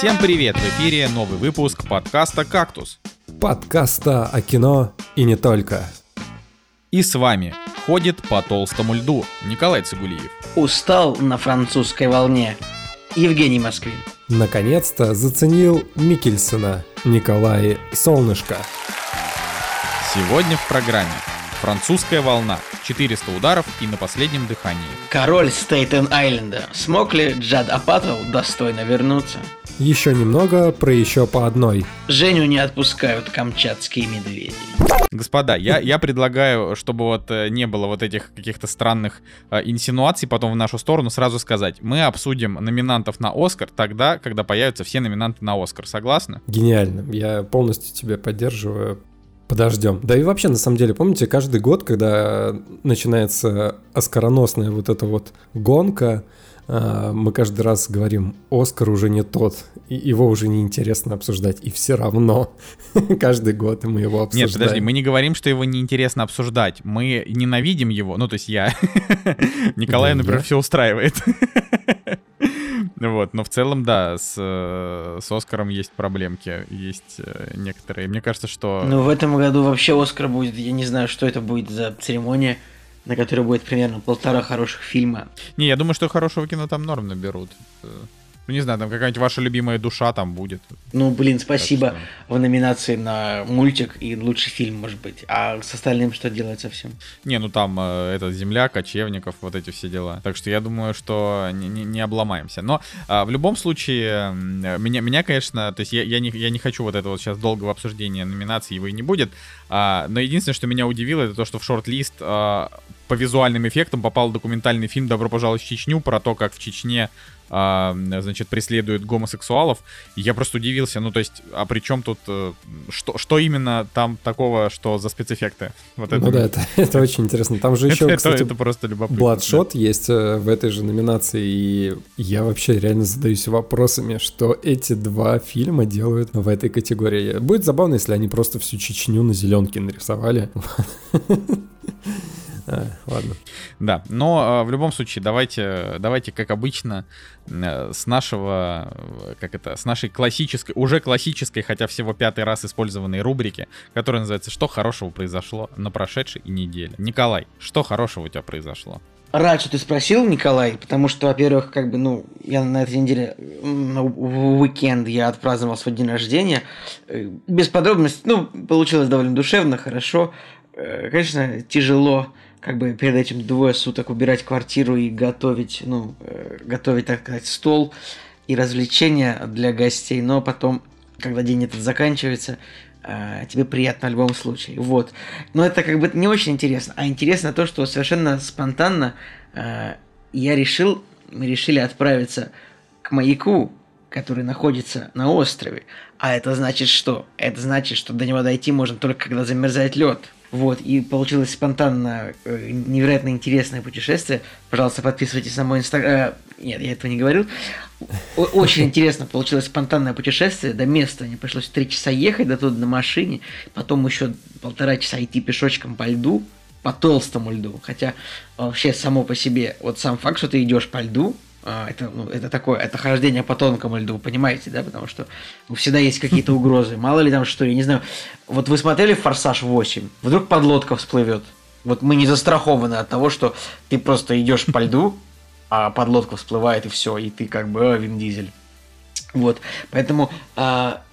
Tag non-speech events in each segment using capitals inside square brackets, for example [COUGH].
Всем привет! В эфире новый выпуск подкаста «Кактус». Подкаста о кино и не только. И с вами ходит по толстому льду Николай Цигулиев. Устал на французской волне Евгений Москвин. Наконец-то заценил Микельсона Николай Солнышко. Сегодня в программе Французская волна. 400 ударов и на последнем дыхании. Король Стейтен-Айленда. Смог ли Джад Апатов достойно вернуться? Еще немного про еще по одной. Женю не отпускают камчатские медведи. Господа, я, я предлагаю, чтобы вот э, не было вот этих каких-то странных э, инсинуаций потом в нашу сторону, сразу сказать, мы обсудим номинантов на Оскар тогда, когда появятся все номинанты на Оскар. Согласны? Гениально. Я полностью тебя поддерживаю. Подождем. Да и вообще, на самом деле, помните, каждый год, когда начинается оскароносная вот эта вот гонка, мы каждый раз говорим, Оскар уже не тот, и его уже не интересно обсуждать, и все равно [LAUGHS] каждый год мы его обсуждаем. Нет, подожди, мы не говорим, что его неинтересно обсуждать, мы ненавидим его, ну то есть я, [LAUGHS] Николай, например, все устраивает. [LAUGHS] Вот, но в целом, да, с, э, с Оскаром есть проблемки, есть э, некоторые. Мне кажется, что... Ну, в этом году вообще Оскар будет, я не знаю, что это будет за церемония, на которой будет примерно полтора хороших фильма. Не, я думаю, что хорошего кино там норм наберут. Э, ну, не знаю, там какая-нибудь ваша любимая душа там будет. Ну, блин, спасибо что... в номинации на мультик и лучший фильм, может быть. А с остальным что делать совсем? Не, ну там э, это земля, кочевников, вот эти все дела. Так что я думаю, что не, не, не обломаемся. Но э, в любом случае, э, меня, меня, конечно, то есть я, я, не, я не хочу вот это вот сейчас долгого обсуждения номинации, его и не будет. А, но единственное, что меня удивило, это то, что в шорт-лист а, по визуальным эффектам попал документальный фильм «Добро пожаловать в Чечню» про то, как в Чечне а, значит, преследуют гомосексуалов. Я просто удивился, ну, то есть, а при чем тут, э, что, что именно там такого, что за спецэффекты? Вот это. Ну да, это, [LAUGHS] это очень интересно. Там же [LAUGHS] еще, это, кстати, это, это просто любопытно. Бладшот да. есть э, в этой же номинации, и я вообще реально задаюсь вопросами, что эти два фильма делают в этой категории. Будет забавно, если они просто всю Чечню на зеленке нарисовали. [LAUGHS] А, ладно. Да, но э, в любом случае давайте, давайте как обычно э, с нашего, как это, с нашей классической, уже классической, хотя всего пятый раз использованной рубрики, которая называется «Что хорошего произошло на прошедшей неделе». Николай, что хорошего у тебя произошло? Рад, что ты спросил, Николай, потому что, во-первых, как бы, ну, я на этой неделе, в уикенд я отпраздновал свой день рождения. Э, без подробностей, ну, получилось довольно душевно, хорошо. Конечно, тяжело как бы перед этим двое суток убирать квартиру и готовить, ну, э, готовить, так сказать, стол и развлечения для гостей, но потом, когда день этот заканчивается, э, тебе приятно в любом случае. Вот. Но это как бы не очень интересно, а интересно то, что совершенно спонтанно э, я решил, мы решили отправиться к маяку, который находится на острове. А это значит что? Это значит, что до него дойти можно только когда замерзает лед. Вот, и получилось спонтанно э, невероятно интересное путешествие. Пожалуйста, подписывайтесь на мой инстаграм. Э, нет, я этого не говорил. Очень интересно получилось спонтанное путешествие. До места мне пришлось три часа ехать до туда на машине, потом еще полтора часа идти пешочком по льду, по толстому льду. Хотя вообще само по себе, вот сам факт, что ты идешь по льду, это, ну, это такое, это хождение по тонкому льду, понимаете, да, потому что ну, всегда есть какие-то угрозы. Мало ли там что, я не знаю. Вот вы смотрели «Форсаж 8», вдруг подлодка всплывет. Вот мы не застрахованы от того, что ты просто идешь по льду, а подлодка всплывает и все, и ты как бы э, Вин Дизель. Вот, поэтому а, Э,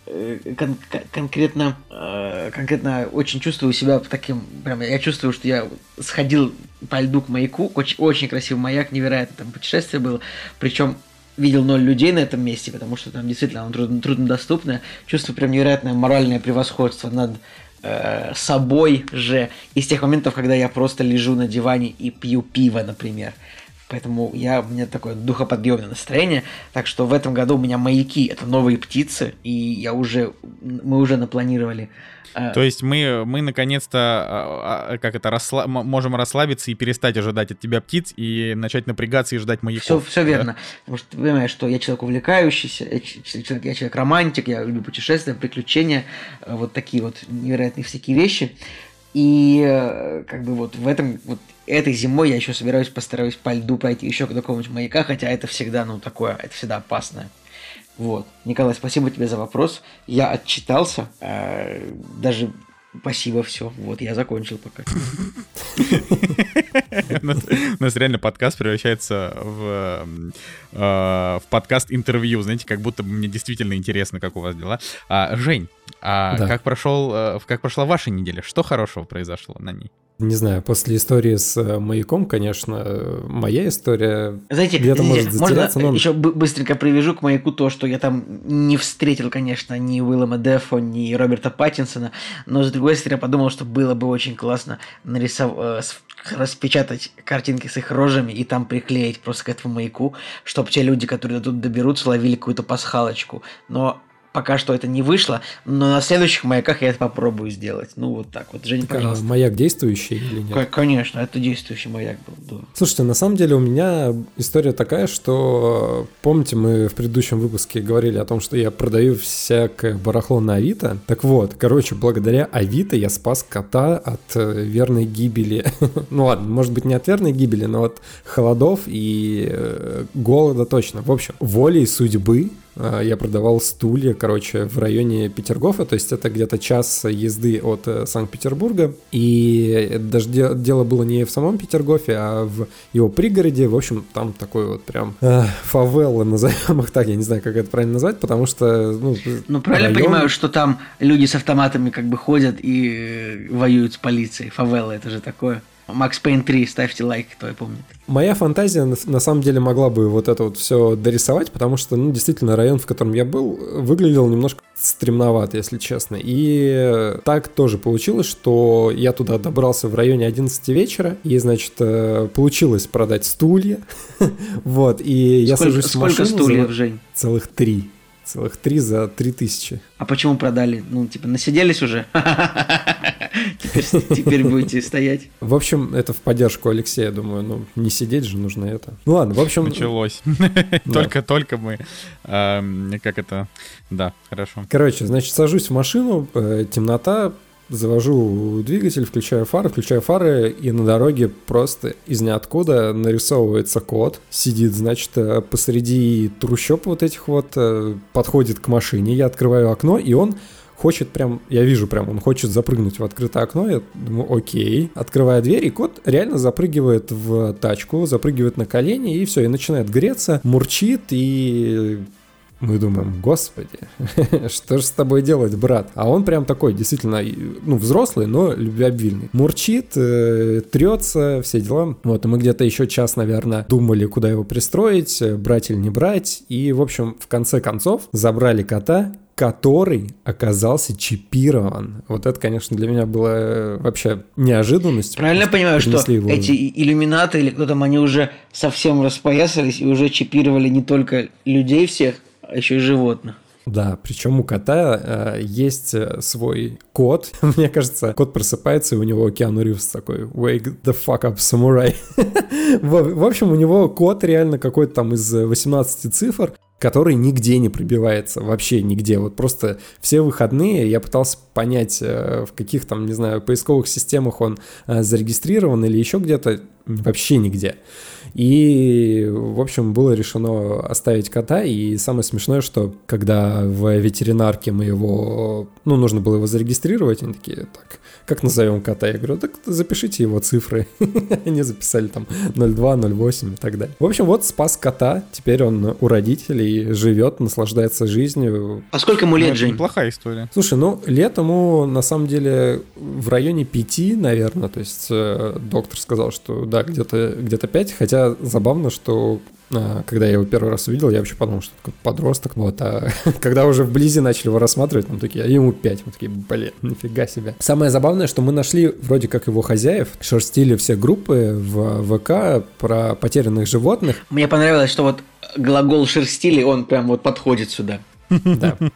кон- конкретно, э, конкретно очень чувствую себя таким, прям я чувствую, что я сходил по льду к маяку, очень, очень красивый маяк, невероятно там путешествие было, причем видел ноль людей на этом месте, потому что там действительно оно трудно, труднодоступное, чувствую прям невероятное моральное превосходство над э, собой же. Из тех моментов, когда я просто лежу на диване и пью пиво, например. Поэтому я, у меня такое духоподъемное настроение. Так что в этом году у меня маяки – это новые птицы, и я уже, мы уже напланировали. Э, То есть мы, мы наконец-то, а, а, как это, расслаб... можем расслабиться и перестать ожидать от тебя птиц и начать напрягаться и ждать маяков. Все, все да? верно. Потому что ты понимаешь, что я человек увлекающийся, я человек, я человек романтик, я люблю путешествия, приключения, э, вот такие вот невероятные всякие вещи. И э, как бы вот в этом вот этой зимой я еще собираюсь, постараюсь по льду пройти еще к какому-нибудь маяка, хотя это всегда, ну, такое, это всегда опасное. Вот. Николай, спасибо тебе за вопрос. Я отчитался. Э, даже спасибо, все. Вот, я закончил пока. [LAUGHS] У нас реально подкаст превращается в, э, в подкаст интервью, знаете, как будто мне действительно интересно, как у вас дела. А, Жень, а как прошел, э, как прошла ваша неделя? Что хорошего произошло на ней? Не знаю, после истории с э, маяком, конечно, моя история Знаете, где-то может затеряться. Можно но... еще быстренько привяжу к маяку то, что я там не встретил, конечно, ни Уиллама Дефо, ни Роберта Паттинсона, но с другой стороны, я подумал, что было бы очень классно нарисовать э, распечатать картинки с их рожами и там приклеить просто к этому маяку, чтобы те люди, которые тут доберутся, ловили какую-то пасхалочку. Но Пока что это не вышло, но на следующих маяках я это попробую сделать. Ну, вот так вот. Женя, так, А маяк действующий или нет? Конечно, это действующий маяк был, да. Слушайте, на самом деле у меня история такая, что, помните, мы в предыдущем выпуске говорили о том, что я продаю всякое барахло на Авито? Так вот, короче, благодаря Авито я спас кота от э, верной гибели. [LAUGHS] ну ладно, может быть не от верной гибели, но от холодов и э, голода точно. В общем, волей судьбы я продавал стулья, короче, в районе Петергофа, то есть это где-то час езды от э, Санкт-Петербурга, и даже дело было не в самом Петергофе, а в его пригороде, в общем, там такой вот прям э, фавелла, назовем их так, я не знаю, как это правильно назвать, потому что, ну... Ну, правильно район... понимаю, что там люди с автоматами как бы ходят и воюют с полицией, фавелла, это же такое. Макс Пейн 3, ставьте лайк, кто помнит. Моя фантазия на самом деле могла бы вот это вот все дорисовать, потому что, ну, действительно, район, в котором я был, выглядел немножко стремновато, если честно. И так тоже получилось, что я туда добрался в районе 11 вечера, и, значит, э, получилось продать стулья. [LAUGHS] вот, и я сажусь в машину. Сколько стульев, Жень? Целых три. Целых три за три тысячи. А почему продали? Ну, типа, насиделись уже? [LAUGHS] теперь, [LAUGHS] теперь будете стоять. В общем, это в поддержку Алексея, думаю, ну, не сидеть же нужно это. Ну ладно, в общем... Началось. [LAUGHS] Только-только [LAUGHS] мы... Как это... Да, хорошо. Короче, значит, сажусь в машину, э, темнота, завожу двигатель, включаю фары, включаю фары, и на дороге просто из ниоткуда нарисовывается кот, сидит, значит, э, посреди трущоб вот этих вот, э, подходит к машине, я открываю окно, и он хочет прям, я вижу прям, он хочет запрыгнуть в открытое окно, я думаю, окей. Открываю дверь, и кот реально запрыгивает в тачку, запрыгивает на колени, и все, и начинает греться, мурчит, и мы думаем, господи, [LAUGHS] что же с тобой делать, брат? А он прям такой, действительно, ну, взрослый, но любвеобильный. Мурчит, э, трется, все дела. Вот, и мы где-то еще час, наверное, думали, куда его пристроить, брать или не брать. И, в общем, в конце концов, забрали кота который оказался чипирован. Вот это, конечно, для меня было э, вообще неожиданность. Правильно понимаю, что его... эти иллюминаты или кто там, они уже совсем распоясались и уже чипировали не только людей всех, а еще и животных. Да, причем у кота э, есть э, свой код. [LAUGHS] Мне кажется, кот просыпается, и у него Киану Ривз такой «Wake the fuck up, samurai». [LAUGHS] в, в общем, у него код реально какой-то там из 18 цифр, который нигде не пробивается, вообще нигде. Вот просто все выходные я пытался понять, э, в каких там, не знаю, поисковых системах он э, зарегистрирован или еще где-то, вообще нигде. И, в общем, было решено оставить кота. И самое смешное, что когда в ветеринарке мы его... Ну, нужно было его зарегистрировать, они такие, так, как назовем кота? Я говорю, так запишите его цифры. [LAUGHS] Они записали там 02, 08 и так далее. В общем, вот спас кота. Теперь он у родителей живет, наслаждается жизнью. А сколько ему лет, ну, Жень? Неплохая история. Слушай, ну, лет ему на самом деле в районе пяти, наверное. То есть э, доктор сказал, что да, где-то где 5. Хотя забавно, что когда я его первый раз увидел, я вообще подумал, что такой подросток. Вот, а [LAUGHS] когда уже вблизи начали его рассматривать, мы такие, а ему 5. Мы такие, блин, нифига себе. Самое забавное, что мы нашли вроде как его хозяев, шерстили все группы в ВК про потерянных животных. Мне понравилось, что вот глагол шерстили, он прям вот подходит сюда. Да. [LAUGHS]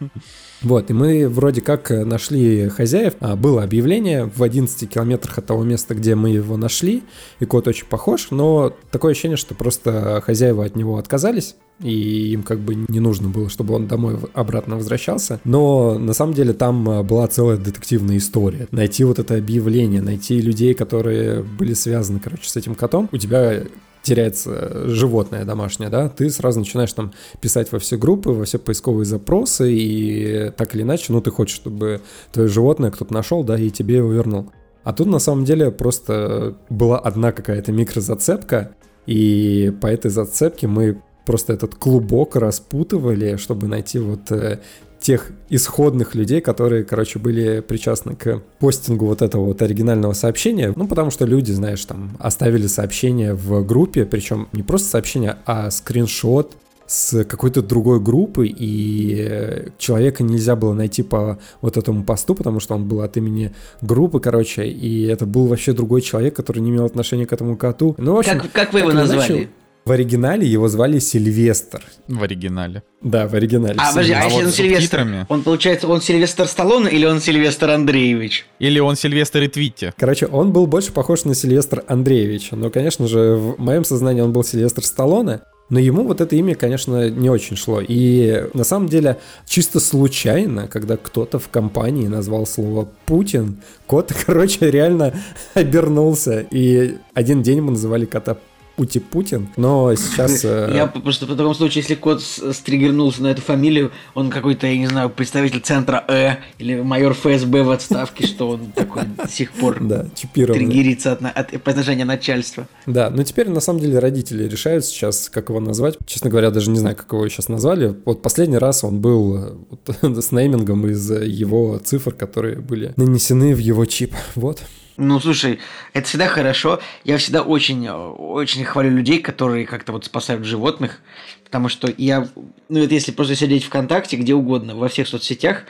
Вот, и мы вроде как нашли хозяев. А, было объявление в 11 километрах от того места, где мы его нашли, и кот очень похож, но такое ощущение, что просто хозяева от него отказались, и им как бы не нужно было, чтобы он домой обратно возвращался. Но на самом деле там а, была целая детективная история. Найти вот это объявление, найти людей, которые были связаны, короче, с этим котом. У тебя теряется животное домашнее, да, ты сразу начинаешь там писать во все группы, во все поисковые запросы, и так или иначе, ну, ты хочешь, чтобы твое животное кто-то нашел, да, и тебе его вернул. А тут на самом деле просто была одна какая-то микрозацепка, и по этой зацепке мы просто этот клубок распутывали, чтобы найти вот э, тех исходных людей, которые, короче, были причастны к постингу вот этого вот оригинального сообщения. Ну, потому что люди, знаешь, там оставили сообщение в группе, причем не просто сообщение, а скриншот с какой-то другой группы, и человека нельзя было найти по вот этому посту, потому что он был от имени группы, короче, и это был вообще другой человек, который не имел отношения к этому коту. Ну, в общем, как, как вы его назвали? Начал, в оригинале его звали Сильвестр. В оригинале. Да, в оригинале. А, подожди, а, а если вот он Сильвестр, он получается, он Сильвестр Сталлоне или он Сильвестр Андреевич? Или он Сильвестр и Твитти? Короче, он был больше похож на Сильвестр Андреевича, но, конечно же, в моем сознании он был Сильвестр Сталлоне, но ему вот это имя, конечно, не очень шло. И на самом деле, чисто случайно, когда кто-то в компании назвал слово «Путин», кот, [LAUGHS] короче, реально обернулся. И один день мы называли кота Пути Путин, но сейчас... [LAUGHS] Э, я просто в таком случае, если кот стригернулся на эту фамилию, он какой-то, я не знаю, представитель центра Э или майор ФСБ в отставке, что он такой до сих пор [LAUGHS] да, триггерится от, от отношения начальства. Да, но теперь на самом деле родители решают сейчас, как его назвать. Честно говоря, даже не знаю, как его сейчас назвали. Вот последний раз он был э, вот, [LAUGHS] с неймингом из его цифр, которые были нанесены в его чип. Вот. Ну, слушай, это всегда хорошо. Я всегда очень, очень хвалю людей, которые как-то вот спасают животных, потому что я, ну, это если просто сидеть ВКонтакте, где угодно, во всех соцсетях,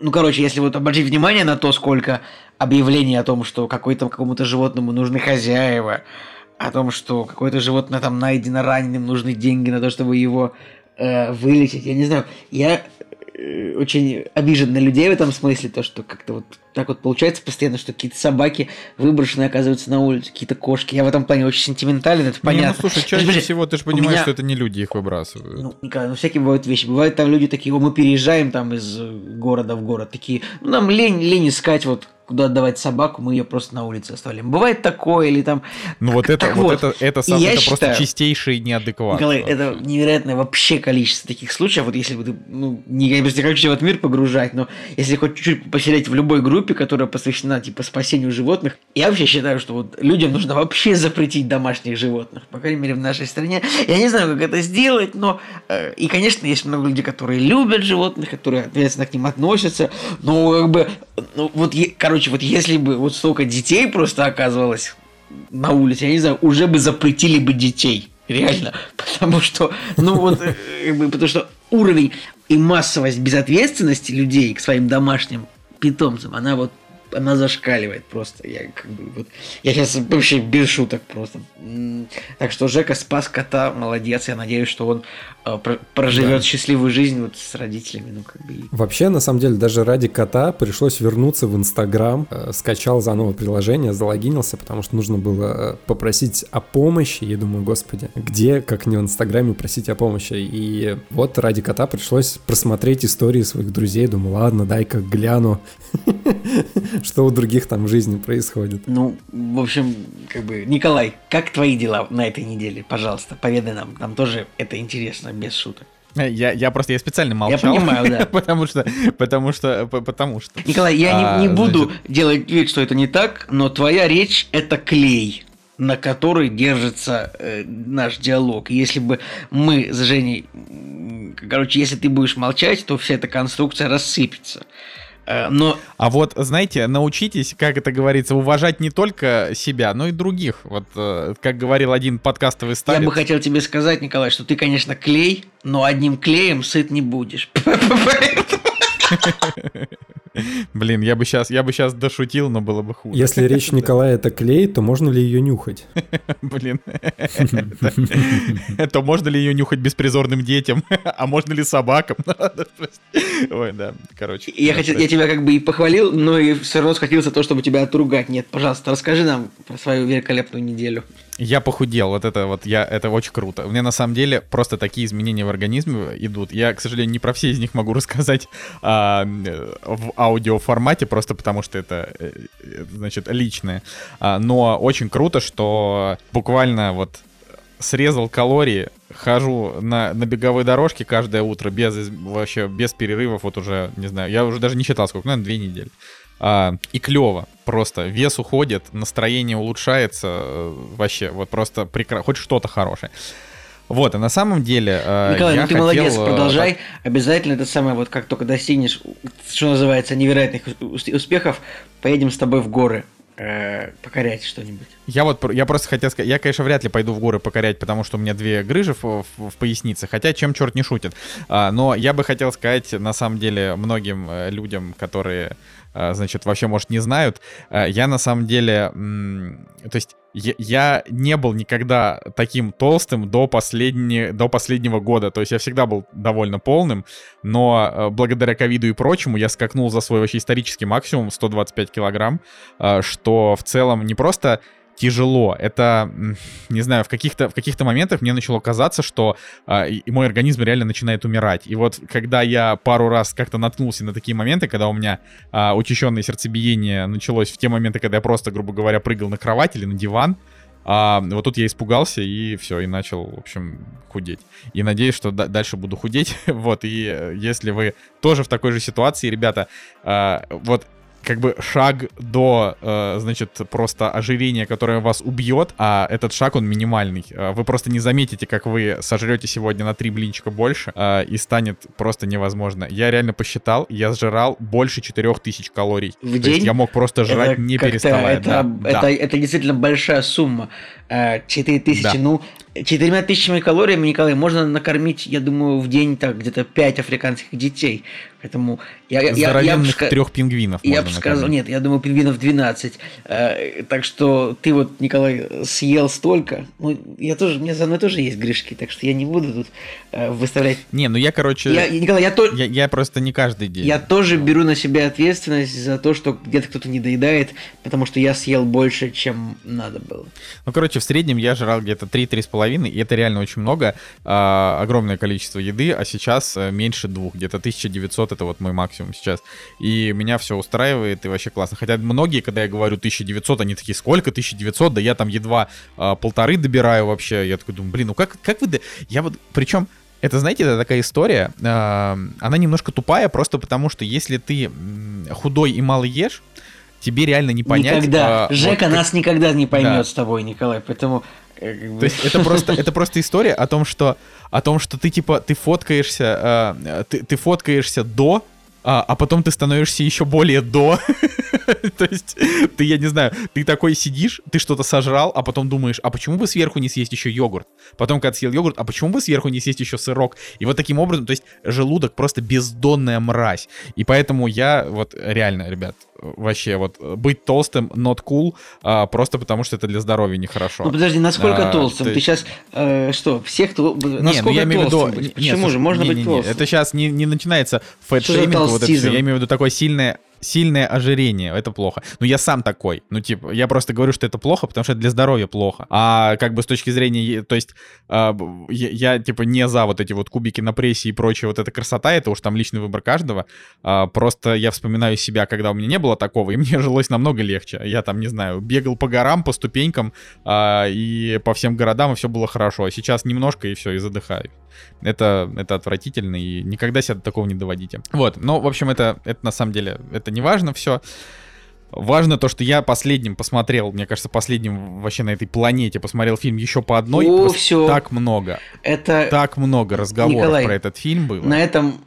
ну, короче, если вот обратить внимание на то, сколько объявлений о том, что какой-то какому-то животному нужны хозяева, о том, что какое-то животное там найдено раненым, нужны деньги на то, чтобы его э, вылечить. Я не знаю, я э, очень обижен на людей в этом смысле, то, что как-то вот так вот получается постоянно, что какие-то собаки выброшенные оказываются на улице, какие-то кошки. Я в этом плане очень сентиментален, это понятно. Не, ну слушай, чаще есть, всего ты же понимаешь, меня... что это не люди их выбрасывают. Ну, Николай, ну всякие бывают вещи. Бывают там люди такие, о, мы переезжаем там из города в город, такие, ну нам лень, лень искать вот куда отдавать собаку, мы ее просто на улице оставляем. Бывает такое, или там... Ну вот это, вот, вот это, это, сам, это считаю, просто чистейший неадекват. Николай, это невероятное вообще количество таких случаев. Вот если бы ты, ну, не, я не хочу в этот мир погружать, но если хоть чуть-чуть посидеть в любой группе, которая посвящена, типа, спасению животных, я вообще считаю, что вот людям нужно вообще запретить домашних животных. По крайней мере, в нашей стране. Я не знаю, как это сделать, но... Э, и, конечно, есть много людей, которые любят животных, которые ответственно к ним относятся, но как бы... Ну, вот, короче, Короче, вот если бы вот столько детей просто оказывалось на улице, я не знаю, уже бы запретили бы детей. Реально. [LAUGHS] Потому что, ну вот, э, потому что уровень и массовость безответственности людей к своим домашним питомцам, она вот она зашкаливает просто. Я как бы вот. Я сейчас вообще без шуток просто. Так что Жека спас кота, молодец. Я надеюсь, что он э, проживет да. счастливую жизнь вот с родителями. Ну, как бы. Вообще, на самом деле, даже ради кота пришлось вернуться в Инстаграм, э, скачал заново приложение, залогинился, потому что нужно было э, попросить о помощи. Я думаю, господи, где, как не в Инстаграме, просить о помощи. И вот ради кота пришлось просмотреть истории своих друзей. Думаю, ладно, дай-ка гляну, [LAUGHS] что у других там в жизни происходит. Ну, в общем, как бы, Николай, как твои дела на этой неделе? Пожалуйста, поведай нам. Нам тоже это интересно, без шуток. Э, я, я просто я специально молчал. Я понимаю, да. [LAUGHS] потому что, потому что, потому что. Николай, я а, не, не буду значит... делать вид, что это не так, но твоя речь это клей на который держится э, наш диалог. Если бы мы с Женей, короче, если ты будешь молчать, то вся эта конструкция рассыпется. Э, но... А вот, знаете, научитесь, как это говорится, уважать не только себя, но и других. Вот, э, как говорил один подкастовый старец. Я бы хотел тебе сказать, Николай, что ты, конечно, клей, но одним клеем сыт не будешь. [LAUGHS] [LAUGHS] Блин, я бы сейчас, я бы сейчас дошутил, но было бы хуже. Если речь [LAUGHS] Николая это клей, то можно ли ее нюхать? [LAUGHS] Блин. То можно ли ее нюхать беспризорным детям? А можно ли собакам? Ой, да, короче. Я, хотел, я тебя как бы и похвалил, но и все равно схватился то, чтобы тебя отругать. Нет, пожалуйста, расскажи нам про свою великолепную неделю. Я похудел, вот это вот, я, это очень круто. У меня на самом деле просто такие изменения в организме идут. Я, к сожалению, не про все из них могу рассказать а, в аудиоформате, просто потому что это, э, значит, личное. А, но очень круто, что буквально вот срезал калории, хожу на, на беговой дорожке каждое утро без вообще без перерывов, вот уже, не знаю, я уже даже не считал сколько, наверное, две недели. А, и клево, просто вес уходит, настроение улучшается, э, вообще, вот просто прекрасно, хоть что-то хорошее. Вот, и на самом деле... Э, Николай, ну ты хотел... молодец, э, продолжай. Обязательно это самое, вот как только достигнешь, что называется, невероятных успехов, поедем с тобой в горы э, покорять что-нибудь. Я вот, я просто хотел сказать, я, конечно, вряд ли пойду в горы покорять, потому что у меня две грыжи в, в, в пояснице, хотя чем черт не шутит. А, но я бы хотел сказать, на самом деле, многим людям, которые а, значит, вообще, может, не знают. А, я на самом деле, то есть я, не был никогда таким толстым до, последней, до последнего года. То есть я всегда был довольно полным, но а, благодаря ковиду и прочему я скакнул за свой вообще исторический максимум 125 килограмм, что в целом не просто тяжело. Это, не знаю, в каких-то в каких-то моментах мне начало казаться, что э, мой организм реально начинает умирать. И вот когда я пару раз как-то наткнулся на такие моменты, когда у меня э, учащенное сердцебиение началось в те моменты, когда я просто, грубо говоря, прыгал на кровать или на диван, а вот тут я испугался и все, и начал, в общем, худеть. И надеюсь, что дальше буду худеть. [LAUGHS] вот, и э, если вы тоже в такой же ситуации, ребята, а, вот как бы шаг до, э, значит, просто ожирения, которое вас убьет, а этот шаг, он минимальный. Э, вы просто не заметите, как вы сожрете сегодня на три блинчика больше, э, и станет просто невозможно. Я реально посчитал, я сжирал больше 4000 калорий. В То день? Есть я мог просто жрать это не переставая. Это, да, это, да. это действительно большая сумма. 4000, э, да. ну, четырьмя тысячами калорий, Николай, можно накормить, я думаю, в день так где-то 5 африканских детей. Поэтому я, я, я, я трех пингвинов. Я бы сказал, нет, я думаю, пингвинов 12. Э, так что ты вот, Николай, съел столько. Ну, я тоже, у меня за мной тоже есть грешки, так что я не буду тут э, выставлять. Не, ну я, короче. Я, Николай, я, то... я, я просто не каждый день. Я тоже беру на себя ответственность за то, что где-то кто-то не доедает, потому что я съел больше, чем надо было. Ну, короче, в среднем я жрал где-то 3-3,5, и это реально очень много, а, огромное количество еды, а сейчас а, меньше двух, где-то 1900 это вот мой максимум сейчас. И меня все устраивает, и вообще классно. Хотя многие, когда я говорю 1900, они такие, сколько 1900? Да я там едва а, полторы добираю вообще. Я такой думаю, блин, ну как, как вы... Я вот, причем... Это, знаете, это такая история, э, она немножко тупая, просто потому что если ты худой и мало ешь, тебе реально не понять. Никогда. А, Жека вот, нас как... никогда не поймет да. с тобой, Николай, поэтому... Э. То есть это просто, это просто история о том, что, о том, что ты типа, ты фоткаешься, э, ты, ты фоткаешься до, а, а потом ты становишься еще более до. [LAUGHS] То есть, ты, я не знаю, ты такой сидишь, ты что-то сожрал, а потом думаешь, а почему бы сверху не съесть еще йогурт? Потом, когда съел йогурт, а почему бы сверху не съесть еще сырок? И вот таким образом, то есть, желудок просто бездонная мразь. И поэтому я, вот реально, ребят, вообще вот быть толстым not cool, а, просто потому что это для здоровья нехорошо. Ну подожди, насколько а, толстым? Ты, ты сейчас э, что, всех то... Не, ну я имею в виду... Почему нет, же? Можно не, быть не, толстым. Это сейчас не, не начинается фэт-шейминг, вот это все. Я имею в виду такое сильное сильное ожирение, это плохо. Ну, я сам такой. Ну, типа, я просто говорю, что это плохо, потому что это для здоровья плохо. А как бы с точки зрения, то есть, э, я, я, типа, не за вот эти вот кубики на прессе и прочее, вот эта красота, это уж там личный выбор каждого. Э, просто я вспоминаю себя, когда у меня не было такого, и [LAUGHS] мне жилось намного легче. Я там, не знаю, бегал по горам, по ступенькам, э, и по всем городам, и все было хорошо. А сейчас немножко, и все, и задыхаю. Это, это отвратительно, и никогда себя до такого не доводите. Вот, ну, в общем, это, это на самом деле, это не важно все. Важно то, что я последним посмотрел, мне кажется, последним вообще на этой планете посмотрел фильм еще по одной. О, все. Так много. Это... Так много разговоров Николай, про этот фильм было. На этом,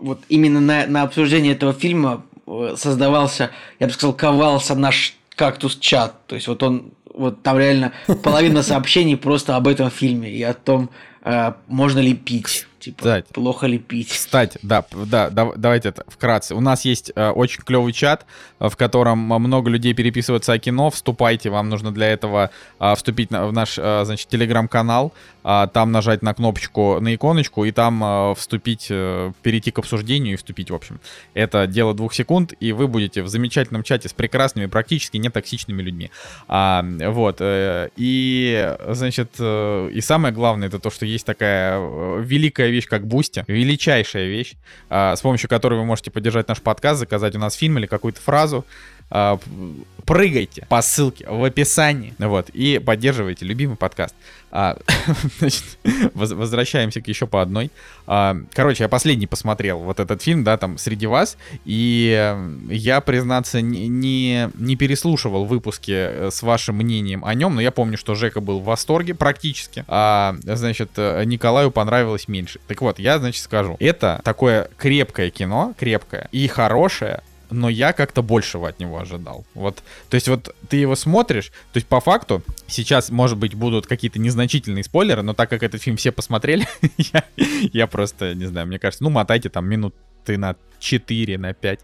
вот именно на, на обсуждение этого фильма э, создавался, я бы сказал, ковался наш кактус-чат. То есть вот он, вот там реально половина [LAUGHS] сообщений просто об этом фильме и о том, э, можно ли пить. Типа, Кстати, плохо ли пить? Кстати, да, да, да, давайте это вкратце. У нас есть э, очень клевый чат, э, в котором много людей переписываются о кино. Вступайте, вам нужно для этого э, вступить на, в наш, э, значит, телеграм-канал, э, там нажать на кнопочку, на иконочку, и там э, вступить, э, перейти к обсуждению и вступить, в общем. Это дело двух секунд, и вы будете в замечательном чате с прекрасными, практически нетоксичными людьми. А, вот, э, и, значит, э, и самое главное, это то, что есть такая э, великая вещь, как Бусти. Величайшая вещь, а, с помощью которой вы можете поддержать наш подкаст, заказать у нас фильм или какую-то фразу. А, прыгайте по ссылке в описании, вот, и поддерживайте любимый подкаст. А, [LAUGHS] значит, возвращаемся к еще по одной. А, короче, я последний посмотрел вот этот фильм, да, там, среди вас, и я, признаться, не, не, не переслушивал выпуски э, с вашим мнением о нем, но я помню, что Жека был в восторге практически, а, значит, э, Николаю понравилось меньше. Так вот, я, значит, скажу, это такое крепкое кино, крепкое и хорошее, но я как-то большего от него ожидал. Вот, то есть вот ты его смотришь, то есть по факту сейчас, может быть, будут какие-то незначительные спойлеры, но так как этот фильм все посмотрели, [LAUGHS] я, просто, не знаю, мне кажется, ну, мотайте там минуты на 4, на 5.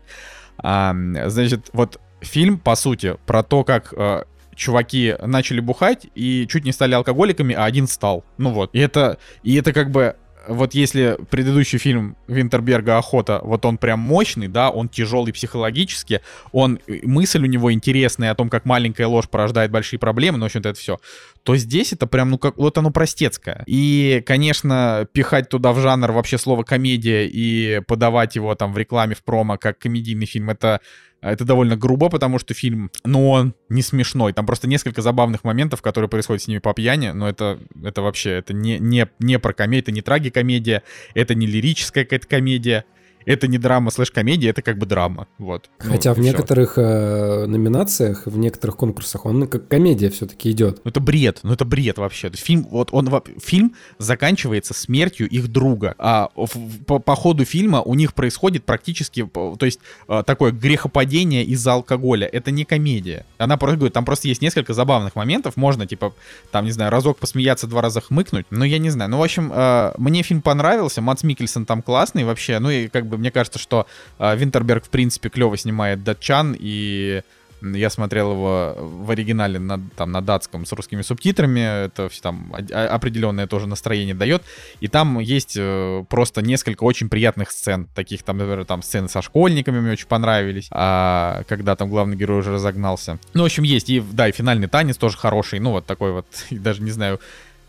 А, значит, вот фильм, по сути, про то, как э, чуваки начали бухать и чуть не стали алкоголиками, а один стал. Ну вот. И это, и это как бы вот если предыдущий фильм Винтерберга «Охота», вот он прям мощный, да, он тяжелый психологически, он, э, мысль у него интересная о том, как маленькая ложь порождает большие проблемы, ну, в общем-то, это все, то здесь это прям, ну, как, вот оно простецкое. И, конечно, пихать туда в жанр вообще слово комедия и подавать его там в рекламе, в промо как комедийный фильм, это это довольно грубо, потому что фильм, ну, он не смешной. Там просто несколько забавных моментов, которые происходят с ними по пьяни, но это, это вообще, это не, не, не про комедию, это не трагикомедия, это не лирическая какая-то комедия это не драма слэш-комедия, это как бы драма. Вот. Ну, Хотя ну, в некоторых э, номинациях, в некоторых конкурсах он как комедия все-таки идет. Ну это бред, ну это бред вообще. Фильм, вот он, фильм заканчивается смертью их друга. А в, по, по ходу фильма у них происходит практически, то есть э, такое грехопадение из-за алкоголя. Это не комедия. Она просто говорит, там просто есть несколько забавных моментов. Можно, типа, там, не знаю, разок посмеяться, два раза хмыкнуть. Но я не знаю. Ну, в общем, э, мне фильм понравился. Мац Микельсон там классный вообще. Ну и как бы бы, мне кажется, что э, Винтерберг, в принципе, клево снимает датчан, и я смотрел его в оригинале на, там, на датском с русскими субтитрами. Это там определенное тоже настроение дает. И там есть э, просто несколько очень приятных сцен. Таких там, например, там сцены со школьниками мне очень понравились. А, когда там главный герой уже разогнался. Ну, в общем, есть. И, да, и финальный танец тоже хороший. Ну, вот такой вот. [LAUGHS] Даже не знаю,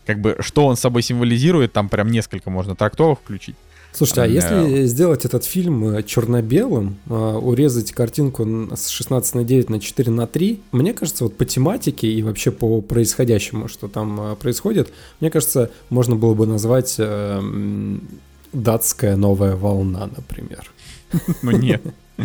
как бы, что он собой символизирует. Там прям несколько можно трактовок включить. Слушайте, а если сделать этот фильм э, черно-белым, а, урезать картинку с 16 на 9 на 4 на 3, мне кажется, вот по тематике и вообще по происходящему, что там э, происходит, мне кажется, можно было бы назвать э, датская новая волна, например. Ну нет. [LAUGHS]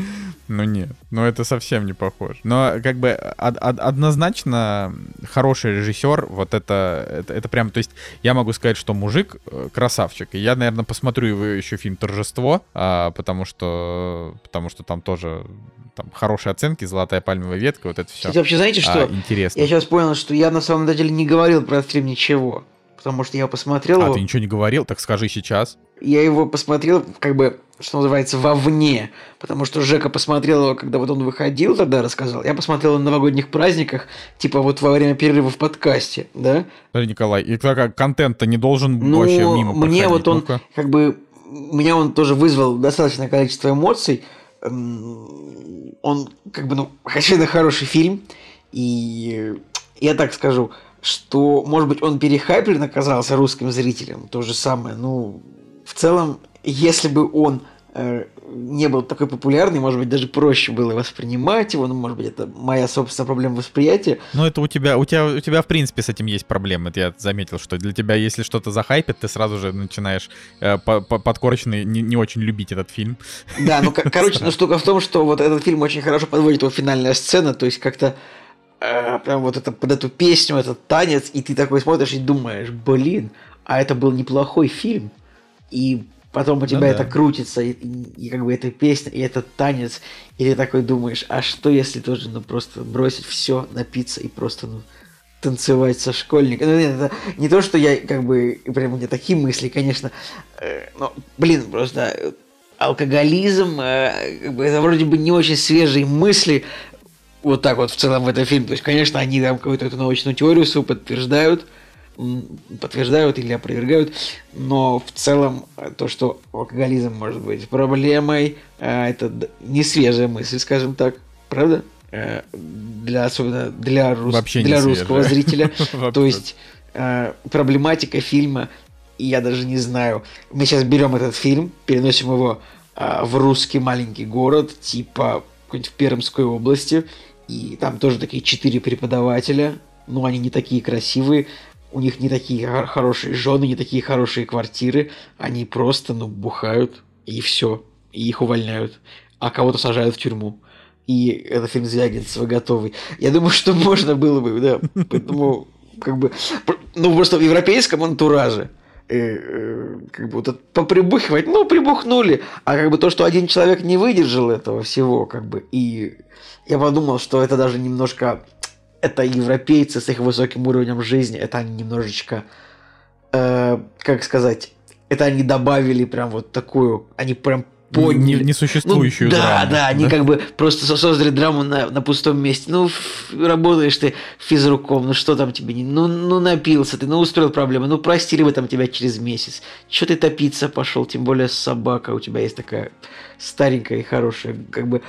Ну нет, ну это совсем не похоже. Но как бы од- од- однозначно хороший режиссер, вот это, это, это прям, то есть я могу сказать, что мужик э, красавчик. И я, наверное, посмотрю его еще фильм «Торжество», а, потому что потому что там тоже там хорошие оценки, золотая пальмовая ветка, вот это все. Кстати, вообще знаете что? А, интересно. Я сейчас понял, что я на самом деле не говорил про фильм ничего потому что я посмотрел а, его... ты ничего не говорил? Так скажи сейчас. Я его посмотрел, как бы, что называется, вовне, потому что Жека посмотрел его, когда вот он выходил тогда, рассказал. Я посмотрел на новогодних праздниках, типа вот во время перерыва в подкасте, да? Смотри, Николай, и как контент-то не должен ну, вообще мимо мне проходить. вот он, ну как бы, меня он тоже вызвал достаточное количество эмоций. Он, как бы, ну, [LAUGHS] очевидно, хороший фильм, и я так скажу, что, может быть, он перехайплен оказался русским зрителям, то же самое. Ну, в целом, если бы он э, не был такой популярный, может быть, даже проще было воспринимать его, ну, может быть, это моя собственная проблема восприятия. Ну, это у тебя, у тебя, у тебя, в принципе, с этим есть проблемы. Я заметил, что для тебя, если что-то захайпит, ты сразу же начинаешь э, по -по подкорочно не, не очень любить этот фильм. Да, ну, короче, [LAUGHS] но штука в том, что вот этот фильм очень хорошо подводит его финальная сцена, то есть как-то прям вот это, под эту песню, этот танец, и ты такой смотришь и думаешь, блин, а это был неплохой фильм. И потом у тебя ну, это да. крутится, и, и, и как бы эта песня, и этот танец, и ты такой думаешь, а что если тоже, ну, просто бросить все, напиться и просто, ну, танцевать со школьниками. Ну, нет, это не то, что я, как бы, прям у меня такие мысли, конечно, э, но, блин, просто алкоголизм, э, как бы, это вроде бы не очень свежие мысли, вот так вот в целом в этом фильме. То есть, конечно, они там какую-то эту научную теорию свою подтверждают, подтверждают или опровергают, но в целом э, то, что алкоголизм может быть проблемой, э, это не свежая мысль, скажем так, правда? Э, для особенно для, рус... для русского зрителя. [LAUGHS] То есть проблематика фильма, я даже не знаю. Мы сейчас берем этот фильм, переносим его в русский маленький город, типа в Пермской области, и там тоже такие четыре преподавателя, но они не такие красивые, у них не такие хорошие жены, не такие хорошие квартиры, они просто, ну, бухают, и все, и их увольняют, а кого-то сажают в тюрьму. И это фильм Звягинцева готовый. Я думаю, что можно было бы, да, поэтому как бы, ну, просто в европейском антураже как бы вот поприбухивать, ну, прибухнули, а как бы то, что один человек не выдержал этого всего, как бы, и я подумал, что это даже немножко, это европейцы с их высоким уровнем жизни, это они немножечко, э, как сказать, это они добавили прям вот такую, они прям подняли. Несуществующую ну, да, драму. Да, да, они как бы просто создали драму на, на пустом месте. Ну, работаешь ты физруком, ну что там тебе не... Ну, ну напился ты, ну устроил проблемы, ну простили бы там тебя через месяц. Че ты топиться пошел, тем более собака у тебя есть такая старенькая и хорошая, как бы...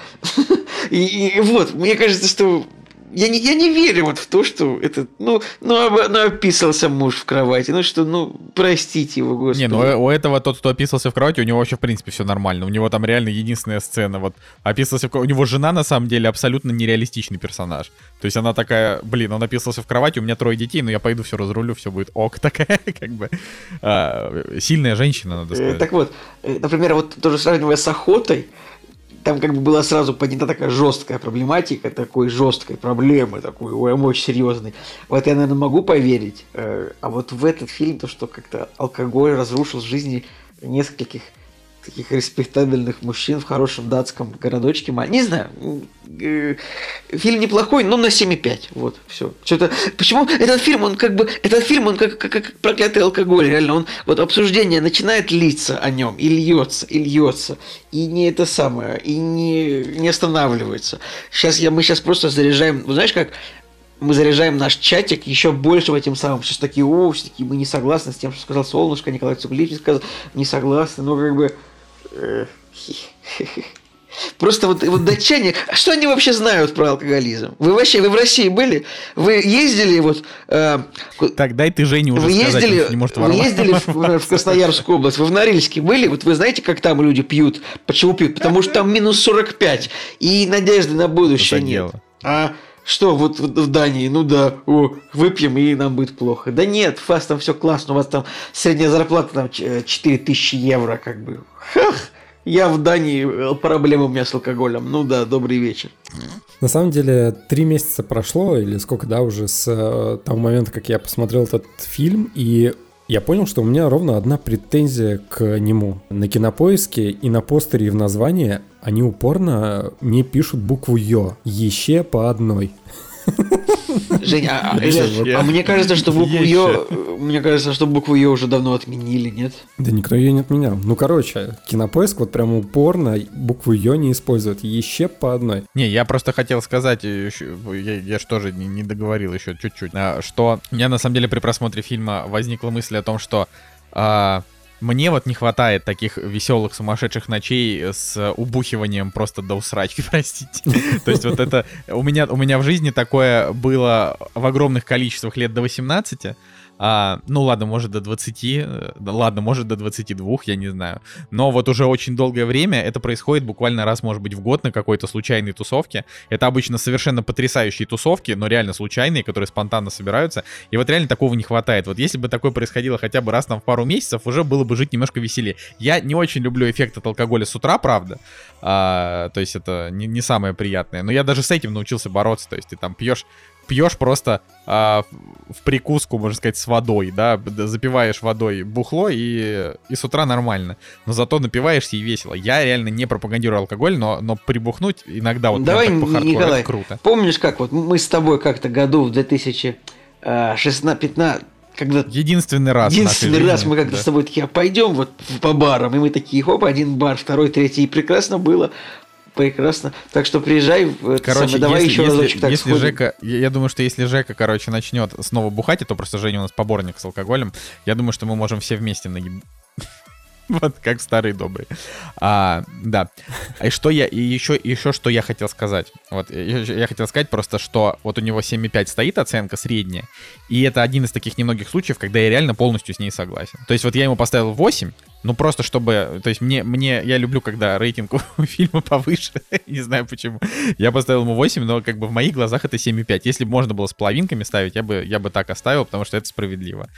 [LAUGHS] и, и вот, мне кажется, что я не, я не верю вот в то, что это, ну, ну, об, ну, описался муж в кровати, ну что, ну, простите его, господи. Не, ну у этого тот, кто описался в кровати, у него вообще, в принципе, все нормально. У него там реально единственная сцена, вот, описался в У него жена, на самом деле, абсолютно нереалистичный персонаж. То есть она такая, блин, он описался в кровати, у меня трое детей, но я пойду все разрулю, все будет ок, [LAUGHS] такая, как бы, а, сильная женщина, надо э, сказать. Так вот, э, например, вот тоже сравнивая с охотой, там как бы была сразу поднята такая жесткая проблематика, такой жесткой проблемы, такой ой, очень серьезной. Вот я, наверное, могу поверить. Э, а вот в этот фильм, то, что как-то алкоголь разрушил жизни нескольких таких респектабельных мужчин в хорошем датском городочке. Не знаю, э, фильм неплохой, но на 7,5. Вот, все. Что-то... Почему этот фильм, он как бы... Этот фильм, он как, как, как проклятый алкоголь, реально. Он, вот обсуждение начинает литься о нем, и льется, и льется. И не это самое, и не, не останавливается. Сейчас я, мы сейчас просто заряжаем... Вы знаешь, как мы заряжаем наш чатик еще больше этим самым. Сейчас такие, о, все таки мы не согласны с тем, что сказал Солнышко, Николай Цуглич сказал, не согласны, но как бы [LAUGHS] Просто вот, вот датчане, а что они вообще знают про алкоголизм? Вы вообще, вы в России были? Вы ездили вот... Э, так, дай ты Жене уже вы сказать, ездили, не может Вы ездили в, в [LAUGHS] Красноярскую область, вы в Норильске были? Вот вы знаете, как там люди пьют? Почему пьют? Потому что там минус 45, и надежды на будущее нет. А что, вот в Дании, ну да, о, выпьем и нам будет плохо. Да нет, у вас там все классно, у вас там средняя зарплата там 4000 евро, как бы. Хах, я в Дании, э, проблемы у меня с алкоголем. Ну да, добрый вечер. На самом деле, три месяца прошло, или сколько, да, уже с э, того момента, как я посмотрел этот фильм, и я понял, что у меня ровно одна претензия к нему. На кинопоиске и на постере и в названии они упорно не пишут букву Ё. Еще по одной. Женя, а, а, а мне кажется, что букву Ё, мне кажется, что букву Ё уже давно отменили, нет? Да никто ее не отменял. Ну, короче, кинопоиск вот прям упорно букву Ё не использует, еще по одной. Не, я просто хотел сказать, я, я же тоже не, не договорил еще чуть-чуть, а, что у меня на самом деле при просмотре фильма возникла мысль о том, что а, мне вот не хватает таких веселых сумасшедших ночей с убухиванием просто до усрачки, [LAUGHS] простите. То есть вот это... У меня, у меня в жизни такое было в огромных количествах лет до 18, а, ну ладно, может до 20, э, ладно, может до 22, я не знаю. Но вот уже очень долгое время это происходит буквально раз, может быть, в год на какой-то случайной тусовке. Это обычно совершенно потрясающие тусовки, но реально случайные, которые спонтанно собираются. И вот реально такого не хватает. Вот если бы такое происходило хотя бы раз там в пару месяцев, уже было бы жить немножко веселее. Я не очень люблю эффект от алкоголя с утра, правда. А, то есть это не, не самое приятное. Но я даже с этим научился бороться. То есть ты там пьешь пьешь просто а, в прикуску, можно сказать, с водой, да, запиваешь водой бухло и, и с утра нормально. Но зато напиваешься и весело. Я реально не пропагандирую алкоголь, но, но прибухнуть иногда вот Давай, так по Николай, круто. Помнишь, как вот мы с тобой как-то году в 2016-15 когда единственный раз единственный раз мы как-то да. с тобой такие а пойдем вот по барам и мы такие хоп один бар второй третий и прекрасно было прекрасно. Так что приезжай, короче, самое, давай если, еще если, разочек так если Жека, я думаю, что если Жека, короче, начнет снова бухать, это просто Женя у нас поборник с алкоголем, я думаю, что мы можем все вместе наеб... [LAUGHS] Вот как в старые добрые. А, да. И что я, и еще, еще что я хотел сказать. Вот, я, я хотел сказать просто, что вот у него 7,5 стоит оценка средняя, и это один из таких немногих случаев, когда я реально полностью с ней согласен. То есть вот я ему поставил 8, Ну, просто чтобы... То есть мне, мне я люблю, когда рейтинг [LAUGHS] у фильма повыше. [LAUGHS] Не знаю почему. Я поставил ему 8, но как бы в моих глазах это 7,5. Если бы можно было с половинками ставить, я бы, я бы так оставил, потому что это справедливо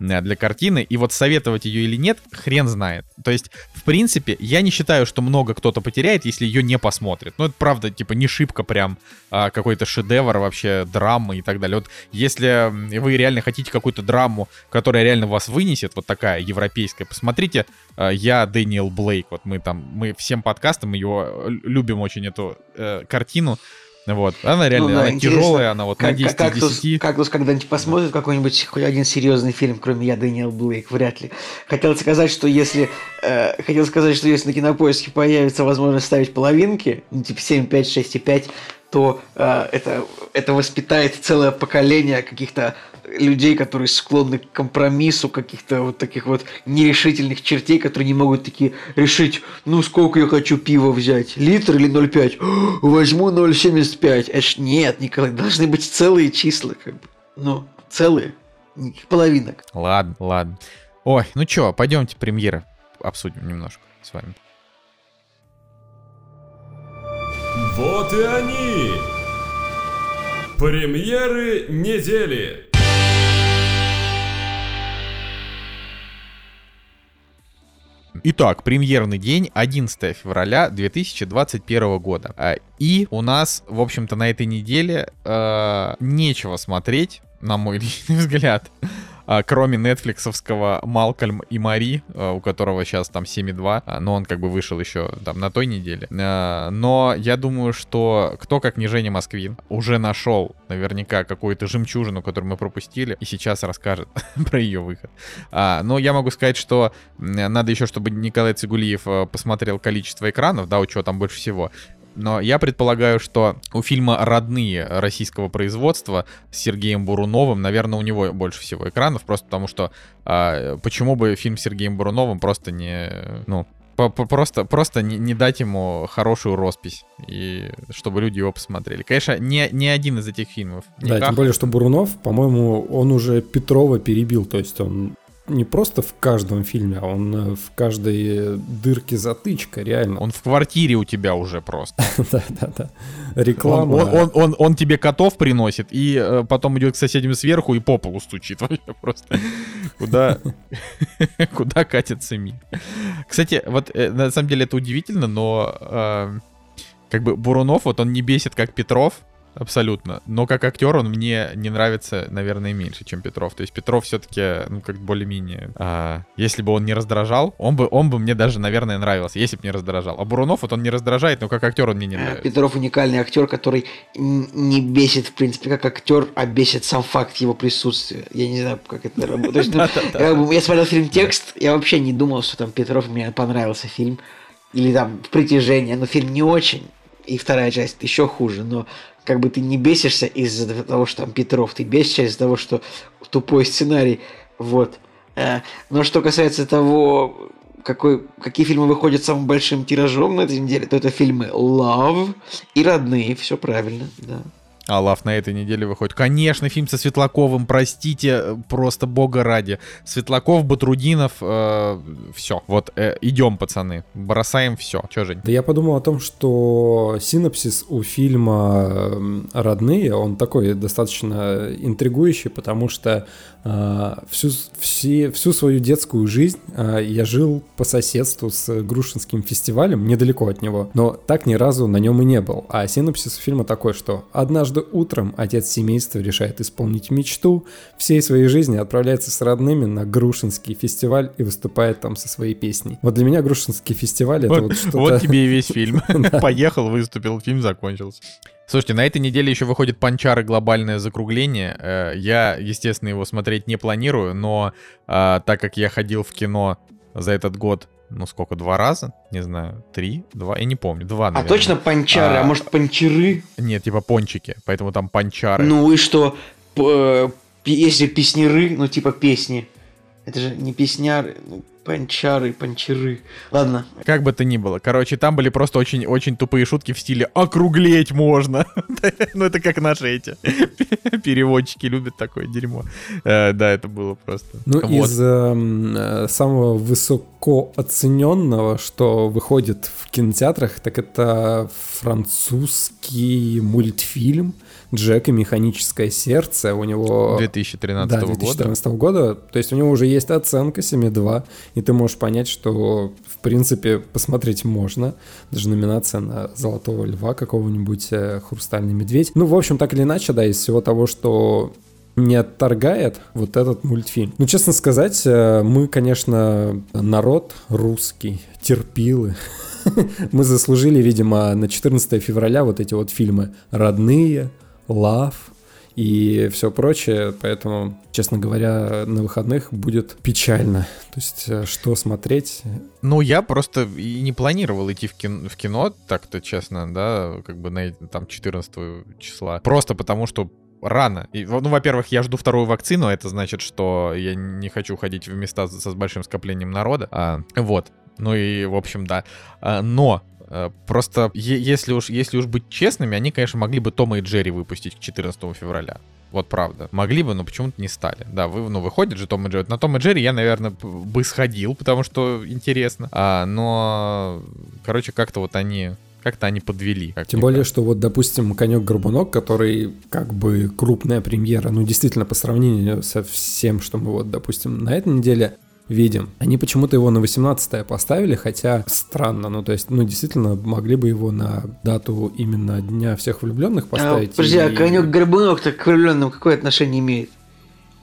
э, для картины. И вот советовать ее или нет, хрен знает. То есть, в принципе, я не считаю, что много кто-то потеряет, если ее не посмотрит. Ну, это правда, типа, не шибко прям а, какой-то шедевр вообще, драмы и так далее. Вот если вы реально хотите какую-то драму, которая реально вас вынесет, вот такая европейская, посмотрите я Дэниел Блейк. Вот мы там, мы всем подкастам ее любим очень эту э, картину. Вот. Она реально ну, да, она тяжелая, она вот как, на 10 как, 10. Кактус когда-нибудь посмотрит какой-нибудь хоть один серьезный фильм, кроме я, Дэниел Блейк, вряд ли. Хотел сказать, что если э, хотел сказать, что если на кинопоиске появится возможность ставить половинки, ну типа 7, 5, 6 и 5, то э, это, это воспитает целое поколение каких-то людей, которые склонны к компромиссу, каких-то вот таких вот нерешительных чертей, которые не могут такие решить, ну сколько я хочу пива взять, литр или 0,5? [GASPS] Возьму 0,75. Эш, нет, Николай, должны быть целые числа, как бы. Ну, целые, никаких половинок. Ладно, ладно. Ой, ну чё, пойдемте премьеры обсудим немножко с вами. Вот и они! Премьеры недели! Итак, премьерный день 11 февраля 2021 года. А, и у нас, в общем-то, на этой неделе э, нечего смотреть, на мой [LAUGHS] личный взгляд. А, кроме нетфликсовского Малкольм и Мари, а, у которого сейчас там 7,2, а, но он как бы вышел еще там на той неделе. Но я думаю, что кто как не Женя Москвин уже нашел наверняка какую-то жемчужину, которую мы пропустили, и сейчас расскажет [LAUGHS] про ее выход. Но я могу сказать, что надо еще, чтобы Николай Цигулиев посмотрел количество экранов, да, у чего там больше всего. Но я предполагаю, что у фильма «Родные» российского производства с Сергеем Буруновым, наверное, у него больше всего экранов, просто потому что а, почему бы фильм с Сергеем Буруновым просто не, ну, просто, просто не, не дать ему хорошую роспись, и чтобы люди его посмотрели. Конечно, не, не один из этих фильмов. Да, никак. тем более, что Бурунов, по-моему, он уже Петрова перебил, то есть он не просто в каждом фильме, а он э, в каждой дырке затычка, реально. Он в квартире у тебя уже просто. [LAUGHS] Да-да-да. Реклама. Он, он, он, он тебе котов приносит, и э, потом идет к соседям сверху и по полу стучит. [LAUGHS] Вообще просто. Куда, [LAUGHS] куда катится мир? Кстати, вот э, на самом деле это удивительно, но э, как бы Бурунов, вот он не бесит, как Петров, Абсолютно. Но как актер он мне не нравится, наверное, меньше, чем Петров. То есть Петров все-таки, ну, как более-менее... А, если бы он не раздражал, он бы, он бы мне даже, наверное, нравился, если бы не раздражал. А Бурунов, вот он не раздражает, но как актер он мне не нравится. Петров уникальный актер, который не бесит, в принципе, как актер, а бесит сам факт его присутствия. Я не знаю, как это работает. Ну, я смотрел фильм «Текст», я вообще не думал, что там Петров мне понравился фильм. Или там «Притяжение», но фильм не очень. И вторая часть еще хуже, но как бы ты не бесишься из-за того, что там Петров, ты бесишься из-за того, что тупой сценарий, вот. Э, но что касается того, какой, какие фильмы выходят самым большим тиражом на этой неделе, то это фильмы Love и Родные, все правильно, да. Аллаф на этой неделе выходит. Конечно, фильм со Светлаковым, простите, просто бога ради. Светлаков, Батрудинов, э, все. Вот, э, идем, пацаны, бросаем все. Че, Жень? Да я подумал о том, что синопсис у фильма «Родные», он такой достаточно интригующий, потому что э, всю, все, всю свою детскую жизнь э, я жил по соседству с Грушинским фестивалем, недалеко от него, но так ни разу на нем и не был. А синопсис фильма такой, что однажды утром отец семейства решает исполнить мечту, всей своей жизни отправляется с родными на Грушинский фестиваль и выступает там со своей песней. Вот для меня Грушинский фестиваль это вот, что-то... Вот тебе и весь [LAUGHS] фильм. Поехал, выступил, фильм закончился. Слушайте, на этой неделе еще выходит Панчары глобальное закругление. Э, я, естественно, его смотреть не планирую, но а, так как я ходил в кино за этот год ну сколько, два раза? Не знаю, три, два, я не помню, два, а наверное. А точно панчары, а, а может панчеры? Нет, типа пончики, поэтому там панчары. Ну и что, П- если песнеры, ну типа песни, это же не песняры, ну, Панчары, панчеры. Ладно. Как бы то ни было. Короче, там были просто очень-очень тупые шутки в стиле «округлеть можно». [LAUGHS] ну, это как наши эти [LAUGHS] переводчики любят такое дерьмо. Э, да, это было просто. Ну, из эм, э, самого высоко оцененного, что выходит в кинотеатрах, так это французский мультфильм Джек и механическое сердце. У него... 2013 да, 2014 года. года. То есть у него уже есть оценка 7,2, и ты можешь понять, что в принципе посмотреть можно. Даже номинация на Золотого Льва какого-нибудь, э, Хрустальный Медведь. Ну, в общем, так или иначе, да, из всего того, что не отторгает вот этот мультфильм. Ну, честно сказать, э, мы, конечно, народ русский, терпилы. [LAUGHS] Мы заслужили, видимо, на 14 февраля вот эти вот фильмы «Родные», love и все прочее, поэтому, честно говоря, на выходных будет печально. То есть, э, что смотреть? Ну, я просто и не планировал идти в кино, в кино так-то, честно, да, как бы на там 14 числа. Просто потому, что рано. И, ну, во-первых, я жду вторую вакцину, это значит, что я не хочу ходить в места со, с большим скоплением народа. А, вот. Ну и, в общем, да. А, но просто, если уж, если уж быть честными, они, конечно, могли бы Тома и Джерри выпустить к 14 февраля. Вот правда. Могли бы, но почему-то не стали. Да, вы, ну, выходит же Том и Джерри. На Том и Джерри я, наверное, бы сходил, потому что интересно. А, но, короче, как-то вот они как-то они подвели. Тем более, кажется. что вот, допустим, «Конек-горбунок», который как бы крупная премьера, ну, действительно, по сравнению со всем, что мы вот, допустим, на этой неделе видим. Они почему-то его на 18 поставили, хотя странно, ну то есть, ну действительно могли бы его на дату именно Дня всех влюбленных а, поставить. А, подожди, и... а конек горбунок-то к влюбленным какое отношение имеет?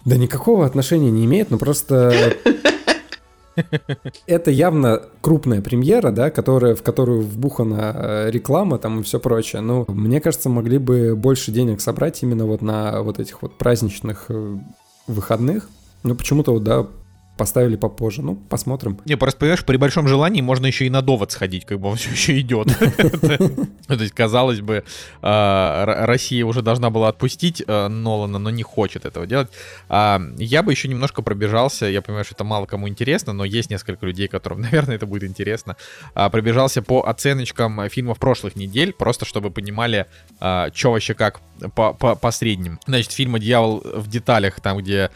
Да никакого отношения не имеет, но просто [LAUGHS] это явно крупная премьера, да, которая, в которую вбухана э, реклама там и все прочее. Ну, мне кажется, могли бы больше денег собрать именно вот на вот этих вот праздничных э, выходных. Ну, почему-то вот, да, поставили попозже. Ну, посмотрим. Не, просто понимаешь, при большом желании можно еще и на довод сходить, как бы он все еще идет. То есть, казалось бы, а, Россия уже должна была отпустить а, Нолана, но не хочет этого делать. А, я бы еще немножко пробежался, я понимаю, что это мало кому интересно, но есть несколько людей, которым, [LAUGHS] наверное, это будет интересно. Пробежался по оценочкам фильмов прошлых недель, просто чтобы понимали, что вообще как по, по, по средним. Значит, фильм «Дьявол в деталях», там, где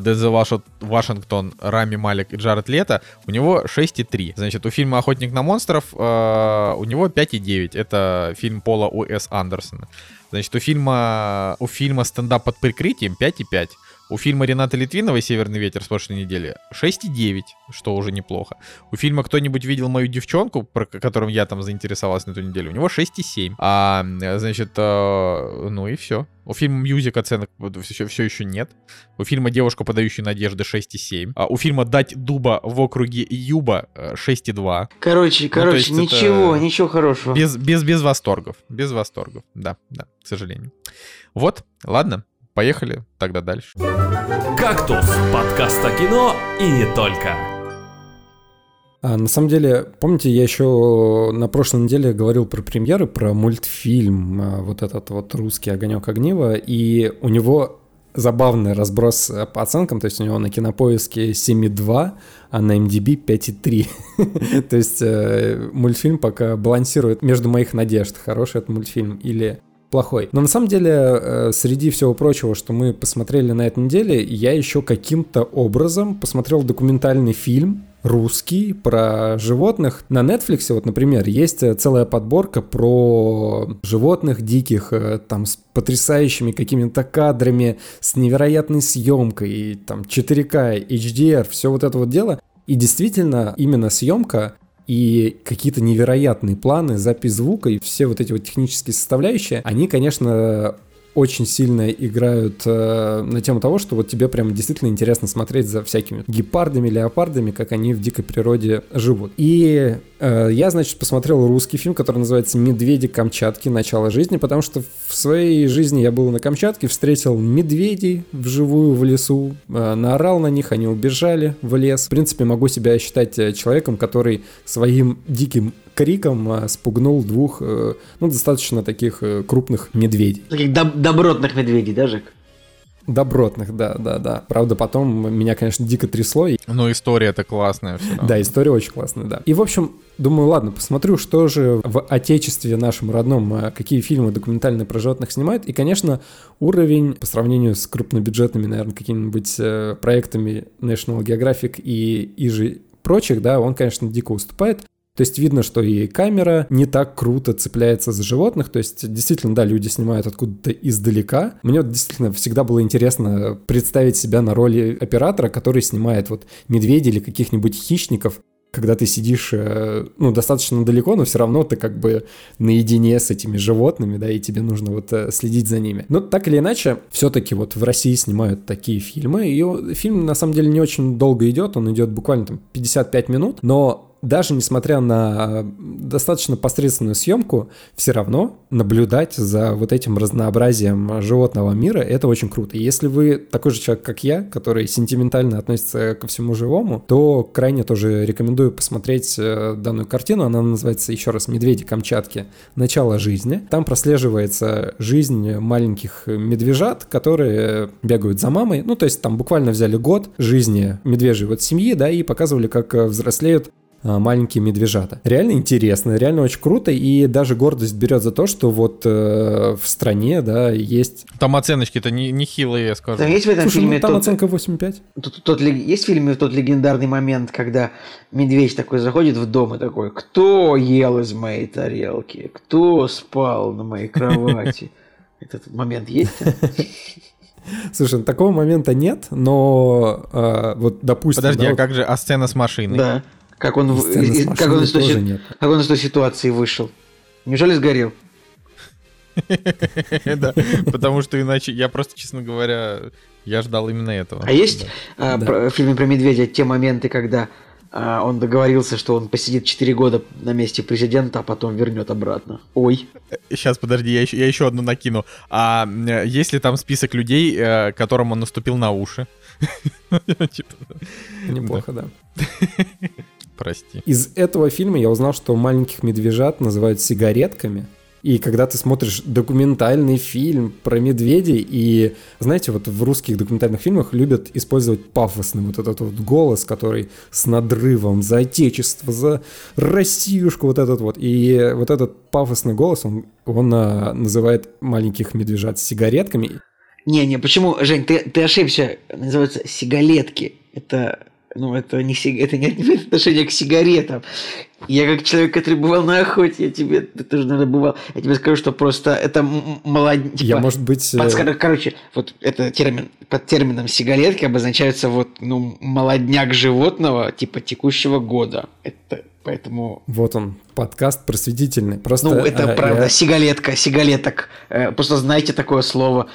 Дензел Вашингтон Рами Малик и Джаред Лето, у него 6,3. Значит, у фильма «Охотник на монстров» э, у него 5,9. Это фильм Пола У.С. Андерсона. Значит, у фильма, у фильма «Стендап под прикрытием» 5,5. У фильма Рената Литвинова «Северный ветер» с прошлой недели 6,9, что уже неплохо. У фильма «Кто-нибудь видел мою девчонку», про которым я там заинтересовался на эту неделю, у него 6,7. А, значит, э, ну и все. У фильма «Music» оценок все, все еще нет. У фильма «Девушка, подающая надежды» 6,7. А у фильма «Дать дуба в округе Юба» 6,2. Короче, ну, короче, ничего, ничего хорошего. Без, без, без восторгов. Без восторгов. Да, да, к сожалению. Вот, ладно. Поехали тогда дальше. «Кактус» — подкаст о кино и не только. А, на самом деле, помните, я еще на прошлой неделе говорил про премьеры, про мультфильм, а, вот этот вот русский «Огонек огнива», и у него забавный разброс по оценкам, то есть у него на кинопоиске 7,2, а на MDB 5,3. [LAUGHS] то есть э, мультфильм пока балансирует между моих надежд, хороший это мультфильм или плохой. Но на самом деле, э, среди всего прочего, что мы посмотрели на этой неделе, я еще каким-то образом посмотрел документальный фильм русский про животных. На Netflix, вот, например, есть э, целая подборка про животных диких, э, там, с потрясающими какими-то кадрами, с невероятной съемкой, там, 4К, HDR, все вот это вот дело. И действительно, именно съемка и какие-то невероятные планы, запись звука и все вот эти вот технические составляющие, они, конечно, очень сильно играют э, на тему того, что вот тебе прям действительно интересно смотреть за всякими гепардами, леопардами, как они в дикой природе живут. И э, я, значит, посмотрел русский фильм, который называется «Медведи Камчатки. Начало жизни», потому что в своей жизни я был на Камчатке, встретил медведей вживую в лесу, э, наорал на них, они убежали в лес. В принципе, могу себя считать э, человеком, который своим диким криком а, спугнул двух, э, ну, достаточно таких э, крупных медведей. Таких доб- добротных медведей, да, Жек? Добротных, да, да, да. Правда, потом меня, конечно, дико трясло. и- Ну, история-то классная все равно. Да, история очень классная, да. И, в общем, думаю, ладно, посмотрю, что же в отечестве нашем родном, а, какие фильмы документальные про животных снимают. И, конечно, уровень по сравнению с крупнобюджетными, наверное, какими-нибудь э, проектами National Geographic и, и же прочих, да, он, конечно, дико уступает. То есть видно, что и камера не так круто цепляется за животных. То есть действительно, да, люди снимают откуда-то издалека. Мне вот действительно всегда было интересно представить себя на роли оператора, который снимает вот медведей или каких-нибудь хищников, когда ты сидишь, э, ну, достаточно далеко, но все равно ты как бы наедине с этими животными, да, и тебе нужно вот э, следить за ними. Но так или иначе, все-таки вот в России снимают такие фильмы, и фильм на самом деле не очень долго идет, он идет буквально там 55 минут, но даже несмотря на достаточно посредственную съемку, все равно наблюдать за вот этим разнообразием животного мира, это очень круто. И если вы такой же человек, как я, который сентиментально относится ко всему живому, то крайне тоже рекомендую посмотреть э, данную картину. Она называется, еще раз, «Медведи Камчатки. Начало жизни». Там прослеживается жизнь маленьких медвежат, которые бегают за мамой. Ну, то есть там буквально взяли год жизни медвежьей вот семьи, да, и показывали, как э, взрослеют маленькие медвежата. Реально интересно, реально очень круто, и даже гордость берет за то, что вот э, в стране, да, есть... Там оценочки-то не, нехилые, я скажу. Там есть в этом Слушай, фильме ну, там тот, оценка 8,5. тот- тот есть в фильме тот легендарный момент, когда медведь такой заходит в дом и такой, кто ел из моей тарелки, кто спал на моей кровати. [LAUGHS] Этот момент есть? Слушай, ну, такого момента нет, но э, вот, допустим... Подожди, да, а вот как же, а сцена с машиной? Да. Как он, из- как он из той тоже си- нет. как он из той ситуации вышел? Неужели сгорел? [LAUGHS] Да, потому что иначе, я просто, честно говоря, я ждал именно этого. А есть а, в фильме про медведя те моменты, когда а, он договорился, что он посидит 4 года на месте президента, а потом вернет обратно. Ой. Сейчас, подожди, я еще, я еще одну накину. А э, есть ли там список людей, э, которым он наступил на уши? [LAUGHS] Типа, Неплохо, да. [LAUGHS] Прости. Из этого фильма я узнал, что маленьких медвежат называют сигаретками. И когда ты смотришь документальный фильм про медведей, и, знаете, вот в русских документальных фильмах любят использовать пафосный вот этот вот голос, который с надрывом за отечество, за Россиюшку, вот этот вот. И вот этот пафосный голос, он, он а, называет маленьких медвежат сигаретками. Не-не, почему, Жень, ты, ты ошибся. Называются сигалетки. Это, ну, это не, сиг- это не имеет отношения к сигаретам. Я как человек, который бывал на охоте, я тебе, ты тоже, наверное, бывал, я тебе скажу, что просто это молод... Я, может быть... э, Подскажи, короче, вот это термин, под термином сигаретки обозначается вот, ну, молодняк животного, типа, текущего года. Это, поэтому Вот он, подкаст просветительный. Просто, ну, это а, правда, я- сигалетка, сигалеток. Э, Просто знаете такое слово.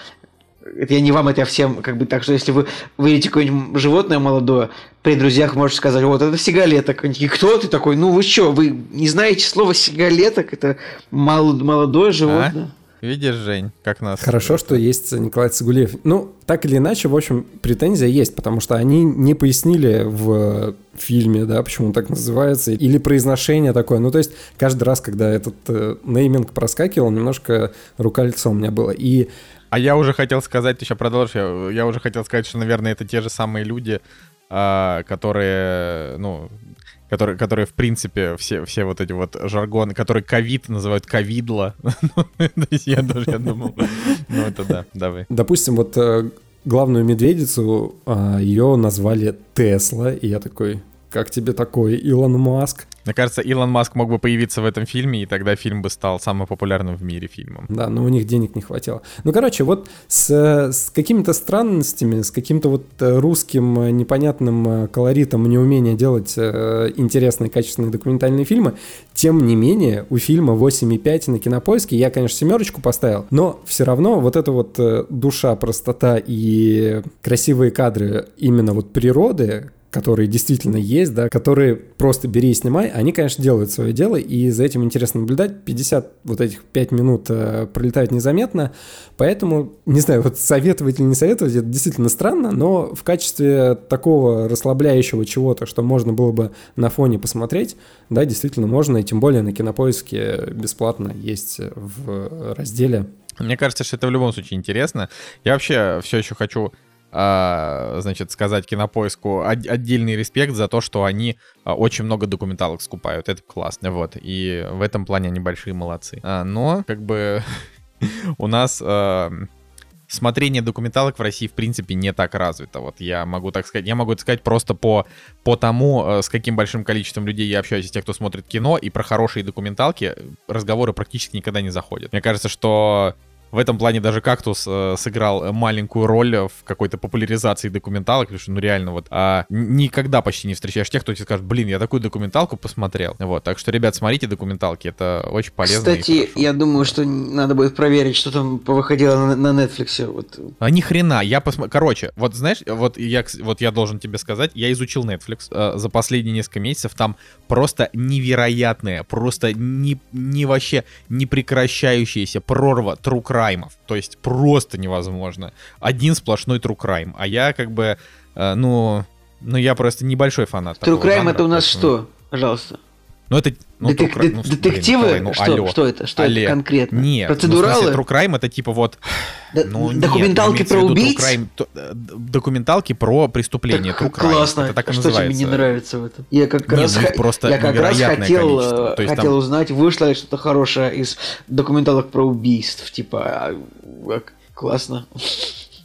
Это я не вам, это я всем, как бы, так что если вы видите какое-нибудь животное молодое, при друзьях можете сказать, вот это сигалеток. Такие, кто ты такой? Ну вы что, вы не знаете слово сигалеток? Это мол- молодое животное. Видишь, Жень, как нас... Хорошо, что есть Николай Цигулиев. Ну, так или иначе, в общем, претензия есть, потому что они не пояснили в фильме, да, почему он так называется, или произношение такое. Ну, то есть, каждый раз, когда этот э, нейминг проскакивал, немножко рука-лицо у меня было. И А я уже хотел сказать, ты сейчас продолжишь, я, я уже хотел сказать, что, наверное, это те же самые люди, а, которые, ну, которые, которые, в принципе, все, все вот эти вот жаргоны, которые ковид называют ковидло. [LAUGHS] Я даже я думал, ну это да, давай. Допустим, вот э, главную медведицу, а, ее назвали Тесла, и я такой, как тебе такое, Илон Маск? Мне кажется, Илон Маск мог бы появиться в этом фильме, и тогда фильм бы стал самым популярным в мире фильмом. Да, но у них денег не хватило. Ну, короче, вот с, с какими-то странностями, с каким-то вот э, русским э, непонятным э, колоритом неумения делать э, интересные, качественные документальные фильмы, тем не менее, у фильма 8,5 на кинопоиске, я, конечно, семерочку поставил, но все равно вот эта вот э, душа, простота и красивые кадры именно вот природы, которые действительно есть, да, которые просто бери и снимай, они, конечно, делают свое дело, и за этим интересно наблюдать. 50 вот этих 5 минут э, пролетают незаметно, поэтому, не знаю, вот советовать или не советовать, это действительно странно, но в качестве такого расслабляющего чего-то, что можно было бы на фоне посмотреть, да, действительно можно, и тем более на Кинопоиске бесплатно есть в разделе Мне кажется, что это в любом случае интересно. Я вообще все еще хочу а, значит, сказать кинопоиску отдельный респект за то, что они а, очень много документалок скупают. Это классно, вот. И в этом плане они большие молодцы. А, но, как бы, [LAUGHS] у нас смотрение документалок в России, в принципе, не так развито. Вот я могу так сказать, я могу это сказать просто по, по тому, э, с каким большим количеством людей я общаюсь из тех, кто смотрит кино, и про хорошие документалки разговоры практически никогда не заходят. Мне кажется, что в этом плане даже «Кактус» э, сыграл маленькую роль в какой-то популяризации документалок, потому что, ну, реально, вот, а, никогда почти не встречаешь тех, кто тебе скажет, блин, я такую документалку посмотрел. Вот, так что, ребят, смотрите документалки, это очень полезно. Кстати, я думаю, что надо будет проверить, что там выходило на, на Netflix. Вот. А ни хрена, я посмотрел, короче, вот знаешь, вот я, вот я должен тебе сказать, я изучил Netflix э, за последние несколько месяцев, там просто невероятная, просто не, не вообще не прекращающаяся прорва true краймов. То есть просто невозможно. Один сплошной true crime. А я как бы, э, ну, ну я просто небольшой фанат. True crime жанра, это у нас что? Пожалуйста. Ну это ну, Детек- true, ну, детективы? Блин, ну, что, алло, что это? Что алле. это конкретно? Нет, Процедуралы? Ну, в смысле, true crime это типа вот... Да, ну, документалки нет, про убийц? Crime, то, э, документалки про преступление. Так. Классно. Это так и что называется. тебе не нравится в этом? Я как нет, раз, ну, просто я как раз хотел, э, хотел там... узнать, вышло ли что-то хорошее из документалок про убийств. Типа, а, а, классно.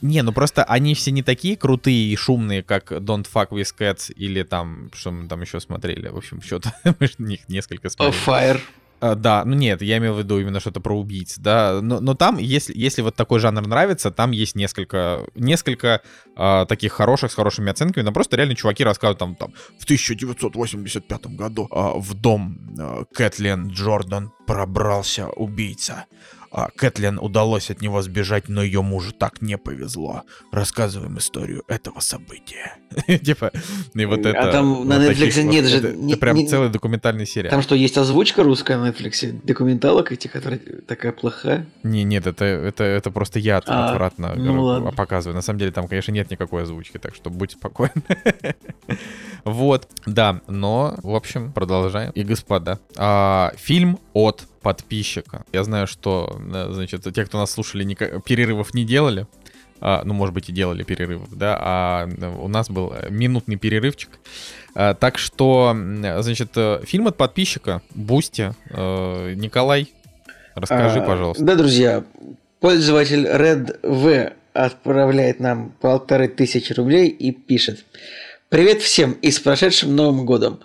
Не, ну просто они все не такие крутые и шумные, как Don't Fuck With Cats или там, что мы там еще смотрели. В общем, что-то [LAUGHS] мы них несколько смотрели. Fire. А, да, ну нет, я имел в виду именно что-то про убийц, да, но, но там, если, если вот такой жанр нравится, там есть несколько, несколько а, таких хороших, с хорошими оценками, там просто реально чуваки рассказывают там, там в 1985 году а, в дом а, Кэтлин Джордан пробрался убийца. А Кэтлин удалось от него сбежать, но ее мужу так не повезло. Рассказываем историю этого события. [LAUGHS] Типа, и вот а это... А там на Netflix нет же... Это прям целый документальный сериал. Там что, есть озвучка русская на Netflix? Документалок этих, такая плохая? Не, нет, это, это, это просто я а, отвратно ну показываю. На самом деле там, конечно, нет никакой озвучки, так что будь спокоен. [LAUGHS] Вот, да, но, в общем, продолжаем. И, господа, а, фильм от подписчика. Я знаю, что, значит, те, кто нас слушали, никак, перерывов не делали. А, ну, может быть, и делали перерывов, да, а у нас был минутный перерывчик. А, так что, значит, фильм от подписчика, Бусти. А, Николай, расскажи, а, пожалуйста. Да, друзья, пользователь Red V отправляет нам полторы тысячи рублей и пишет. Привет всем и с прошедшим Новым годом.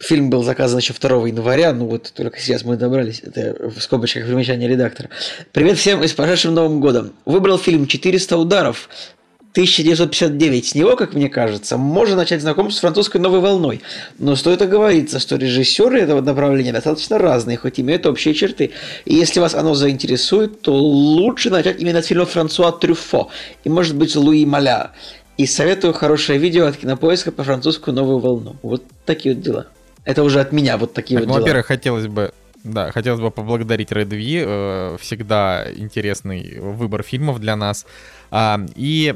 Фильм был заказан еще 2 января, ну вот только сейчас мы добрались, это в скобочках примечания редактора. Привет всем и с прошедшим Новым годом. Выбрал фильм «400 ударов», 1959. С него, как мне кажется, можно начать знакомство с французской новой волной. Но стоит оговориться, что режиссеры этого направления достаточно разные, хоть имеют общие черты. И если вас оно заинтересует, то лучше начать именно с фильма Франсуа Трюфо и, может быть, Луи Маля. И советую хорошее видео от Кинопоиска по французскую новую волну. Вот такие вот дела. Это уже от меня вот такие так, вот ну, дела. Во-первых, хотелось бы да, хотелось бы поблагодарить Red V. Э, всегда интересный выбор фильмов для нас. А, и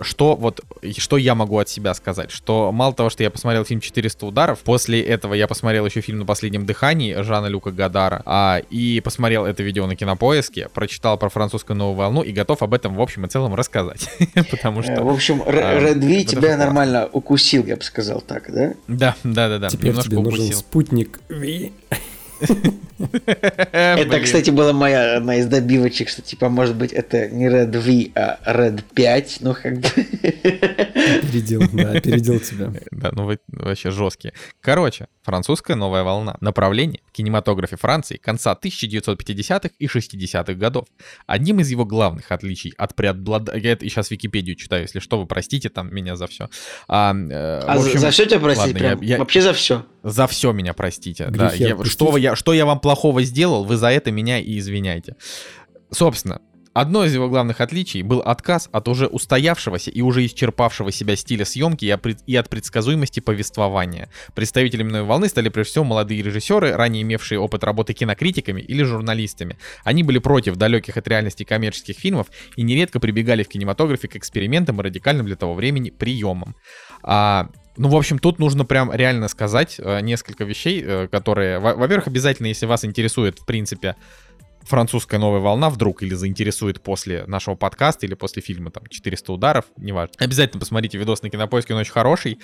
что вот, что я могу от себя сказать, что мало того, что я посмотрел фильм «400 ударов», после этого я посмотрел еще фильм «На последнем дыхании» Жана Люка Гадара, а, и посмотрел это видео на Кинопоиске, прочитал про французскую новую волну и готов об этом в общем и целом рассказать, [LAUGHS] потому что... В общем, Red V тебя нормально укусил, я бы сказал так, да? Да, да, да, да. Теперь тебе нужен спутник V. Это, кстати, была моя одна из добивочек, что типа, может быть, это не Red V, а Red 5, ну как бы. Опередил, да, опередил тебя. Да, ну вы вообще жесткие. Короче, французская новая волна. Направление кинематографе Франции конца 1950-х и 60-х годов. Одним из его главных отличий от преобладания... Я сейчас Википедию читаю, если что, вы простите там меня за все. А, э, а общем, за все тебя простить? Ладно, прям, я, я, вообще за все? За все меня простите. да, я, что, я, что я вам плохого сделал, вы за это меня и извиняйте. Собственно, Одно из его главных отличий был отказ от уже устоявшегося и уже исчерпавшего себя стиля съемки и от предсказуемости повествования. Представителями новой волны стали прежде всего молодые режиссеры, ранее имевшие опыт работы кинокритиками или журналистами. Они были против далеких от реальности коммерческих фильмов и нередко прибегали в кинематографе к экспериментам и радикальным для того времени приемам. А, ну, в общем, тут нужно прям реально сказать э, несколько вещей, э, которые, во-первых, обязательно, если вас интересует, в принципе, французская новая волна вдруг или заинтересует после нашего подкаста или после фильма там 400 ударов, неважно. Обязательно посмотрите видос на Кинопоиске, он очень хороший.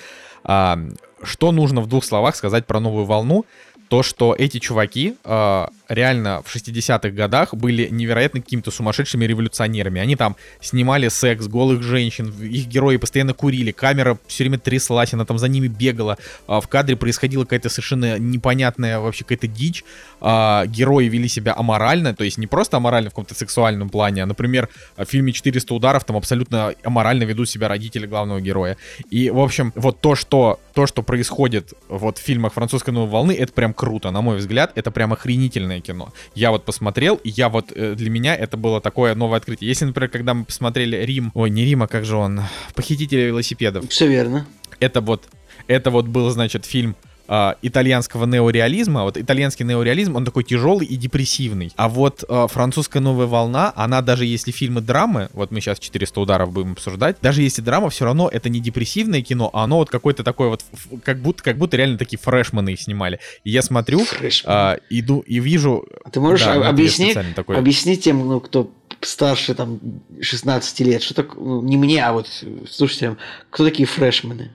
А, что нужно в двух словах сказать про новую волну? То, что эти чуваки э, реально в 60-х годах были невероятно какими-то сумасшедшими революционерами. Они там снимали секс, голых женщин, их герои постоянно курили, камера все время тряслась, она там за ними бегала, э, в кадре происходила какая-то совершенно непонятная вообще какая-то дичь, э, герои вели себя аморально, то есть не просто аморально в каком-то сексуальном плане, а, например, в фильме «400 ударов» там абсолютно аморально ведут себя родители главного героя. И, в общем, вот то, что, то, что происходит вот в фильмах французской новой волны, это прям круто, на мой взгляд, это прям охренительное кино. Я вот посмотрел, и я вот, э, для меня это было такое новое открытие. Если, например, когда мы посмотрели Рим, ой, не Рим, а как же он, Похитители велосипедов. Все верно. Это вот, это вот был, значит, фильм э, итальянского неореализма. Вот итальянский неореализм, он такой тяжелый и депрессивный. А вот э, французская новая волна, она даже если фильмы драмы, вот мы сейчас 400 ударов будем обсуждать, даже если драма, все равно это не депрессивное кино, а оно вот какое-то такое вот, как будто, как будто реально такие фрешманы их снимали. И я смотрю, э, иду и вижу... А ты можешь да, объяснить, такой... объясни тем, ну, кто старше там 16 лет, что такое, ну, не мне, а вот слушайте, кто такие фрешмены?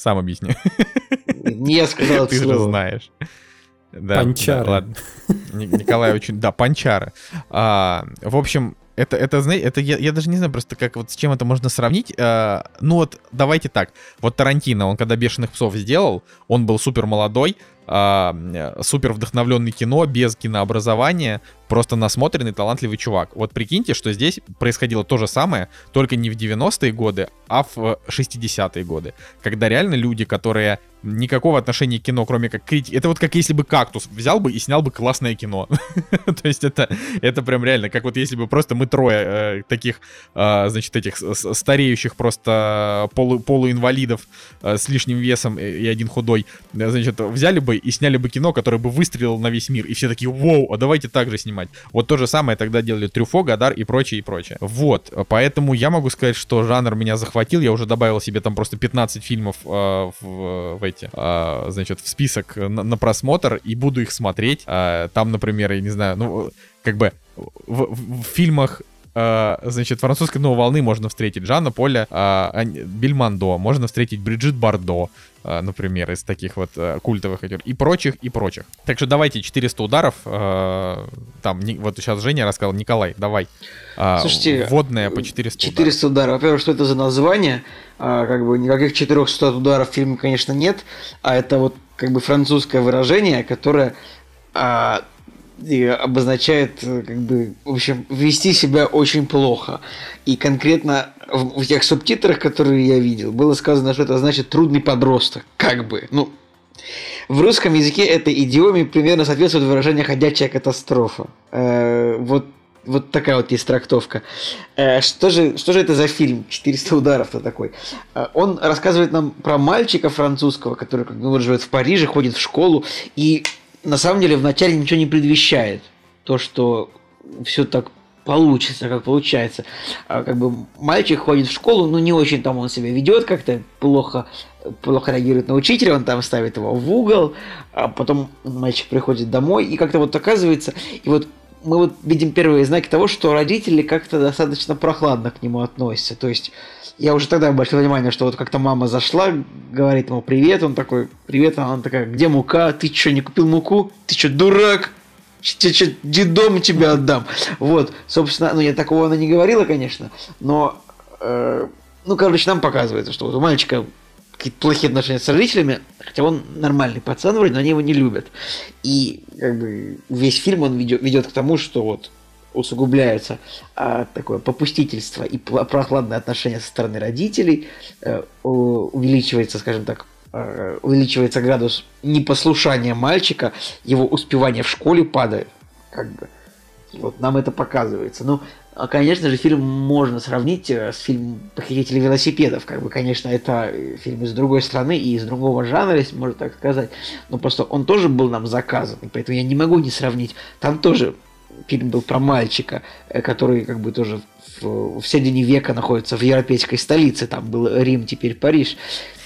Сам объясни. Не я сказал Ты же знаешь. Да, Панчары. Да, ладно. Николай очень... Да, панчары. А, в общем, это, это, знаете, это я, я даже не знаю просто, как вот с чем это можно сравнить. А, ну вот, давайте так. Вот Тарантино, он когда «Бешеных псов» сделал, он был супер молодой, а, супер вдохновленный кино, без кинообразования, просто насмотренный, талантливый чувак. Вот прикиньте, что здесь происходило то же самое, только не в 90-е годы, а в 60-е годы, когда реально люди, которые никакого отношения к кино, кроме как критики. Это вот как если бы кактус взял бы и снял бы классное кино. [LAUGHS] То есть это, это прям реально, как вот если бы просто мы трое э, таких, э, значит, этих стареющих просто полу, полуинвалидов э, с лишним весом и один худой, значит, взяли бы и сняли бы кино, которое бы выстрелило на весь мир. И все такие, вау, а давайте так же снимать. Вот то же самое тогда делали Трюфо, Гадар и прочее, и прочее. Вот, поэтому я могу сказать, что жанр меня захватил. Я уже добавил себе там просто 15 фильмов э, в, в эти, э, значит, в список на, на просмотр и буду их смотреть. Э, там, например, я не знаю, ну, как бы в, в, в фильмах Uh, значит, французской новой волны можно встретить Жанна Поля uh, Бельмондо, можно встретить Бриджит Бардо, uh, например, из таких вот культовых актеров, и прочих, и прочих. Так что давайте 400 ударов, там, не, вот сейчас Женя рассказал, Николай, давай. Слушайте, водная по 400 400 ударов. ударов. Во-первых, что это за название? как бы никаких 400 ударов в фильме, конечно, нет, а это вот как бы французское выражение, которое и обозначает, э, как бы, в общем, вести себя очень плохо. И конкретно в, в тех субтитрах, которые я видел, было сказано, что это значит трудный подросток. Как бы. Ну, в русском языке этой идиоме примерно соответствует выражение «ходячая катастрофа». Э, вот вот такая вот есть трактовка. Э, что, же, что же это за фильм «400 ударов»-то такой? Э, он рассказывает нам про мальчика французского, который как бы, живет в Париже, ходит в школу, и на самом деле вначале ничего не предвещает. То, что все так получится, как получается. А, как бы мальчик ходит в школу, ну не очень там он себя ведет как-то плохо, плохо реагирует на учителя, он там ставит его в угол, а потом мальчик приходит домой и как-то вот оказывается, и вот мы вот видим первые знаки того, что родители как-то достаточно прохладно к нему относятся. То есть я уже тогда обратил внимание, что вот как-то мама зашла, говорит ему привет, он такой, привет, а она такая, где мука? Ты что, не купил муку? Ты что, дурак? Дедом тебя отдам. Вот, собственно, ну я такого она не говорила, конечно, но, э, ну, короче, нам показывается, что вот у мальчика какие-то плохие отношения с родителями, хотя он нормальный пацан вроде, но они его не любят. И как бы весь фильм он ведет, ведет к тому, что вот усугубляется а, такое попустительство и прохладное отношение со стороны родителей, а, увеличивается, скажем так, а, увеличивается градус непослушания мальчика, его успевание в школе падает, как бы. Вот нам это показывается. Ну, а, конечно же, фильм можно сравнить э, с фильмом «Похитители велосипедов». Как бы, конечно, это э, фильм из другой страны и из другого жанра, если можно так сказать. Но просто он тоже был нам заказан, и поэтому я не могу не сравнить. Там тоже фильм был про мальчика, э, который как бы тоже в, в середине века находится в европейской столице. Там был Рим, теперь Париж.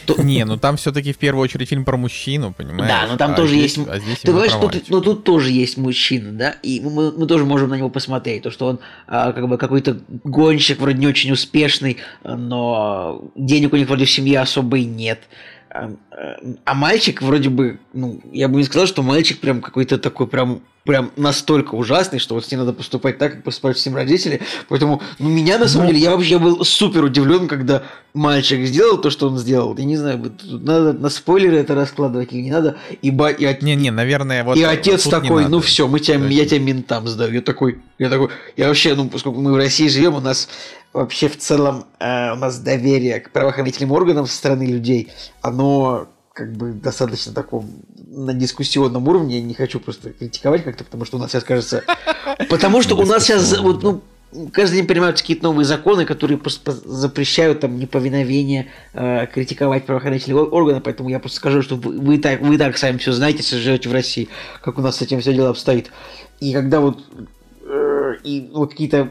То- Не, ну там все-таки в первую очередь фильм про мужчину, понимаешь? Да, но там А тоже здесь- есть... а здесь Ты говоришь, что тут, мальчика. ну, тут тоже есть мужчина, да, и мы, мы тоже можем на него посмотреть, то, что он а, как бы какой-то гонщик, вроде не очень успешный, но денег у них вроде в семье особо и нет. А, а мальчик вроде бы, ну, я бы не сказал, что мальчик прям какой-то такой прям прям настолько ужасный, что вот с ним надо поступать так, как поступают всем родители. Поэтому ну, меня, на самом деле, я вообще был супер удивлен, когда мальчик сделал то, что он сделал. Я не знаю, вот тут надо на спойлеры это раскладывать или не надо. И, ба- и, от- Не-не, наверное, вот... и вот отец не такой, ну все, мы тебя, я тебя ментам сдаю. Я такой, я такой, я вообще, ну, поскольку мы в России живем, у нас вообще в целом э, у нас доверие к правоохранительным органам со стороны людей, оно как бы достаточно таком на дискуссионном уровне. Я не хочу просто критиковать как-то, потому что у нас сейчас кажется... [LAUGHS] Потому что у нас сейчас вот, ну, каждый день принимаются какие-то новые законы, которые просто запрещают там неповиновение, э, критиковать правоохранительные органы, поэтому я просто скажу, что вы, вы и так, вы и так сами все знаете, если живете в России, как у нас с этим все дело обстоит. И когда вот, э, и вот какие-то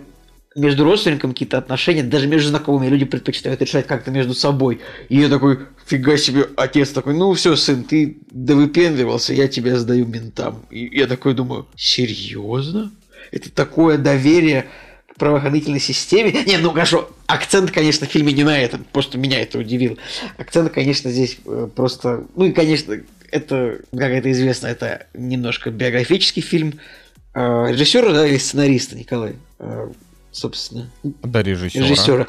между родственниками какие-то отношения, даже между знакомыми люди предпочитают решать как-то между собой. И я такой, фига себе, отец такой, ну все, сын, ты довыпендривался, я тебя сдаю ментам. И я такой думаю, серьезно? Это такое доверие к правоохранительной системе? Не, ну хорошо, акцент, конечно, в фильме не на этом, просто меня это удивило. Акцент, конечно, здесь э, просто... Ну и, конечно, это, как это известно, это немножко биографический фильм. Э, Режиссера, да, или сценариста, Николай? Собственно, Да, режиссера. режиссера.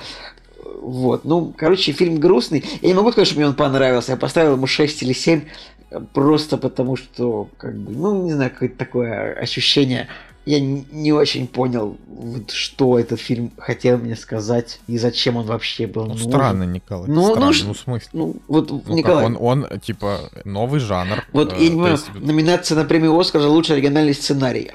Вот, ну, короче, фильм грустный. Я не могу сказать, что мне он понравился. Я поставил ему 6 или 7, э, просто потому что, как бы, ну, не знаю, какое-то такое ощущение. Я не очень понял, вот, что этот фильм хотел мне сказать и зачем он вообще был Ну, нужен. странно, Николай. Ну, странно. ну, Ну, в смысле? Ну, вот, Ну, как, Николай, он, он, типа, новый жанр. вот э, я не то понимаю, есть, номинация на премию Оскар за лучший оригинальный сценарий.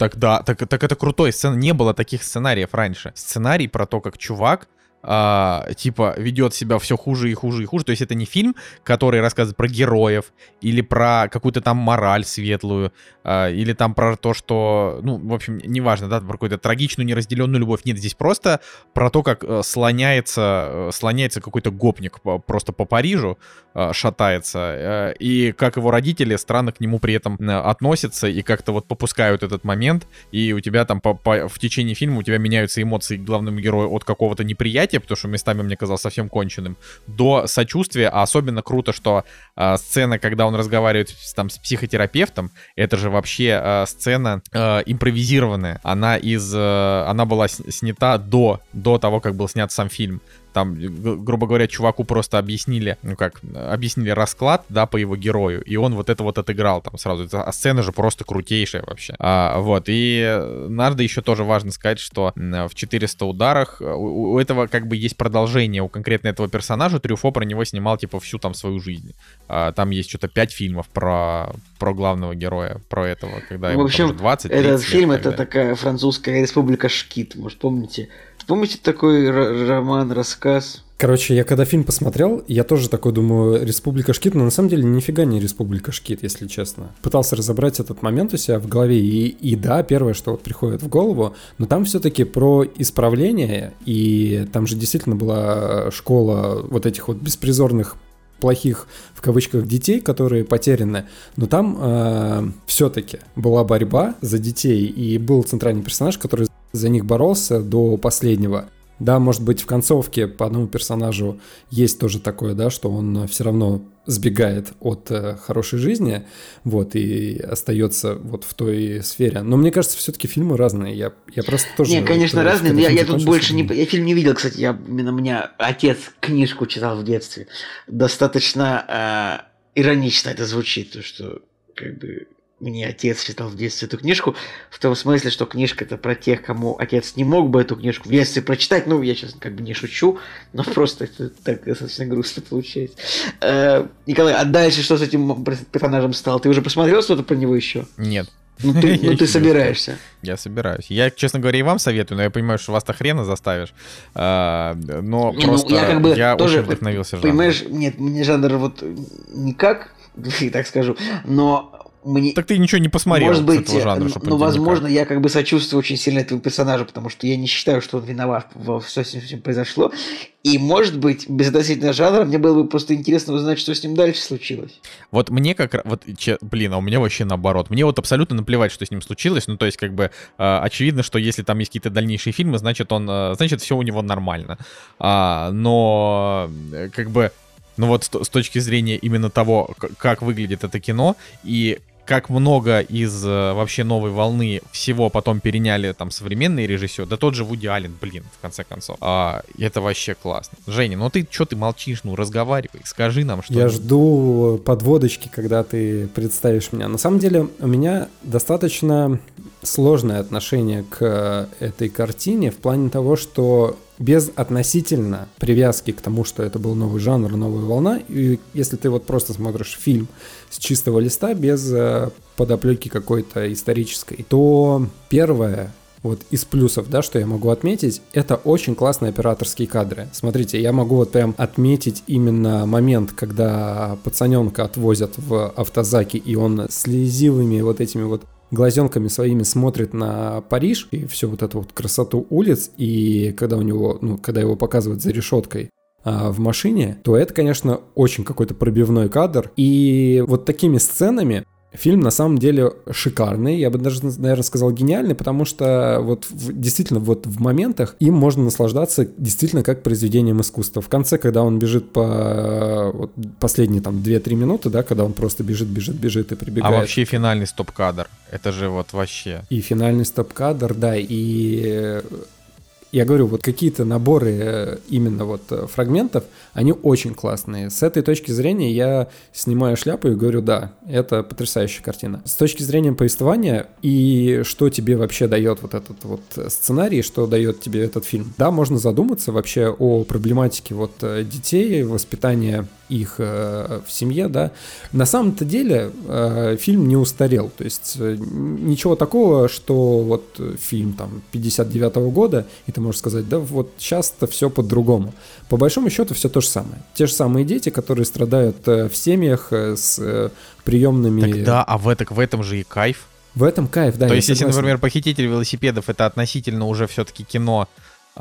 А, Так да, так, так это крутой сцен. Не было таких сценариев раньше. Сценарий про то, как чувак а, типа ведет себя все хуже и хуже и хуже. То есть это не фильм, который рассказывает про героев или про какую-то там мораль светлую, а, или там про то, что, ну, в общем, неважно, да, про какую-то трагичную неразделенную любовь. Нет, здесь просто про то, как э, слоняется, э, слоняется какой-то гопник просто по Парижу, э, шатается, и как его родители странно к нему при этом относятся и как-то вот попускают этот момент, и у тебя там по- по- в течение фильма у тебя меняются эмоции к главному от какого-то неприятия, потому что местами мне казалось совсем конченым, до сочувствия, а особенно круто, что э, сцена, когда он разговаривает там, с психотерапевтом, это же вообще э, сцена э, импровизированная, она из, э, она была снята до, до того, как был снят сам фильм. Там, грубо говоря, чуваку просто объяснили, ну как, объяснили расклад, да, по его герою, и он вот это вот отыграл там сразу. А сцена же просто крутейшая вообще. А, вот, и э, надо еще тоже важно сказать, что в 400 ударах э, у, у этого как бы есть продолжение у конкретно этого персонажа. Трюфо про него снимал, типа, всю там свою жизнь. А, там есть что-то 5 фильмов про, про главного героя, про этого, когда В ему там общем, уже 20 Этот 30 лет фильм это такая французская республика Шкит, может помните? Помните такой роман, рассказ? Короче, я когда фильм посмотрел, я тоже такой думаю, Республика Шкит, но на самом деле нифига не Республика Шкит, если честно. Пытался разобрать этот момент у себя в голове, и, и да, первое, что вот приходит в голову, но там все-таки про исправление, и там же действительно была школа вот этих вот беспризорных плохих в кавычках детей, которые потеряны, но там все-таки была борьба за детей, и был центральный персонаж, который за них боролся до последнего. Да, может быть, в концовке по одному персонажу есть тоже такое, да, что он все равно сбегает от э, хорошей жизни, вот, и остается вот в той сфере. Но мне кажется, все-таки фильмы разные. Я, я просто тоже... Не, конечно, вот, разные, но я, я тут больше не... Я фильм не видел, кстати, я, именно у меня отец книжку читал в детстве. Достаточно э, иронично это звучит, то, что как бы мне отец читал в детстве эту книжку, в том смысле, что книжка это про тех, кому отец не мог бы эту книжку в детстве прочитать. Ну, я сейчас как бы не шучу, но [LAUGHS] просто это так достаточно грустно получается. Э, Николай, а дальше что с этим персонажем стало? Ты уже посмотрел что-то про него еще? Нет. Ну ты, [LAUGHS] Я ну, ты собираешься. Я собираюсь. Я, честно говоря, и вам советую, но я понимаю, что вас-то хрена заставишь. А, но Не, ну, просто я как бы тоже, очень вдохновился жанром. Понимаешь, нет, мне жанр вот никак, [LAUGHS] так скажу, но мне... Так ты ничего не посмотрел Может быть, этого жанра, ну, возможно, я как бы сочувствую очень сильно этому персонажу, потому что я не считаю, что он виноват во все, с ним произошло. И, может быть, без относительно жанра, мне было бы просто интересно узнать, что с ним дальше случилось. Вот мне как раз, вот, че- блин, а у меня вообще наоборот. Мне вот абсолютно наплевать, что с ним случилось. Ну, то есть, как бы, э, очевидно, что если там есть какие-то дальнейшие фильмы, значит, он, э, значит, все у него нормально. А, но, э, как бы, ну вот с, точки зрения именно того, как выглядит это кино, и как много из э, вообще новой волны всего потом переняли там современные режиссеры, да тот же Вуди Аллен, блин, в конце концов. А, это вообще классно. Женя, ну ты что ты молчишь, ну разговаривай, скажи нам, что Я жду подводочки, когда ты представишь меня. На самом деле у меня достаточно сложное отношение к этой картине в плане того, что без относительно привязки к тому, что это был новый жанр, новая волна, и если ты вот просто смотришь фильм с чистого листа, без э, подоплеки какой-то исторической, то первое, вот из плюсов, да, что я могу отметить, это очень классные операторские кадры. Смотрите, я могу вот прям отметить именно момент, когда пацаненка отвозят в автозаке, и он слезивыми вот этими вот глазенками своими смотрит на Париж и всю вот эту вот красоту улиц, и когда у него, ну, когда его показывают за решеткой, а, в машине, то это, конечно, очень какой-то пробивной кадр. И вот такими сценами Фильм на самом деле шикарный, я бы даже, наверное, сказал гениальный, потому что вот в- действительно вот в моментах им можно наслаждаться действительно как произведением искусства. В конце, когда он бежит по вот, последние там 2-3 минуты, да, когда он просто бежит, бежит, бежит и А прибегает. вообще финальный стоп-кадр. Это же вот вообще. И финальный стоп-кадр, да, и я говорю, вот какие-то наборы э, именно вот э, фрагментов, они очень классные. С этой точки зрения я снимаю шляпу и говорю, да, это потрясающая картина. С точки зрения повествования и что тебе вообще дает вот этот вот сценарий, что дает тебе этот фильм, да, можно задуматься вообще о проблематике вот э, детей, воспитания их э, в семье, да. На самом-то деле э, фильм не устарел, то есть э, ничего такого, что вот фильм там 59 года, и ты можешь сказать, да, вот сейчас-то все по-другому. По большому счету все то же самое. Те же самые дети, которые страдают в семьях с приемными... Так да, а в, это, в этом же и кайф. В этом кайф, да. То есть, если, согласен. например, похититель велосипедов это относительно уже все-таки кино.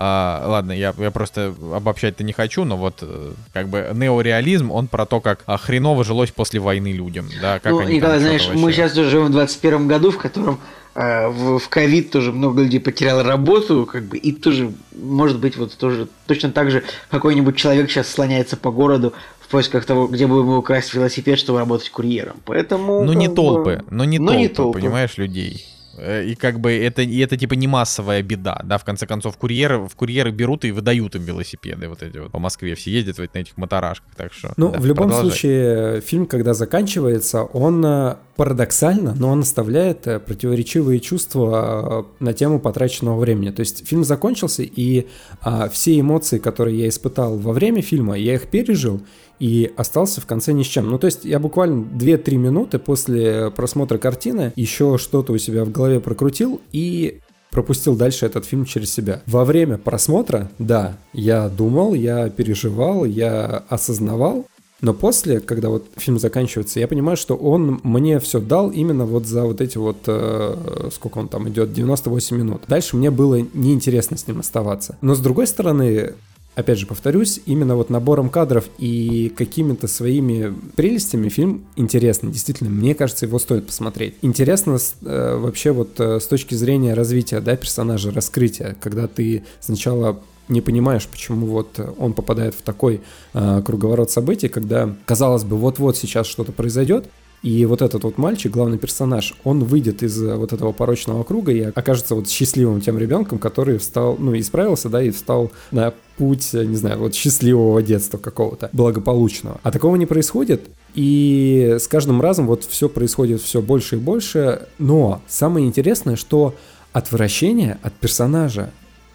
А, ладно, я, я просто обобщать-то не хочу, но вот э, как бы неореализм, он про то, как а, хреново жилось после войны людям, да, как ну, они Николай, там знаешь, что-то мы вообще- сейчас уже живем в 21 году, в котором э, в ковид тоже много людей потеряло работу, как бы, и тоже, может быть, вот тоже точно так же какой-нибудь человек сейчас слоняется по городу в поисках того, где бы ему украсть велосипед, чтобы работать курьером. Поэтому... Ну не бы, толпы, но не ну, толпы, не толпы. понимаешь, людей. Э, И как бы это, и это типа не массовая беда, да, в конце концов, курьеры, в курьеры берут и выдают им велосипеды, вот эти вот по Москве все ездят вот на этих моторашках, так что... Ну, да, в любом продолжай. случае, фильм, когда заканчивается, он э, парадоксально, но он оставляет э, противоречивые чувства на тему потраченного времени. То есть фильм закончился, и а, все эмоции, которые я испытал во время фильма, я их пережил и остался в конце ни с чем. Ну, то есть я буквально 2-3 минуты после просмотра картины еще что-то у себя в голове прокрутил и пропустил дальше этот фильм через себя. Во время просмотра, да, я думал, я переживал, я осознавал, но после, когда вот фильм заканчивается, я понимаю, что он мне все дал именно вот за вот эти вот, э, сколько он там идет, 98 минут. Дальше мне было неинтересно с ним оставаться. Но с другой стороны, опять же повторюсь, именно вот набором кадров и какими-то своими прелестями фильм интересный. Действительно, мне кажется, его стоит посмотреть. Интересно э, вообще вот э, с точки зрения развития, да, персонажа, раскрытия, когда ты сначала не понимаешь, почему вот он попадает в такой э, круговорот событий, когда, казалось бы, вот-вот сейчас что-то произойдет, и вот этот вот мальчик, главный персонаж, он выйдет из э, вот этого порочного круга и окажется вот счастливым тем ребенком, который встал, ну, исправился, да, и встал на путь, э, не знаю, вот счастливого детства какого-то, благополучного. А такого не происходит, и с каждым разом вот все происходит все больше и больше, но самое интересное, что отвращение от персонажа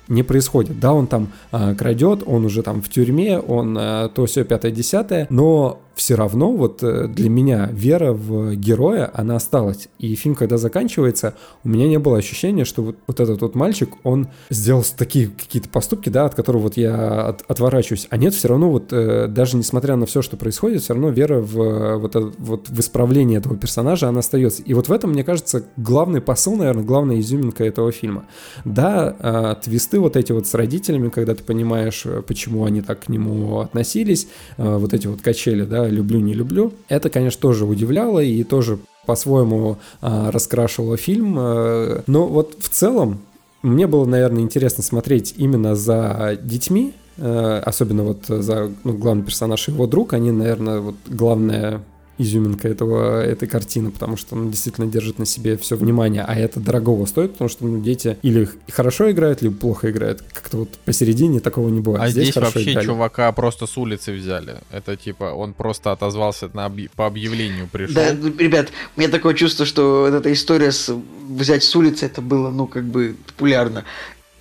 не происходит. Да, он там а, крадет, он уже там в тюрьме, он а, то все пятое десятое, но все равно вот э, для меня вера в героя, она осталась. И фильм, когда заканчивается, у меня не было ощущения, что вот, вот этот вот мальчик, он сделал такие какие-то поступки, да, от которых вот я от, отворачиваюсь. А нет, все равно вот э, даже несмотря на все, что происходит, все равно вера в э, вот, вот в исправление этого персонажа, она остается. И вот в этом, мне кажется, главный посыл, наверное, главная изюминка этого фильма. Да, э, твисты вот эти вот с родителями, когда ты понимаешь, почему они так к нему относились, вот эти вот качели, да, люблю, не люблю, это, конечно, тоже удивляло и тоже по-своему э, раскрашивало фильм. Э, но вот в целом мне было, наверное, интересно смотреть именно за детьми, э, особенно вот за ну, главный персонаж и его друг, они, наверное, вот главная изюминка этого, этой картины, потому что он действительно держит на себе все внимание, а это дорогого стоит, потому что ну, дети или хорошо играют, либо плохо играют. Как-то вот посередине такого не бывает. А здесь, здесь вообще играли. чувака просто с улицы взяли. Это типа он просто отозвался на объ... по объявлению пришел. Да, ну, ребят, у меня такое чувство, что эта история с взять с улицы, это было, ну, как бы популярно.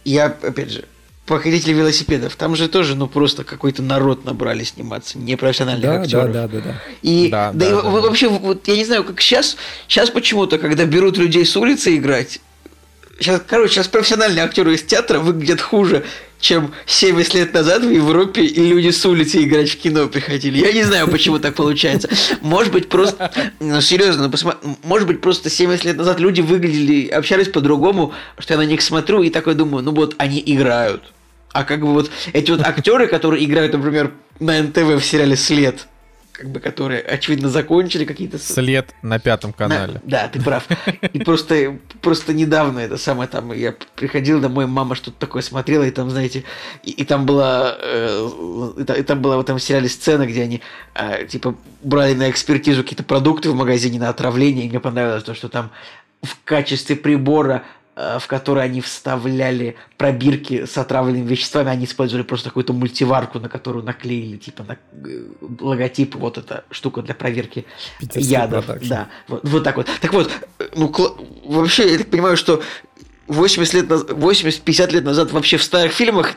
Я, опять же, Похитители велосипедов. Там же тоже, ну, просто какой-то народ набрали сниматься, непрофессиональных да, актеров. Да, да, да, да. И да, да, да, и да, вообще, да. вот я не знаю, как сейчас, сейчас почему-то, когда берут людей с улицы играть, сейчас, короче, сейчас профессиональные актеры из театра выглядят хуже, чем 70 лет назад в Европе люди с улицы играть в кино приходили. Я не знаю, почему так получается. Может быть, просто... Ну, серьезно, ну, посмотри, может быть, просто 70 лет назад люди выглядели, общались по-другому, что я на них смотрю и такой думаю, ну вот, они играют. А как бы вот эти вот актеры, которые играют, например, на НТВ в сериале «След», как бы, которые, очевидно, закончили какие-то... След на пятом канале. На... Да, ты прав. И просто, просто недавно это самое там, я приходил домой, мама что-то такое смотрела, и там, знаете, и, и там была, э, и, там была в этом сериале сцена, где они, э, типа, брали на экспертизу какие-то продукты в магазине на отравление, и мне понравилось то, что там в качестве прибора в которой они вставляли пробирки с отравленными веществами, они использовали просто какую-то мультиварку, на которую наклеили типа на э, логотип, вот эта штука для проверки Питерский ядов. Продакшн. Да, вот, вот так вот. Так вот, э, ну вообще я так понимаю, что 80 лет, 80-50 лет назад вообще в старых фильмах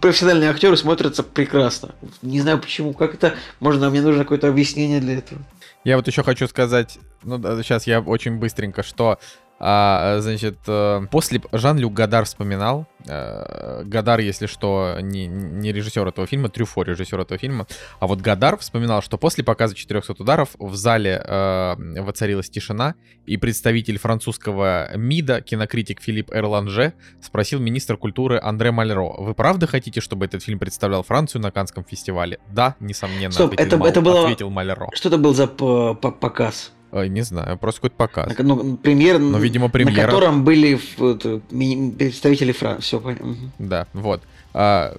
профессиональные актеры смотрятся прекрасно. Не знаю почему, как это можно, мне нужно какое-то объяснение для этого. Я вот еще хочу сказать, ну сейчас я очень быстренько, что а, значит, э, после Жан-Люк Гадар вспоминал, э, Гадар, если что, не, не режиссер этого фильма, Трюфо режиссер этого фильма, а вот Гадар вспоминал, что после показа 400 ударов в зале э, воцарилась тишина, и представитель французского МИДа, кинокритик Филипп Эрланже, спросил министра культуры Андре Мальро, вы правда хотите, чтобы этот фильм представлял Францию на Канском фестивале? Да, несомненно, Стоп, ответил, это, Мал, это было... ответил Малеро. Что это был за показ? Ой, не знаю, просто какой-то показ. Ну, премьер, Но, видимо, премьера. на котором были представители Франции. Все понятно. Да, вот. А,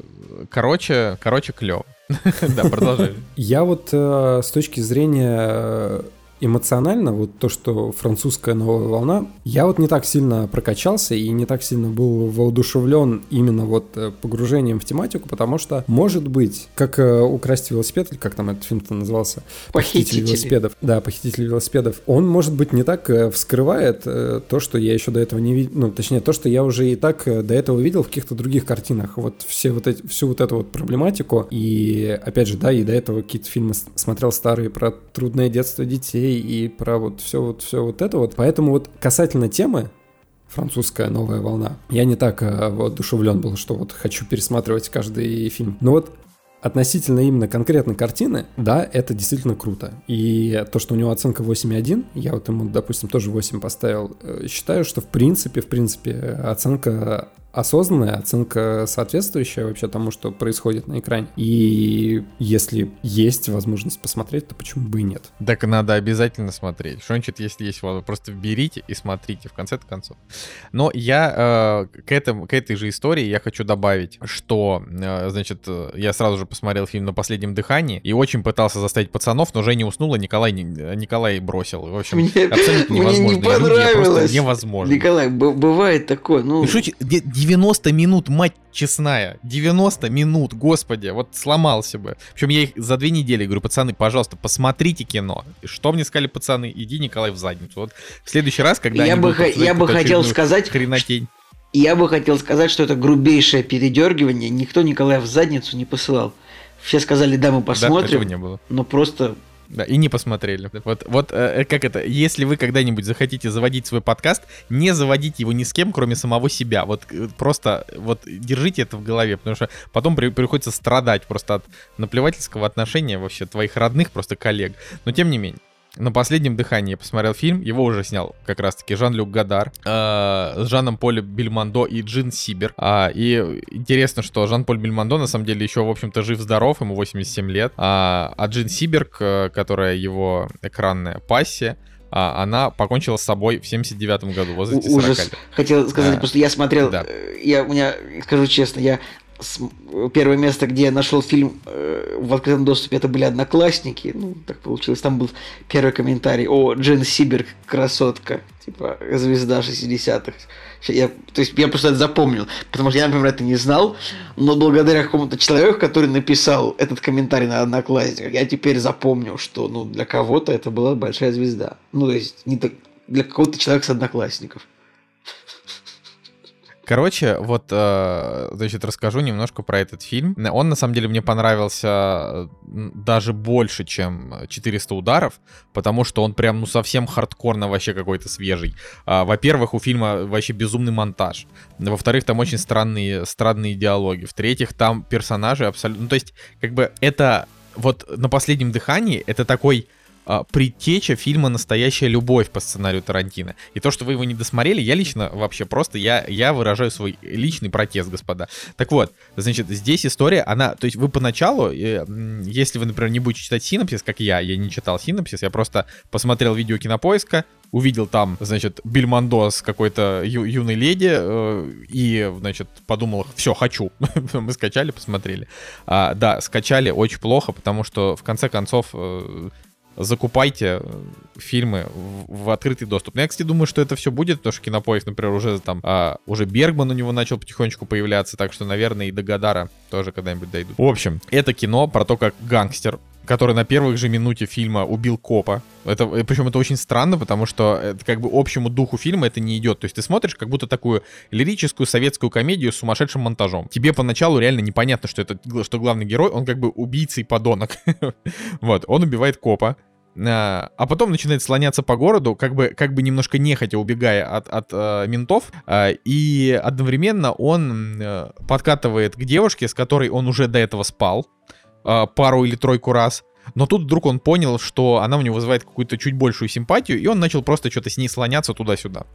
короче, короче, клево. [LAUGHS] Да, продолжай. Я вот э, с точки зрения эмоционально, вот то, что французская новая волна, я вот не так сильно прокачался и не так сильно был воодушевлен именно вот э, погружением в тематику, потому что, может быть, как э, «Украсть велосипед», или как там этот фильм-то назывался? Похитители. велосипедов. Да, «Похититель велосипедов». Он, может быть, не так э, вскрывает то, что я еще до этого не видел, ну, точнее, то, что я уже и так до этого видел в каких-то других картинах. Вот все вот эти, всю вот эту вот проблематику. И, опять же, да, и до этого какие-то фильмы смотрел старые про трудное детство детей, и про вот все вот, все вот это вот. Поэтому вот касательно темы, французская новая волна. Я не так э, воодушевлен был, что вот хочу пересматривать каждый фильм. Но вот относительно именно конкретной картины, да, это действительно круто. И то, что у него оценка 8,1, я вот ему, допустим, тоже 8 поставил, э, считаю, что в принципе, в принципе, оценка осознанная, оценка соответствующая вообще тому, что происходит на экране. И если есть возможность посмотреть, то почему бы и нет? Так надо обязательно смотреть. Что-нибудь, если есть, вот, просто берите и смотрите в конце концов. Но я э, к, этому, к этой же истории я хочу добавить, что, э, значит, я сразу же посмотрел фильм «На последнем дыхании» и очень пытался заставить пацанов, но Женя уснула, Николай, Николай бросил. В общем, мне, абсолютно невозможно. [LAUGHS] Мне не понравилось. невозможно. Николай, бывает такое, ну... 90 минут, мать честная. 90 минут, господи, вот сломался бы. Причем я их за две недели говорю, пацаны, пожалуйста, посмотрите кино. И что мне сказали пацаны? Иди, Николай, в задницу. Вот в следующий раз, когда я бы, я бы хотел сказать, хренотень. Я бы хотел сказать, что это грубейшее передергивание. Никто Николая в задницу не посылал. Все сказали, да, мы посмотрим. Да, не было. Но просто Да, и не посмотрели. Вот, вот э, как это, если вы когда-нибудь захотите заводить свой подкаст, не заводите его ни с кем, кроме самого себя. Вот э, просто вот держите это в голове, потому что потом при, приходится страдать просто от наплевательского отношения вообще твоих родных, просто коллег. Но тем не менее. На последнем дыхании я посмотрел фильм, его уже снял как раз-таки Жан-Люк Гадар э, с Жаном Полем Бельмондо и Джин Сибер. А, и интересно, что Жан-Поль Бельмондо на самом деле еще, в общем-то, жив-здоров, ему 87 лет. А, а Джин Сиберг, которая его экранная пассия, а, она покончила с собой в 79 году, в возрасте 40 Ужас. лет. Хотел сказать, А, просто я смотрел, да. э, я, у меня, скажу честно, я первое место, где я нашел фильм э, в открытом доступе, это были Одноклассники. Ну, так получилось. Там был первый комментарий. О, Джен Сиберг, красотка. Типа, звезда 60-х. Ща Я, то есть я просто это запомнил, потому что я, например, это не знал, но благодаря какому-то человеку, который написал этот комментарий на Одноклассниках, я теперь запомнил, что ну, для кого-то это была большая звезда. Ну, то есть не так- для какого-то человека с Одноклассников. Короче, вот, э, значит, расскажу немножко про этот фильм. Он, на самом деле, мне понравился даже больше, чем 400 ударов, потому что он прям, ну, совсем хардкорно вообще какой-то свежий. А, Во-первых, у фильма вообще безумный монтаж. Во-вторых, там очень странные, странные диалоги. В-третьих, там персонажи абсолютно... Ну, то есть, как бы, это вот на последнем дыхании, это такой а, предтеча фильма «Настоящая любовь» по сценарию Тарантино. И то, что вы его не досмотрели, я лично вообще просто, я, я выражаю свой личный протест, господа. Так вот, значит, здесь история, она, то есть вы поначалу, э, если вы, например, не будете читать синопсис, как я, я не читал синопсис, я просто посмотрел видео кинопоиска, увидел там, значит, Бельмондо с какой-то ю- юной леди, э, и, значит, подумал, все, хочу. [LAUGHS] Мы скачали, посмотрели. А, да, скачали очень плохо, потому что, в конце концов, э, закупайте э, фильмы в, в открытый доступ. Но я, кстати, думаю, что это все будет, потому что Кинопоиск, например, уже там, а, уже Бергман у него начал потихонечку появляться, так что, наверное, и до Гадара тоже когда-нибудь дойдут. В общем, это кино про то, как гангстер который на первых же минуте фильма убил копа. Это, э, причем это очень странно, потому что это как бы общему духу фильма это не идет. То есть ты смотришь как будто такую лирическую советскую комедию с сумасшедшим монтажом. Тебе поначалу реально непонятно, что это что главный герой, он как бы убийца и подонок. [LAUGHS] Вот, он убивает копа. А а потом начинает слоняться по городу, как бы, как бы немножко нехотя убегая от, от э, ментов, а, и одновременно он э, подкатывает к девушке, с которой он уже до этого спал, а, пару или тройку раз. Но тут вдруг он понял, что она у него вызывает какую-то чуть большую симпатию, и он начал просто что-то с ней слоняться туда-сюда.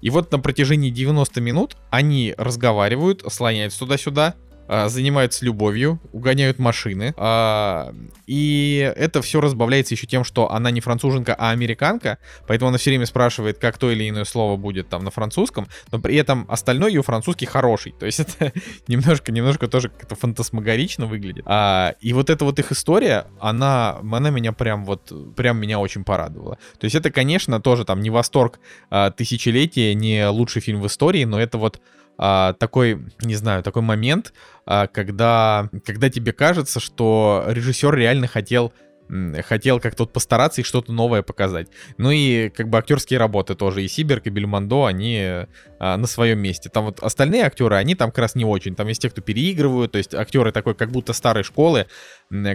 И вот на протяжении 90 минут они разговаривают, слоняются туда-сюда, занимаются любовью, угоняют машины. а, И это все разбавляется еще тем, что она не француженка, а американка, поэтому она все время спрашивает, как то или иное слово будет там на французском, но при этом остальной ее французский хороший. То есть [LAUGHS] это немножко, немножко тоже как-то фантасмагорично выглядит. А, и вот эта вот их история, она, она меня прям вот, прям меня очень порадовала. То есть это, конечно, тоже там не восторг а, тысячелетия, не лучший фильм в истории, но это вот а, такой, не знаю, такой момент, а, когда, когда тебе кажется, что режиссер реально хотел хотел как-то вот постараться и что-то новое показать. Ну и как бы актерские работы тоже. И Сиберг, и Бельмондо, они а, на своем месте. Там вот остальные актеры, они там как раз не очень. Там есть те, кто переигрывают, то есть актеры такой как будто старой школы,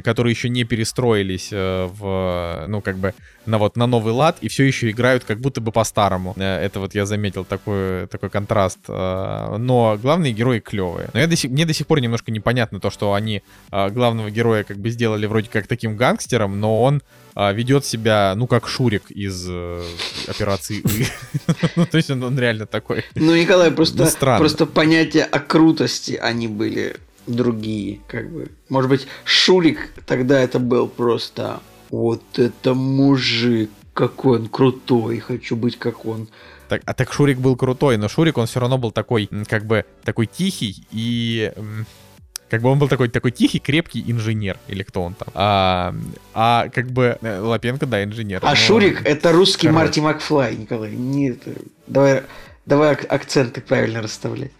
которые еще не перестроились э, в, ну как бы на вот на новый лад и все еще играют как будто бы по-старому. Э, Это вот я заметил такой, такой контраст. Э, Но главные герои клевые. Но я до сих, мне до сих пор немножко непонятно то, что они главного героя как бы сделали вроде как таким гангстером, но он ведет себя, ну, как Шурик из э, операции. [LAUGHS] Ну, то есть он, реально такой. Ну, Николай, просто, Ну, понятия о крутости они были другие, как бы. Может быть, Шурик тогда это был просто вот это мужик, какой он крутой, хочу быть как он. Так, а так Шурик был крутой, но Шурик, он все равно был такой, как бы, такой тихий и... Как бы он был такой, такой тихий, крепкий инженер, или кто он там. А, а как бы э, Лапенко, да, инженер. А но- Шурик это русский короче. Марти Макфлай, Николай. Не это. Давай, давай ак- акценты правильно расставлять.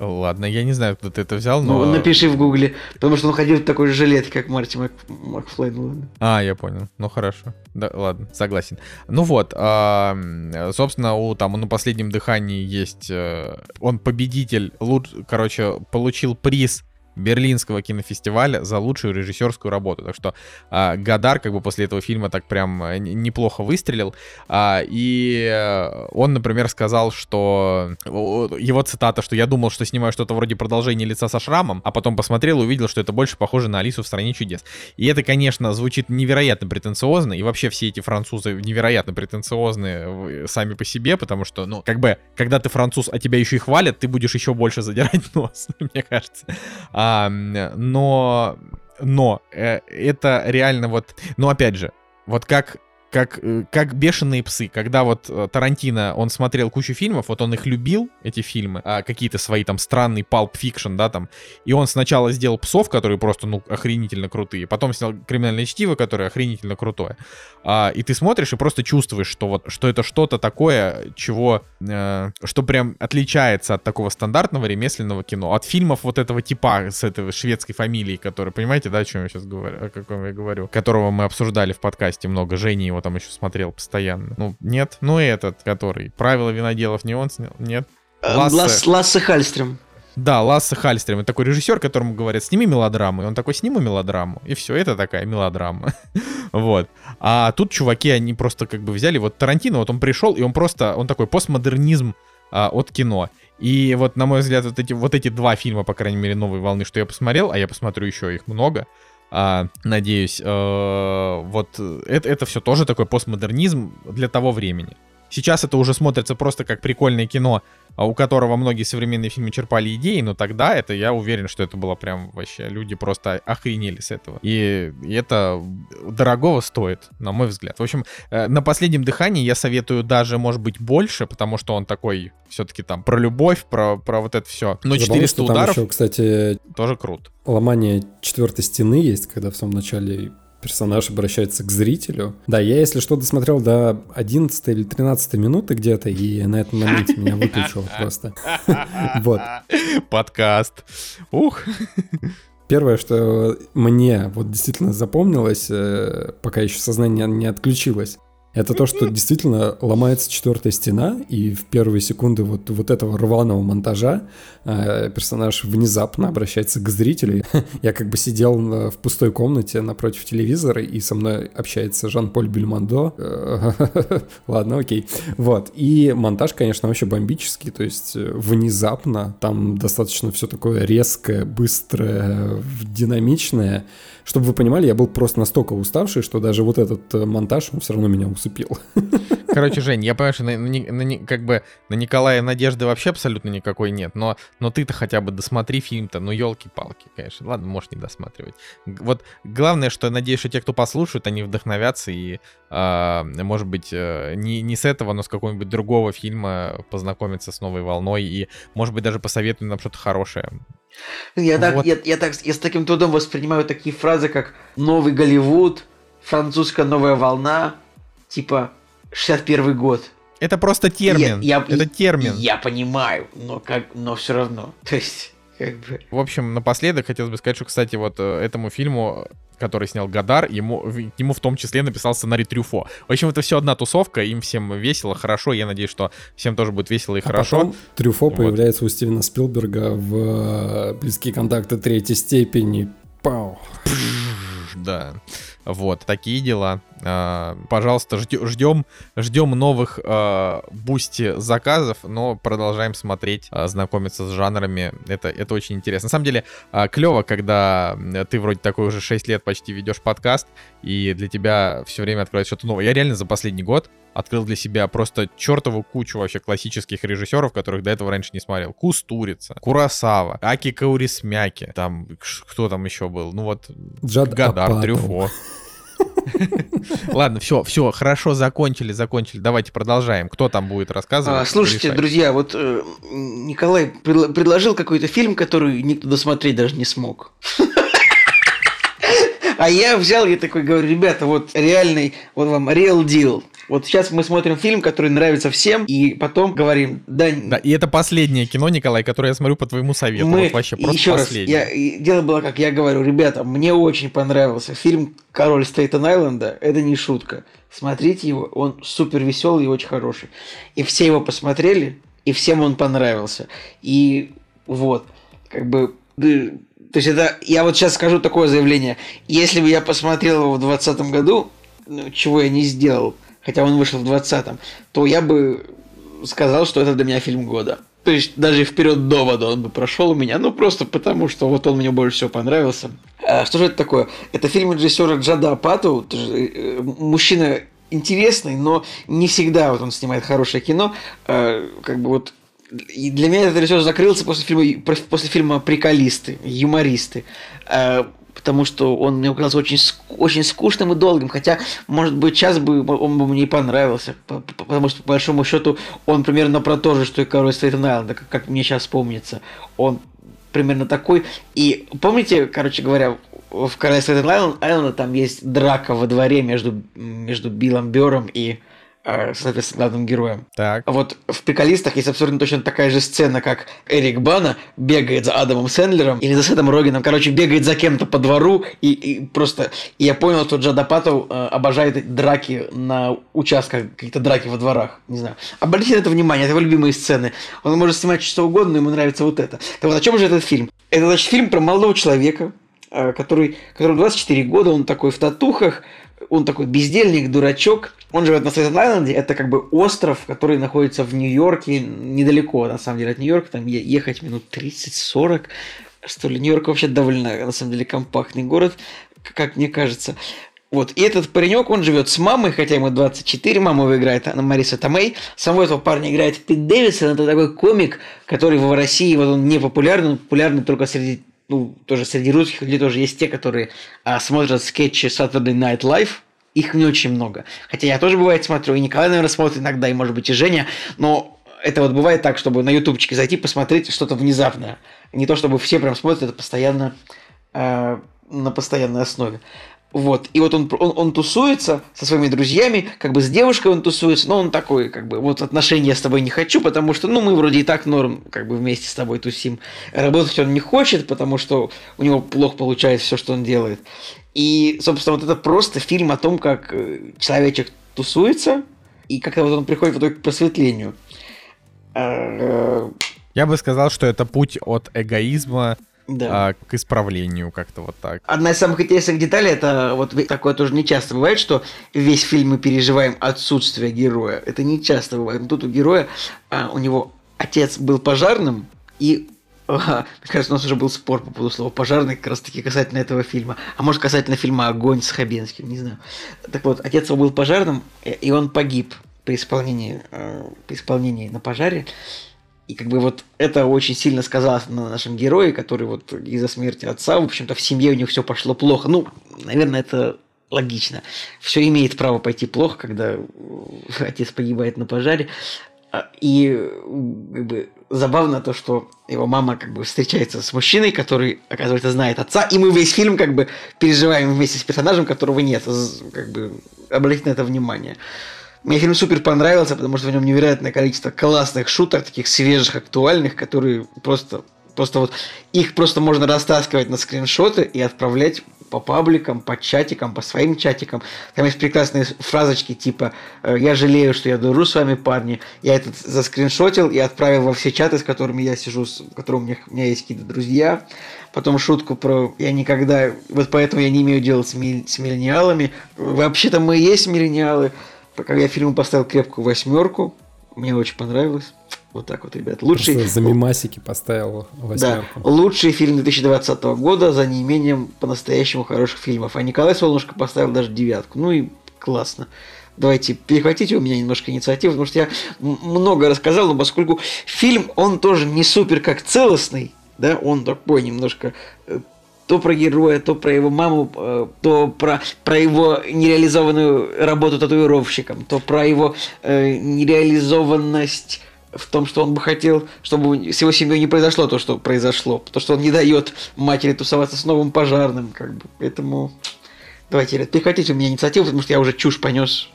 Ладно, я не знаю, кто ты это взял, Ну, но... напиши в гугле, потому что он ходил в такой же жилетке, как Марти Мак... Макфлай. Ну, ладно. А, я понял. Ну хорошо. Да, ладно, согласен. Ну вот, а, собственно, у там на последнем дыхании есть. э, Он победитель, луч, короче, получил приз Берлинского кинофестиваля за лучшую режиссерскую работу. Так что а, Гадар как бы после этого фильма так прям э, неплохо выстрелил. А, и э, он, например, сказал, что его цитата, что я думал, что снимаю что-то вроде продолжения лица со шрамом, а потом посмотрел и увидел, что это больше похоже на Алису в стране чудес. И это, конечно, звучит невероятно претенциозно, и вообще все эти французы невероятно претенциозные сами по себе, потому что, ну, как бы, когда ты француз, а тебя еще и хвалят, ты будешь еще больше задирать [LAUGHS] нос, мне кажется. А, но, но э, это реально вот, ну, опять же, вот как как, э, как бешеные псы. Когда вот э, Тарантино, он смотрел кучу фильмов, вот он их любил, эти фильмы, а, какие-то свои там странные Pulp Fiction, да, там, и он сначала сделал псов, которые просто, ну, охренительно крутые, потом снял криминальное чтиво, которое охренительно крутое. А, и ты смотришь и просто чувствуешь, что вот, что это что-то такое, чего, э, что прям отличается от такого стандартного ремесленного кино, от фильмов вот этого типа с этой шведской фамилией, который, понимаете, да, о чем я сейчас говорю, о каком я говорю, которого мы обсуждали в подкасте много, Жени его там еще смотрел постоянно. Ну, нет. Ну, этот, который. Правила виноделов не он снял? Нет. Э, Лассе, Ласс, Лассе Хальстрем. Да, Лассе Хальстрем. Это такой режиссер, которому говорят, сними мелодраму. И он такой, сниму мелодраму. И все, это такая мелодрама. [LAUGHS] вот. А тут чуваки, они просто как бы взяли, вот Тарантино, вот он пришел, и он просто, он такой постмодернизм а, от кино. И вот, на мой взгляд, вот эти, вот эти два фильма, по крайней мере, новой волны, что я посмотрел, а я посмотрю еще их много, а, надеюсь. А, вот это, это все тоже такой постмодернизм для того времени. Сейчас это уже смотрится просто как прикольное кино, а у которого многие современные фильмы черпали идеи, но тогда это, я уверен, что это было прям вообще, люди просто охренели с этого. И, и это дорогого стоит, на мой взгляд. В общем, э, на последнем дыхании я советую даже, может быть, больше, потому что он такой все-таки там про любовь, про, про вот это все. Но Забавно, 400 ударов еще, кстати, тоже круто. Ломание четвертой стены есть, когда в самом начале персонаж обращается к зрителю. Да, я, если что, досмотрел до 11 или 13 минуты где-то, и на этом моменте меня выключило [LAUGHS] просто. [LAUGHS] Вот. Подкаст. Ух. Первое, что мне вот действительно запомнилось, э, пока еще сознание не отключилось, это то, что действительно ломается четвертая стена, и в первые секунды вот, вот этого рваного монтажа э, персонаж внезапно обращается к зрителю. [LAUGHS] Я как бы сидел в пустой комнате напротив телевизора, и со мной общается Жан-Поль Бельмондо. [LAUGHS] Ладно, окей. Вот. И монтаж, конечно, вообще бомбический, то есть э, внезапно, там достаточно все такое резкое, быстрое, динамичное. Чтобы вы понимали, я был просто настолько уставший, что даже вот этот э, монтаж, он все равно меня усыпил. [LAUGHS] Короче, Жень, я понимаю, что на, на, на, как бы на Николая надежды вообще абсолютно никакой нет, но, но ты-то хотя бы досмотри фильм-то, ну елки-палки, конечно. Ладно, можешь не досматривать. Вот главное, что я надеюсь, что те, кто послушают, они вдохновятся и, э, может быть, э, не, не с этого, но с какого-нибудь другого фильма познакомиться с новой волной и, может быть, даже посоветуют нам что-то хорошее. Я, вот. так, я, я, так, я с таким трудом воспринимаю такие фразы, как «Новый Голливуд», «Французская новая волна», типа 61 год. Это просто термин. Я, я, это термин. Я понимаю, но как, но все равно. [LAUGHS] То есть, как бы. В общем, напоследок хотелось бы сказать, что, кстати, вот э, этому фильму который снял Годар, ему, ему в том числе написал сценарий Трюфо. В общем, это все одна тусовка, им всем весело, хорошо. Я надеюсь, что всем тоже будет весело и а хорошо. Потом Трюфо вот. появляется у Стивена Спилберга в э, «Близкие контакты третьей степени». Вау. Да. Вот, такие дела. А, пожалуйста, ждем, ждем новых а, бусти заказов, но продолжаем смотреть, а, знакомиться с жанрами. Это, это очень интересно. На самом деле, клево, когда ты вроде такой уже 6 лет почти ведешь подкаст, и для тебя все время открывается что-то новое. Я реально за последний год открыл для себя просто чертову кучу вообще классических режиссеров, которых до этого раньше не смотрел. Кустурица, Курасава, Аки Каурисмяки, там, кто там еще был? Ну вот, Джад Гадар, Апатов. Трюфо. Ладно, все, все, хорошо, закончили, закончили. Давайте продолжаем. Кто там будет рассказывать? А, слушайте, решать? друзья, вот э, Николай пред, предложил какой-то фильм, который никто досмотреть даже не смог. [LAUGHS] А я взял, я такой говорю, ребята, вот реальный, вот вам real deal. Вот сейчас мы смотрим фильм, который нравится всем, и потом говорим, да... Да, и это последнее кино, Николай, которое я смотрю по твоему совету. Мы... Вот вообще просто Еще последнее. раз, я... дело было, как я говорю, ребята, мне очень понравился фильм «Король Стейтен Айленда». Это не шутка. Смотрите его, он супер веселый и очень хороший. И все его посмотрели, и всем он понравился. И вот, как бы То есть это, я вот сейчас скажу такое заявление. Если бы я посмотрел его в 2020 году, ну, чего я не сделал, хотя он вышел в 2020, то я бы сказал, что это для меня фильм года. То есть даже вперед довода он бы прошел у меня, ну просто потому, что вот он мне больше всего понравился. А что же это такое? Это фильм режиссера Джада Апату, э, мужчина интересный, но не всегда вот он снимает хорошее кино. А, как бы вот и для меня этот режиссер закрылся после фильма, после фильма «Приколисты», «Юмористы». А, потому что он мне показался очень, очень скучным и долгим, хотя, может быть, сейчас бы он бы мне понравился, потому что, по большому счету, он примерно про то же, что и «Король Стейтен Айленда», как, мне сейчас помнится. Он примерно такой. И помните, короче говоря, в «Короле Стейтен Айленда» там есть драка во дворе между, между Биллом Бёром и соответственно, главным героем. Так. Вот в «Приколистах» есть абсолютно точно такая же сцена, как Эрик Бана бегает за Адамом Сэндлером или за Сетом Рогином, короче, бегает за кем-то по двору, и, и просто... И я понял, что Джада Паттоу э, обожает драки на участках, какие-то драки во дворах, не знаю. Обратите на это внимание, это его любимые сцены. Он может снимать что угодно, но ему нравится вот это. Так вот, о чем же этот фильм? Это, значит, фильм про молодого человека, э, который, которому 24 года, он такой в татухах, он такой бездельник, дурачок. Он живет на Стейтен-Айленде, это как бы остров, который находится в Нью-Йорке, недалеко, на самом деле, от Нью-Йорка, там ехать минут 30-40, что ли. Нью-Йорк вообще довольно, на самом деле, компактный город, как мне кажется. Вот, и этот паренек, он живет с мамой, хотя ему 24, мама его играет она Мариса Томей, самого этого парня играет Пит Дэвисон, это такой комик, который в России, вот он не популярный, он популярный только среди ну, тоже среди русских людей тоже есть те, которые а, смотрят скетчи Saturday Night Live, их не очень много. Хотя я тоже бывает смотрю, и Николай, наверное, смотрит иногда, и может быть и Женя, но это вот бывает так, чтобы на ютубчике зайти, посмотреть что-то внезапное. Не то, чтобы все прям смотрят это постоянно, э, на постоянной основе. Вот. И вот он, он, он тусуется со своими друзьями, как бы с девушкой он тусуется, но он такой, как бы, вот отношения я с тобой не хочу, потому что, ну, мы вроде и так норм, как бы вместе с тобой тусим. Работать он не хочет, потому что у него плохо получается все, что он делает. И, собственно, вот это просто фильм о том, как э, человечек тусуется, и как-то вот он приходит в итоге к просветлению. Э, я бы сказал, что это путь от эгоизма да. а, к исправлению как-то вот так. Одна из самых интересных деталей, это вот такое тоже не часто бывает, что весь фильм мы переживаем отсутствие героя. Это не часто бывает. Но тут у героя, а, у него отец был пожарным, и мне кажется, у нас уже был спор по поводу слова пожарный, как раз таки касательно этого фильма. А может, касательно фильма «Огонь» с Хабенским, не знаю. Так вот, отец его был пожарным, и он погиб при исполнении, э, при исполнении на пожаре. И как бы вот это очень сильно сказалось на нашем герое, который вот из-за смерти отца, в общем-то, в семье у них все пошло плохо. Ну, наверное, это логично. Все имеет право пойти плохо, когда [LAUGHS] отец погибает на пожаре. А, и как бы, забавно то, что его мама как бы встречается с мужчиной, который, оказывается, знает отца, и мы весь фильм как бы переживаем вместе с персонажем, которого нет. Как бы обратите на это внимание. Мне фильм супер понравился, потому что в нем невероятное количество классных шуток, таких свежих, актуальных, которые просто, просто вот их просто можно растаскивать на скриншоты и отправлять по пабликам, по чатикам, по своим чатикам. Там есть прекрасные фразочки типа «Э, «Я жалею, что я дружу с вами, парни». Я этот заскриншотил и отправил во все чаты, с которыми я сижу, с которыми у меня, у меня есть какие-то друзья. Потом шутку про «Я никогда...» Вот поэтому я не имею дела с, ми... с миллениалами. Вообще-то мы и есть миллениалы. Пока я фильму поставил крепкую восьмерку, мне очень понравилось. Вот так вот, ребят. Лучший... Просто за мимасики поставил восьмерку. Да, лучший фильм 2020 года за неимением по-настоящему хороших фильмов. А Николай Солнышко поставил даже девятку. Ну и классно. Давайте перехватите у меня немножко инициативу, потому что я много рассказал, но поскольку фильм, он тоже не супер как целостный, да, он такой немножко э, то про героя, то про его маму, э, то про, про его нереализованную работу татуировщиком, то про его э, нереализованность в том, что он бы хотел, чтобы с его семьей не произошло то, что произошло. То, что он не дает матери тусоваться с новым пожарным. Как бы. Поэтому давайте, ребят, перехватите у меня инициативу, потому что я уже чушь понес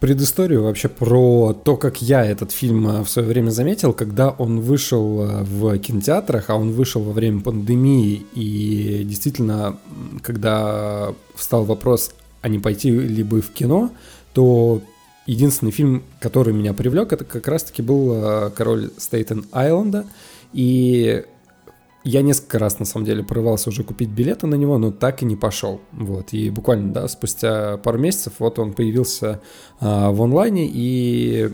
предысторию вообще про то, как я этот фильм э, в свое время заметил, когда он вышел э, в кинотеатрах, а он вышел во время пандемии, и действительно, когда встал вопрос, а не пойти ли бы в кино, то единственный фильм, который меня привлек, это как раз-таки был э, «Король Стейтен Айленда», и Я несколько раз, на самом деле, порывался уже купить билеты на него, но так и не пошел. Вот. И буквально, да, спустя пару месяцев вот он появился а, в онлайне, и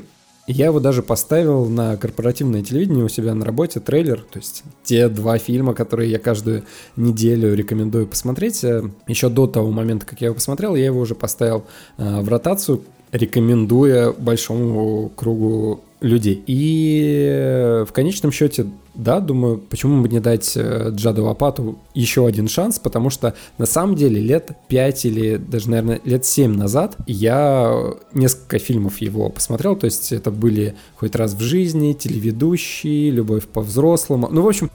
я его даже поставил на корпоративное телевидение у себя на работе, трейлер, то есть те два фильма, которые я каждую неделю рекомендую посмотреть. Э, Еще до того момента, как я его посмотрел, я его уже поставил а, в ротацию, рекомендуя большому кругу людей. И в конечном счете, да, думаю, почему бы не дать э, Джаду Апату еще один шанс, потому что на самом деле лет 5 или даже, наверное, лет 7 назад я несколько фильмов его посмотрел, то есть это были хоть раз в жизни, телеведущий, любовь по-взрослому, ну, в общем,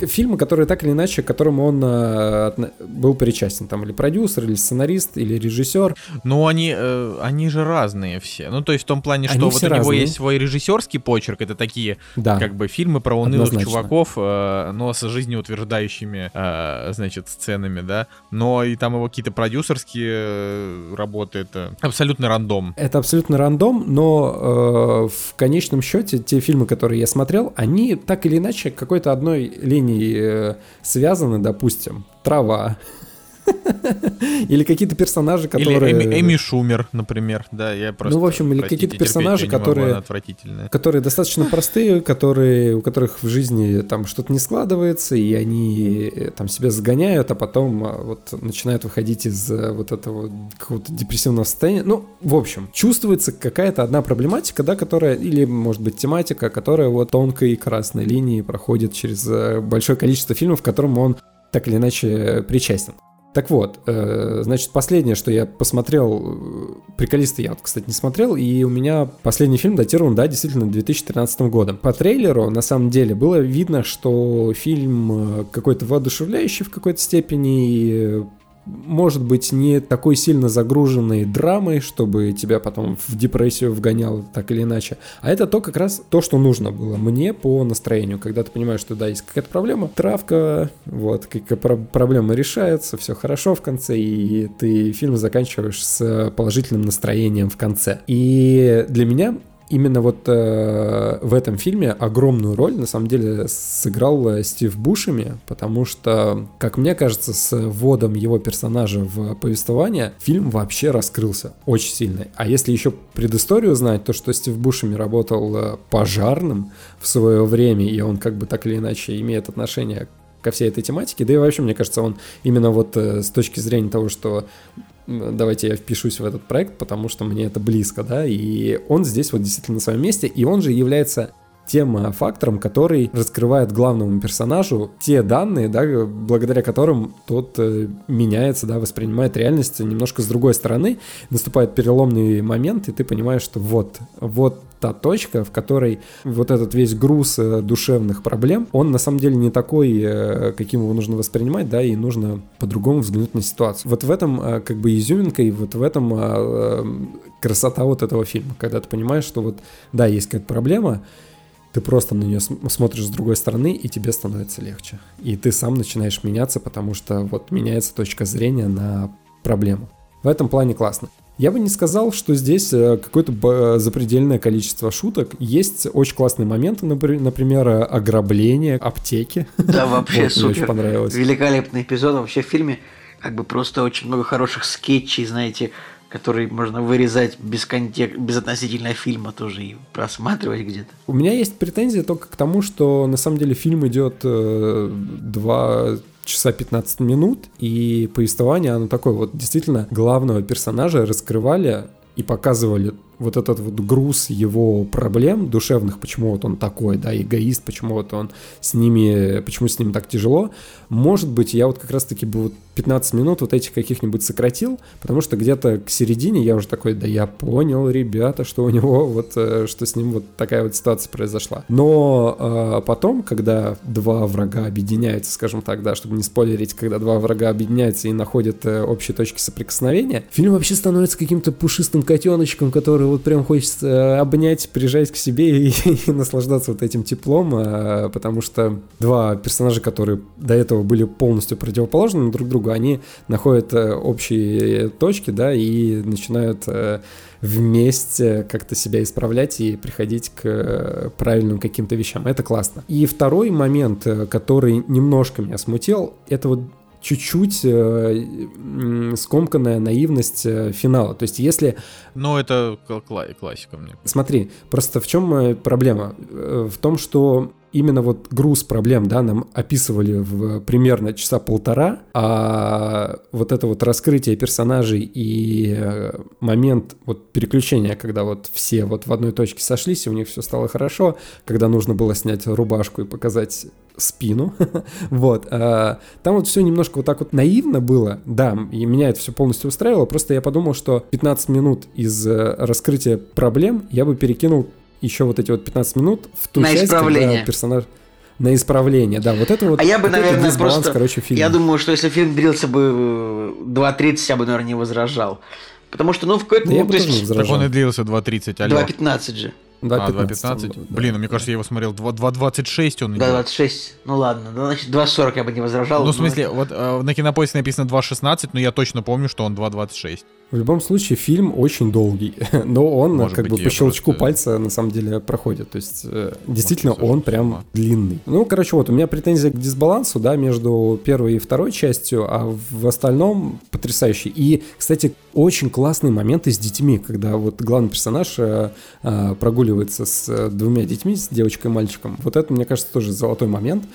фильмы, которые так или иначе, к которым он э, был причастен, там или продюсер, или сценарист, или режиссер. Ну, они, э, они же разные все. Ну, то есть в том плане, что Они вот у него разные. есть свой режиссерский почерк, это такие Да. как бы фильмы про унылых Однозначно. чуваков, э, но с жизнеутверждающими, э, значит, сценами, да. Но и там его какие-то продюсерские э, работы, это абсолютно рандом. Это абсолютно рандом, но э, в конечном счете те фильмы, которые я смотрел, они так или иначе какой-то одной линии э, связаны, допустим, трава. Или какие-то персонажи, которые... Или Эми, Эми Шумер, например, да, я просто... в общем, или какие-то персонажи, не могу, которые- которые достаточно простые, которые, у которых в жизни там что-то не складывается, и они э, там себя загоняют, а потом а, вот начинают выходить из э, вот этого какого-то депрессивного состояния. Ну, в общем, чувствуется какая-то одна проблематика, да, которая, или, может быть, тематика, которая вот тонкой красной линии проходит через э, большое количество фильмов, к которым он так или иначе причастен. Так вот, э, значит, последнее, что я посмотрел, э, приколисты я вот, кстати, не смотрел, и у меня последний фильм датирован, да, действительно, 2013 годом. По трейлеру, на самом деле, было видно, что фильм э, какой-то воодушевляющий в какой-то степени, может быть, не такой сильно загруженной драмой, чтобы тебя потом в депрессию вгоняло так или иначе. А это то как раз то, что нужно было мне по настроению. Когда ты понимаешь, что да, есть какая-то проблема, травка, вот, какая про- проблема решается, все хорошо в конце, и ты фильм заканчиваешь с положительным настроением в конце. И для меня именно вот э, в этом фильме огромную роль на самом деле сыграл э, Стив Бушеми, потому что, как мне кажется, с вводом его персонажа в повествование фильм вообще раскрылся очень сильно. А если еще предысторию знать, то что Стив Бушеми работал э, пожарным в свое время, и он как бы так или иначе имеет отношение ко всей этой тематике, да и вообще, мне кажется, он именно вот э, с точки зрения того, что давайте я впишусь в этот проект, потому что мне это близко, да, и он здесь вот действительно на своем месте, и он же является тем э, фактором, который раскрывает главному персонажу те данные, да, благодаря которым тот э, меняется, да, воспринимает реальность немножко с другой стороны, наступает переломный момент, и ты понимаешь, что вот, вот та точка, в которой вот этот весь груз э, душевных проблем, он на самом деле не такой, э, каким его нужно воспринимать, да, и нужно по-другому взглянуть на ситуацию. Вот в этом э, как бы изюминка и вот в этом красота вот этого фильма, когда ты понимаешь, что вот, да, есть какая-то проблема, ты просто на нее см- смотришь с другой стороны, и тебе становится легче. И ты сам начинаешь меняться, потому что вот меняется точка зрения на проблему. В этом плане классно. Я бы не сказал, что здесь э, какое-то б- запредельное количество шуток. Есть очень классные моменты, напри- например, э, ограбление аптеки. Да, вообще Вот, мне очень супер. понравилось. Великолепный эпизод. Вообще в фильме как бы просто очень много хороших скетчей, знаете, которые можно вырезать без, контек... без относительно фильма тоже и просматривать где-то. У меня есть претензии только к тому, что на самом деле фильм идет э, 2 часа 15 минут, и повествование, оно такое вот действительно главного персонажа раскрывали и показывали вот этот вот груз его проблем душевных, почему вот он такой, да, эгоист, почему вот он с ними, почему с ним так тяжело. Может быть, я вот как раз-таки бы вот 15 минут вот этих каких-нибудь сократил, потому что где-то к середине я уже такой, да я понял, ребята, что у него вот, э, что с ним вот такая вот ситуация произошла. Но э, потом, когда два врага объединяются, скажем так, да, чтобы не спойлерить, когда два врага объединяются и находят э, общие точки соприкосновения, фильм вообще становится каким-то пушистым котеночком, который вот прям хочется обнять, прижать к себе и, [LAUGHS] и наслаждаться вот этим теплом, а, потому что два персонажа, которые до этого были полностью противоположны друг другу, они находят э, общие точки, да, и начинают э, вместе как-то себя исправлять и приходить к э, правильным каким-то вещам. Это классно. И второй момент, который немножко меня смутил, это вот чуть-чуть э, скомканная наивность э, финала. То есть если... Ну, это кла- классика мне. Смотри, просто в чем э, проблема? Э, в том, что именно вот груз проблем, да, нам описывали в примерно часа полтора, а вот это вот раскрытие персонажей и момент вот переключения, когда вот все вот в одной точке сошлись, и у них все стало хорошо, когда нужно было снять рубашку и показать спину. [LAUGHS] вот. А, там вот все немножко вот так вот наивно было. Да, и меня это все полностью устраивало. Просто я подумал, что 15 минут из э, раскрытия проблем я бы перекинул еще вот эти вот 15 минут в ту На часть, исправление. когда персонаж на исправление, да, вот это вот. А я бы, вот наверное, дисбаланс, просто... короче, фильма. Я думаю, что если фильм длился бы 2.30, я бы, наверное, не возражал. Потому что, ну, в какой-то... Да ну, я бы то тоже не есть... Так возражал. он и длился 2.30, алло. 2.15 же. А, 2.15. 2.15? Да. Блин, ну мне кажется, я его смотрел 2 2.26 он идет. 2.26. Ну ладно, ну, значит, 2.40 я бы не возражал. Ну, в смысле, вот э, на кинопоиске написано 2.16, но я точно помню, что он 2.26. В любом случае, фильм очень долгий, [LAUGHS] но он Может как быть, бы по щелчку просто- пальца на самом деле проходит. То есть, э, действительно, сошел он прям ума. длинный. Ну, короче, вот у меня претензия к дисбалансу, да, между первой и второй частью, а в остальном потрясающий. И, кстати, очень классные моменты с детьми, когда вот главный персонаж э, э, прогуливается с двумя детьми, с девочкой и мальчиком. Вот это, мне кажется, тоже золотой момент.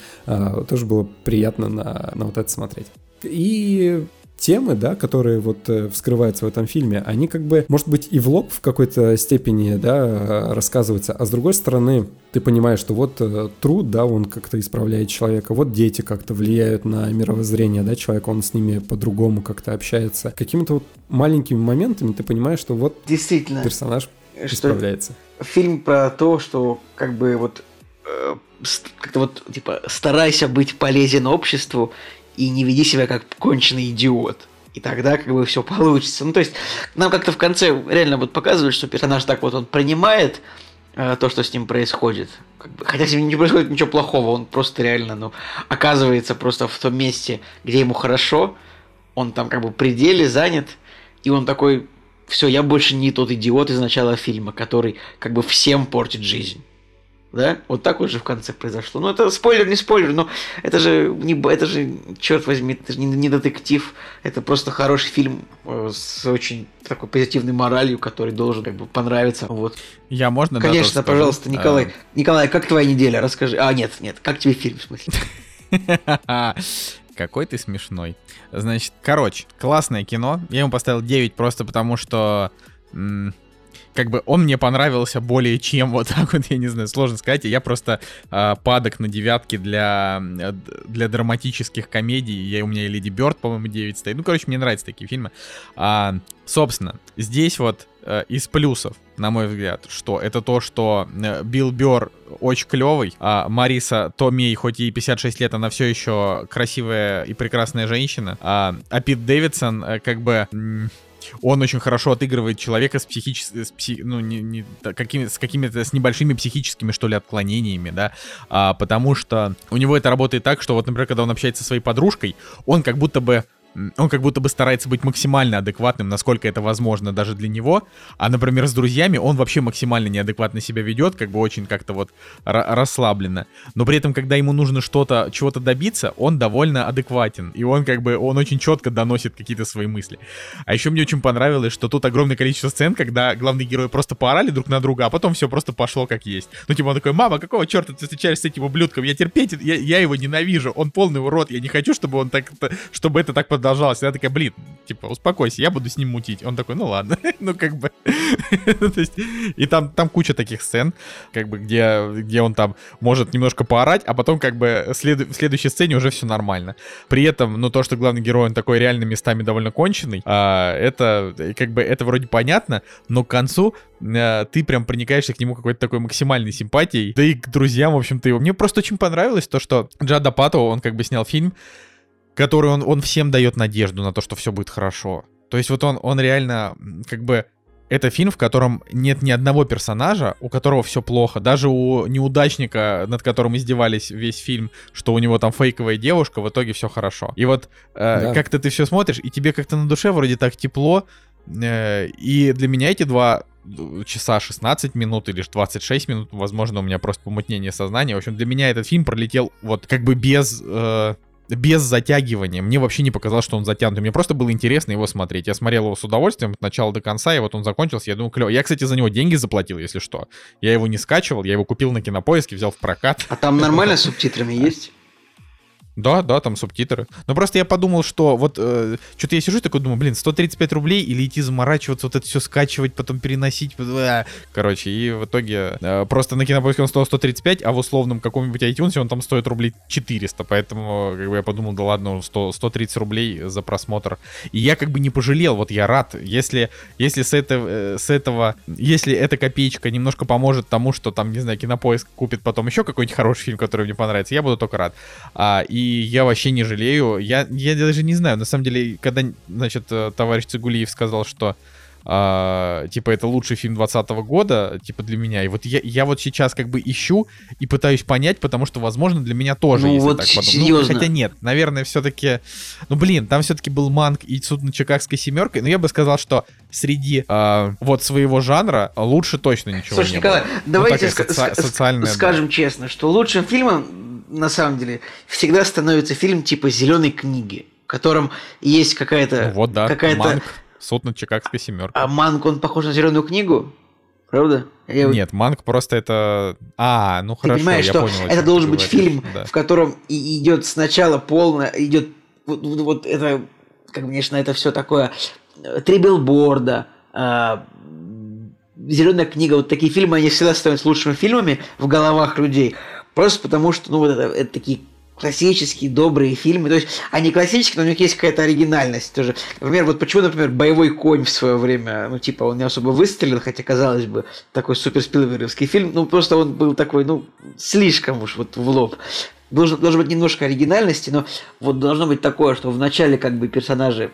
Тоже было приятно на, на вот это смотреть. И темы, да, которые вот э, вскрываются в этом фильме, они как бы, может быть, и в лоб в какой-то степени, да, рассказываются, а с другой стороны, ты понимаешь, что вот э, труд, да, он как-то исправляет человека, вот дети как-то влияют на мировоззрение, да, человека, он с ними по-другому как-то общается. Какими-то вот маленькими моментами ты понимаешь, что вот Действительно. персонаж Что исправляется. фильм про то, что как бы вот э, как-то вот типа старайся быть полезен обществу и не веди себя как конченый идиот. И тогда как бы все получится. Ну, то есть, нам как-то в конце реально вот показывают, что персонаж так вот он принимает э, то, что с ним происходит. Как бы, хотя с ним не происходит ничего плохого, он просто реально, ну, оказывается просто в том месте, где ему хорошо, он там как бы пределе занят, и он такой, все, я больше не тот идиот из начала фильма, который как бы всем портит жизнь. Да? Вот так вот же в конце произошло. Ну, это спойлер, не спойлер, но это же, не, это же черт возьми, это же не, не детектив, это просто хороший фильм э, с очень такой позитивной моралью, который должен как бы понравиться. Вот. Я можно, да, Конечно, тоже пожалуйста, скажу? Николай. Э, Николай, как твоя неделя? Расскажи. А, нет, нет, как тебе фильм, в смысле? [LAUGHS] Какой ты смешной. Значит, короче, классное кино. Я ему поставил 9 просто потому, что... как бы он мне понравился более чем, вот так вот, я не знаю, сложно сказать. Я просто а, падок на девятке для, э, для драматических комедий. Я, у меня и Леди Бёрд, по-моему, 9 стоит. Ну, короче, мне нравятся такие фильмы. А, собственно, здесь вот э, из плюсов, на мой взгляд, что это то, что э, Билл Бёрр очень клевый, а Мариса Томей, хоть ей 56 лет, она все еще красивая и прекрасная женщина, а, а Пит Дэвидсон э, как бы... м, он очень хорошо отыгрывает человека с психическими, ну, не, не, какими, с какими-то, с небольшими психическими, что ли, отклонениями, да, а, потому что у него это работает так, что вот, например, когда он общается со своей подружкой, он как будто бы он как будто бы старается быть максимально адекватным, насколько это возможно даже для него. А, например, с друзьями он вообще максимально неадекватно себя ведет, как бы очень как-то вот ра- расслабленно. Но при этом, когда ему нужно что-то, чего-то добиться, он довольно адекватен. И он как бы, он очень четко доносит какие-то свои мысли. А еще мне очень понравилось, что тут огромное количество сцен, когда главные герои просто поорали друг на друга, а потом все просто пошло как есть. Ну, типа, он такой, мама, какого черта ты встречаешься с этим ублюдком? Я терпеть, я, я его ненавижу, он полный урод, я не хочу, чтобы он так, чтобы это так продолжалось. Она такая, блин, типа, успокойся, я буду с ним мутить. Он такой, ну ладно, [LAUGHS] ну как бы. [LAUGHS] То есть, и там, там куча таких сцен, как бы, где, где он там может немножко поорать, а потом как бы след- в следующей сцене уже все нормально. При этом, ну то, что главный герой, он такой реально местами довольно конченый, а, это как бы, это вроде понятно, но к концу э, ты прям проникаешься к нему какой-то такой максимальной симпатией, да и к друзьям, в общем-то, его. Мне просто очень понравилось то, что Джада Пато, он как бы снял фильм, который он, он всем дает надежду на то, что все будет хорошо. То есть вот он, он реально как бы это фильм, в котором нет ни одного персонажа, у которого все плохо. Даже у неудачника, над которым издевались весь фильм, что у него там фейковая девушка, в итоге все хорошо. И вот э, Да. как-то ты все смотришь, и тебе как-то на душе вроде так тепло. э, и для меня эти два э, часа 16 минут или ж 26 минут, возможно, у меня просто помутнение сознания. В общем, для меня этот фильм пролетел вот как бы без... э, без затягивания. Мне вообще не показалось, что он затянутый. Мне просто было интересно его смотреть. Я смотрел его с удовольствием от начала до конца, и вот он закончился. Я думаю, клево. Я, кстати, за него деньги заплатил, если что. Я его не скачивал, я его купил на кинопоиске, взял в прокат. А там нормально с [LAUGHS] субтитрами есть? Да, да, там субтитры. Но просто я подумал, что вот э, что-то я сижу и такой думаю, блин, 135 рублей или идти заморачиваться, вот это все скачивать, потом переносить. бля. Короче, и в итоге э, просто на кинопоиске он стоил 135, а в условном каком-нибудь iTunes он там стоит рублей 400. Поэтому как бы я подумал, да ладно, 100, 130 рублей за просмотр. И я как бы не пожалел, вот я рад. Если, если с, этого, э, с этого, если эта копеечка немножко поможет тому, что там, не знаю, кинопоиск купит потом еще какой-нибудь хороший фильм, который мне понравится, я буду только рад. А, и я вообще не жалею. Я, я даже не знаю, на самом деле, когда, значит, э, товарищ Цигулиев сказал, что а, типа это лучший фильм 2020 года, типа для меня. И вот я, я вот сейчас как бы ищу и пытаюсь понять, потому что, возможно, для меня тоже, Ну если вот так подумать. Ну, серьезно. хотя нет, наверное, все-таки... Ну, блин, там все-таки был Манк и Суд над Чикагской семеркой, но я бы сказал, что среди а, вот своего жанра лучше точно ничего Слушай, не Николай, было. Ну, давайте такая ска- соци- ска- социальная, да. скажем честно, что лучшим фильмом, на самом деле, всегда становится фильм типа «Зеленой книги», в котором есть какая-то... Ну вот, да, какая-то... Манк, Суд над Чикагской семеркой. А Манк, он похож на «Зеленую книгу»? Правда? Я Нет, Манк просто это... А, ну Ты хорошо, понимаешь, я что понял, это должен быть говоришь, фильм, да. в котором идет сначала полно, идет вот, вот- вот это, как конечно, это все такое э, три билборда, Зеленая книга, вот такие фильмы, они всегда становятся лучшими фильмами в головах людей. Просто потому что, ну, вот это, это такие классические, добрые фильмы. То есть они классические, но у них есть какая-то оригинальность тоже. Например, вот почему, например, «Боевой конь» в свое время, ну, типа, он не особо выстрелил, хотя, казалось бы, такой супер спилберговский фильм, ну, просто он был такой, ну, слишком уж вот в лоб. Должен, должно быть немножко оригинальности, но вот должно быть такое, что вначале как бы персонажи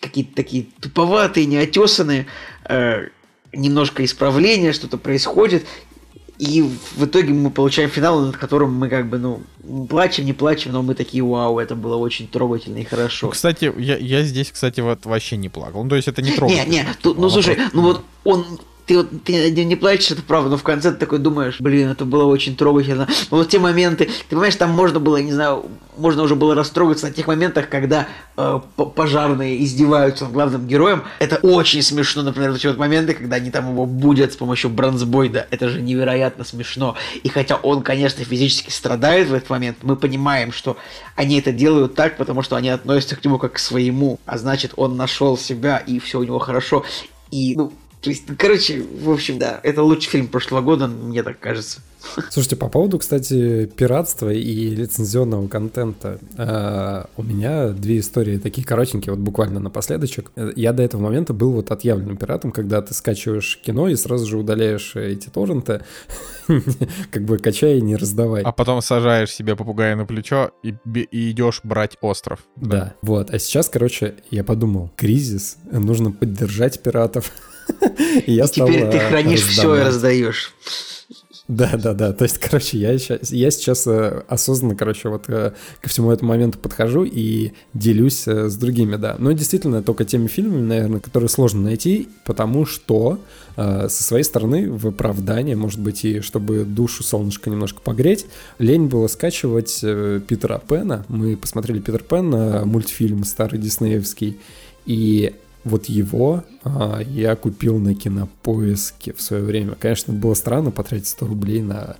какие-то такие туповатые, неотесанные, э, немножко исправления, что-то происходит, и в итоге мы получаем финал, над которым мы как бы, ну, плачем, не плачем, но мы такие, вау, это было очень трогательно и Ну, хорошо. кстати, я, я здесь, кстати, вот вообще не плакал. Ну, то есть это не Не, трогательно. не, тут, ну Оно слушай, ну вот он, ты, вот- ты не, плачешь, это правда, но в конце ты такой думаешь, блин, это было очень трогательно. Но вот те моменты, ты понимаешь, там можно было, не знаю, можно уже было растрогаться на тех моментах, когда э, пожарные издеваются над главным героем. Это очень смешно, например, вот эти вот моменты, когда они там его будят с помощью бронзбойда. Это же невероятно смешно. И хотя он, конечно, физически страдает в этот момент, мы понимаем, что они это делают так, потому что они относятся к нему как к своему, а значит, он нашел себя, и все у него хорошо. И, ну, то есть, короче, в общем, да, это лучший фильм прошлого года, мне так кажется. Слушайте, по поводу, кстати, пиратства и лицензионного контента, э, у меня две истории такие коротенькие, вот буквально напоследочек. Э, Я до этого момента был вот отъявленным пиратом, когда ты скачиваешь кино и сразу же удаляешь эти торренты, [LAUGHS] как бы качай и не раздавай. А потом сажаешь себе попугая на плечо и, и идешь брать остров. Да, вот. А сейчас, короче, я подумал, кризис, э, нужно поддержать пиратов. [LAUGHS] Я И теперь ты э, хранишь все и раздаешь. Да, да, да. То есть, короче, я сейчас, я сейчас э, осознанно, короче, вот э, ко всему этому моменту подхожу и делюсь с другими, да. Но действительно, только теми фильмами, наверное, которые сложно найти, потому что со своей стороны в оправдание, может быть, и чтобы душу солнышко немножко погреть, лень было скачивать Питера Пэна. Мы посмотрели Питер Пен, мультфильм старый диснеевский, и вот его я купил на кинопоиске в свое время. Конечно, было странно потратить 100 рублей на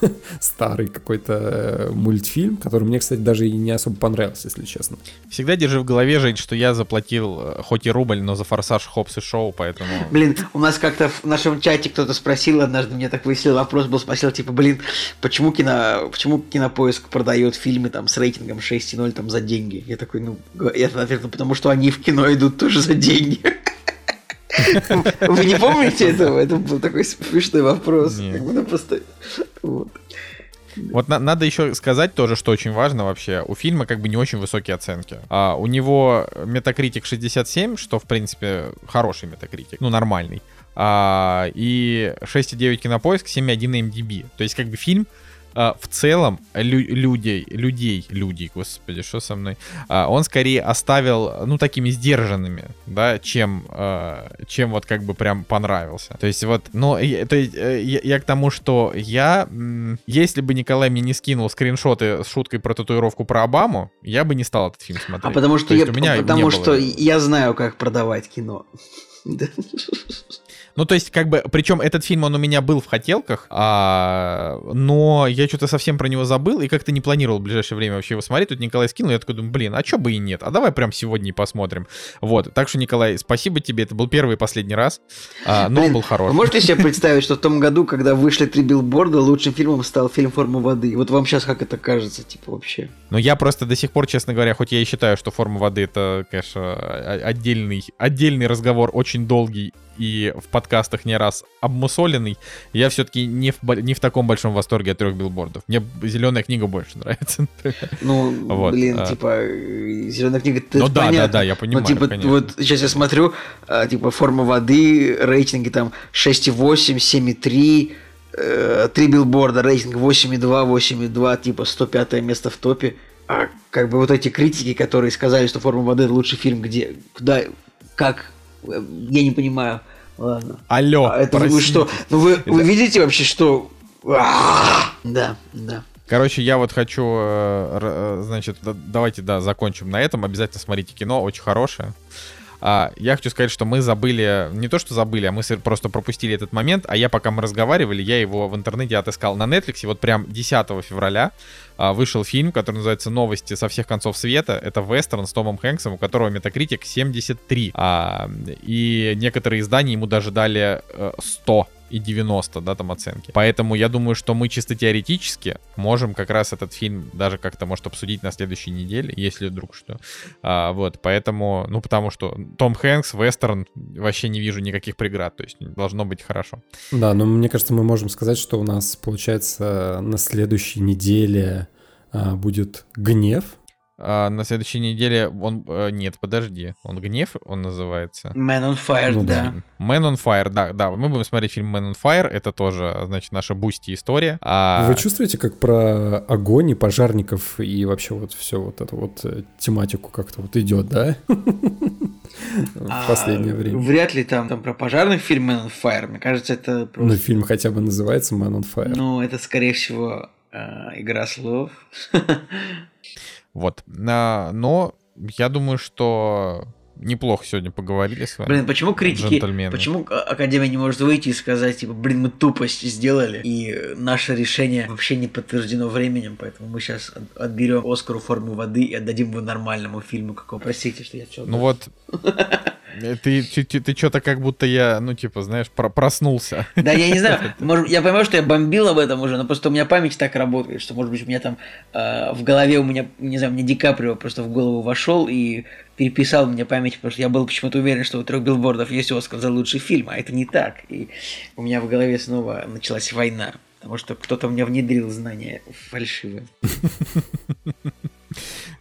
[LAUGHS] старый какой-то э, мультфильм, который мне, кстати, даже и не особо понравился, если честно. Всегда держи в голове, Жень, что я заплатил э, хоть и рубль, но за форсаж Хопс и Шоу, поэтому... Блин, у нас как-то в нашем чате кто-то спросил однажды, мне так веселый вопрос был, спросил, типа, блин, почему, кино, почему кинопоиск продает фильмы там с рейтингом 6,0 там за деньги? Я такой, ну, я ответил, потому что они в кино идут тоже за деньги. [LAUGHS] Вы не помните этого? Это был такой смешной вопрос. Как просто... вот. Вот на- надо еще сказать тоже, что очень важно вообще. У фильма как бы не очень высокие оценки. А, у него метакритик 67, что в принципе хороший метакритик, ну нормальный. А, и 6,9 кинопоиск, 7,1 MDB. То есть как бы фильм а, в целом лю- людей, людей, людей, господи, что со мной, а, он скорее оставил, ну, такими сдержанными, да, чем, а, чем вот как бы прям понравился. То есть вот, ну, и- то есть, э, я, я к тому, что я, если бы Николай мне не скинул скриншоты с шуткой про татуировку про Обаму, я бы не стал этот фильм смотреть. А потому что я, у меня потому было- что я знаю, как продавать кино. [LAUGHS] Ну, то есть, как бы, причем этот фильм, он у меня был в хотелках, а, но я что-то совсем про него забыл и как-то не планировал в ближайшее время вообще его смотреть. Тут Николай скинул, я такой думаю, блин, а чё бы и нет, а давай прям сегодня и посмотрим. Вот, так что, Николай, спасибо тебе, это был первый и последний раз, а, но он Блин, был Вы хороший. можете себе представить, что в том году, когда вышли три билборда, лучшим фильмом стал фильм «Форма воды». Вот вам сейчас как это кажется, типа, вообще? Но я просто до сих пор, честно говоря, хоть я и считаю, что форма воды это, конечно, отдельный, отдельный разговор, очень долгий и в подкастах не раз обмусоленный, я все-таки не в, не в таком большом восторге от трех билбордов. Мне зеленая книга больше нравится. [LAUGHS] Ну, Вот, блин, а. типа, зеленая книга, Ну да, да, понятно. да, я понимаю, Ну, типа, конечно. вот сейчас я смотрю, а, типа, форма воды, рейтинги там 6,8, 7,3, э, три билборда, рейтинг 8,2, 8,2, типа 105 место в топе. А как бы вот эти критики, которые сказали, что форма воды лучший фильм, где, куда, как, э, я не понимаю. Ладно. Алло, А это вы что? Ну вы, вы видите вообще, что... Да, да. Короче, я вот хочу, э, э, значит, да- давайте, да, закончим на этом. Обязательно смотрите кино, очень хорошее. А, я хочу сказать, что мы забыли, не то что забыли, а мы просто пропустили этот момент, а я пока мы разговаривали, я его в интернете отыскал на Netflix, и вот прям 10 февраля вышел фильм, который называется «Новости со всех концов света». Это вестерн с Томом Хэнксом, у которого метакритик 73. А, и некоторые издания ему даже дали э, 100 и 90, да, там оценки. Поэтому я думаю, что мы чисто теоретически можем как раз этот фильм даже как-то, может, обсудить на следующей неделе, если вдруг что. А, вот, поэтому, ну, потому что Том Хэнкс, вестерн, вообще не вижу никаких преград, то есть должно быть хорошо. Да, но мне кажется, мы можем сказать, что у нас, получается, на следующей неделе а, будет гнев. А, на следующей неделе он... э, нет, подожди, он «Гнев» он называется? Man on Fire, Ну да. Man on Fire, да, да, мы будем смотреть фильм Man on Fire, это тоже, значит, наша Бусти история. А, Вы чувствуете, как про огонь и пожарников и вообще вот все вот эту вот э, тематику как-то вот идет, да? [LAUGHS] В А, последнее время. Вряд ли там, там про пожарных фильм Man on Fire. Мне кажется, это Ну, просто... фильм хотя бы называется Man on Fire. Ну, это, скорее всего, игра слов. [LAUGHS] Вот. Но я думаю, что неплохо сегодня поговорили с вами. Блин, почему критики, Джентльмены. почему А- Академия не может выйти и сказать, типа, блин, мы тупость сделали, и наше решение вообще не подтверждено временем, поэтому мы сейчас отберем Оскару форму воды и отдадим его нормальному фильму, какого, простите, что я чё Ну вот. э, Ты, ты, ты, что-то как будто я, ну, типа, знаешь, про- проснулся. Да, я не знаю, [LAUGHS] может, я понимаю, что я бомбил об этом уже, но просто у меня память так работает, что, может быть, у меня там э, в голове у меня, не знаю, мне Ди Каприо просто в голову вошел и переписал мне память, потому что я был почему-то уверен, что у трех билбордов есть Оскар за лучший фильм, а это не так. И у меня в голове снова началась война, потому что кто-то мне внедрил знания фальшивые. [LAUGHS]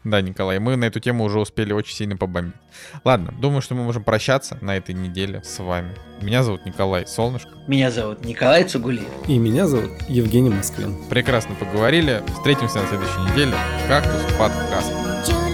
Да, Николай, мы на эту тему уже успели очень сильно побомбить. Ладно, думаю, что мы можем прощаться на этой неделе с вами. Меня зовут Николай Солнышко. Меня зовут Николай Цугулиев. И меня зовут Евгений Москвин. Прекрасно поговорили. Встретимся на следующей неделе. Кактус подкаст.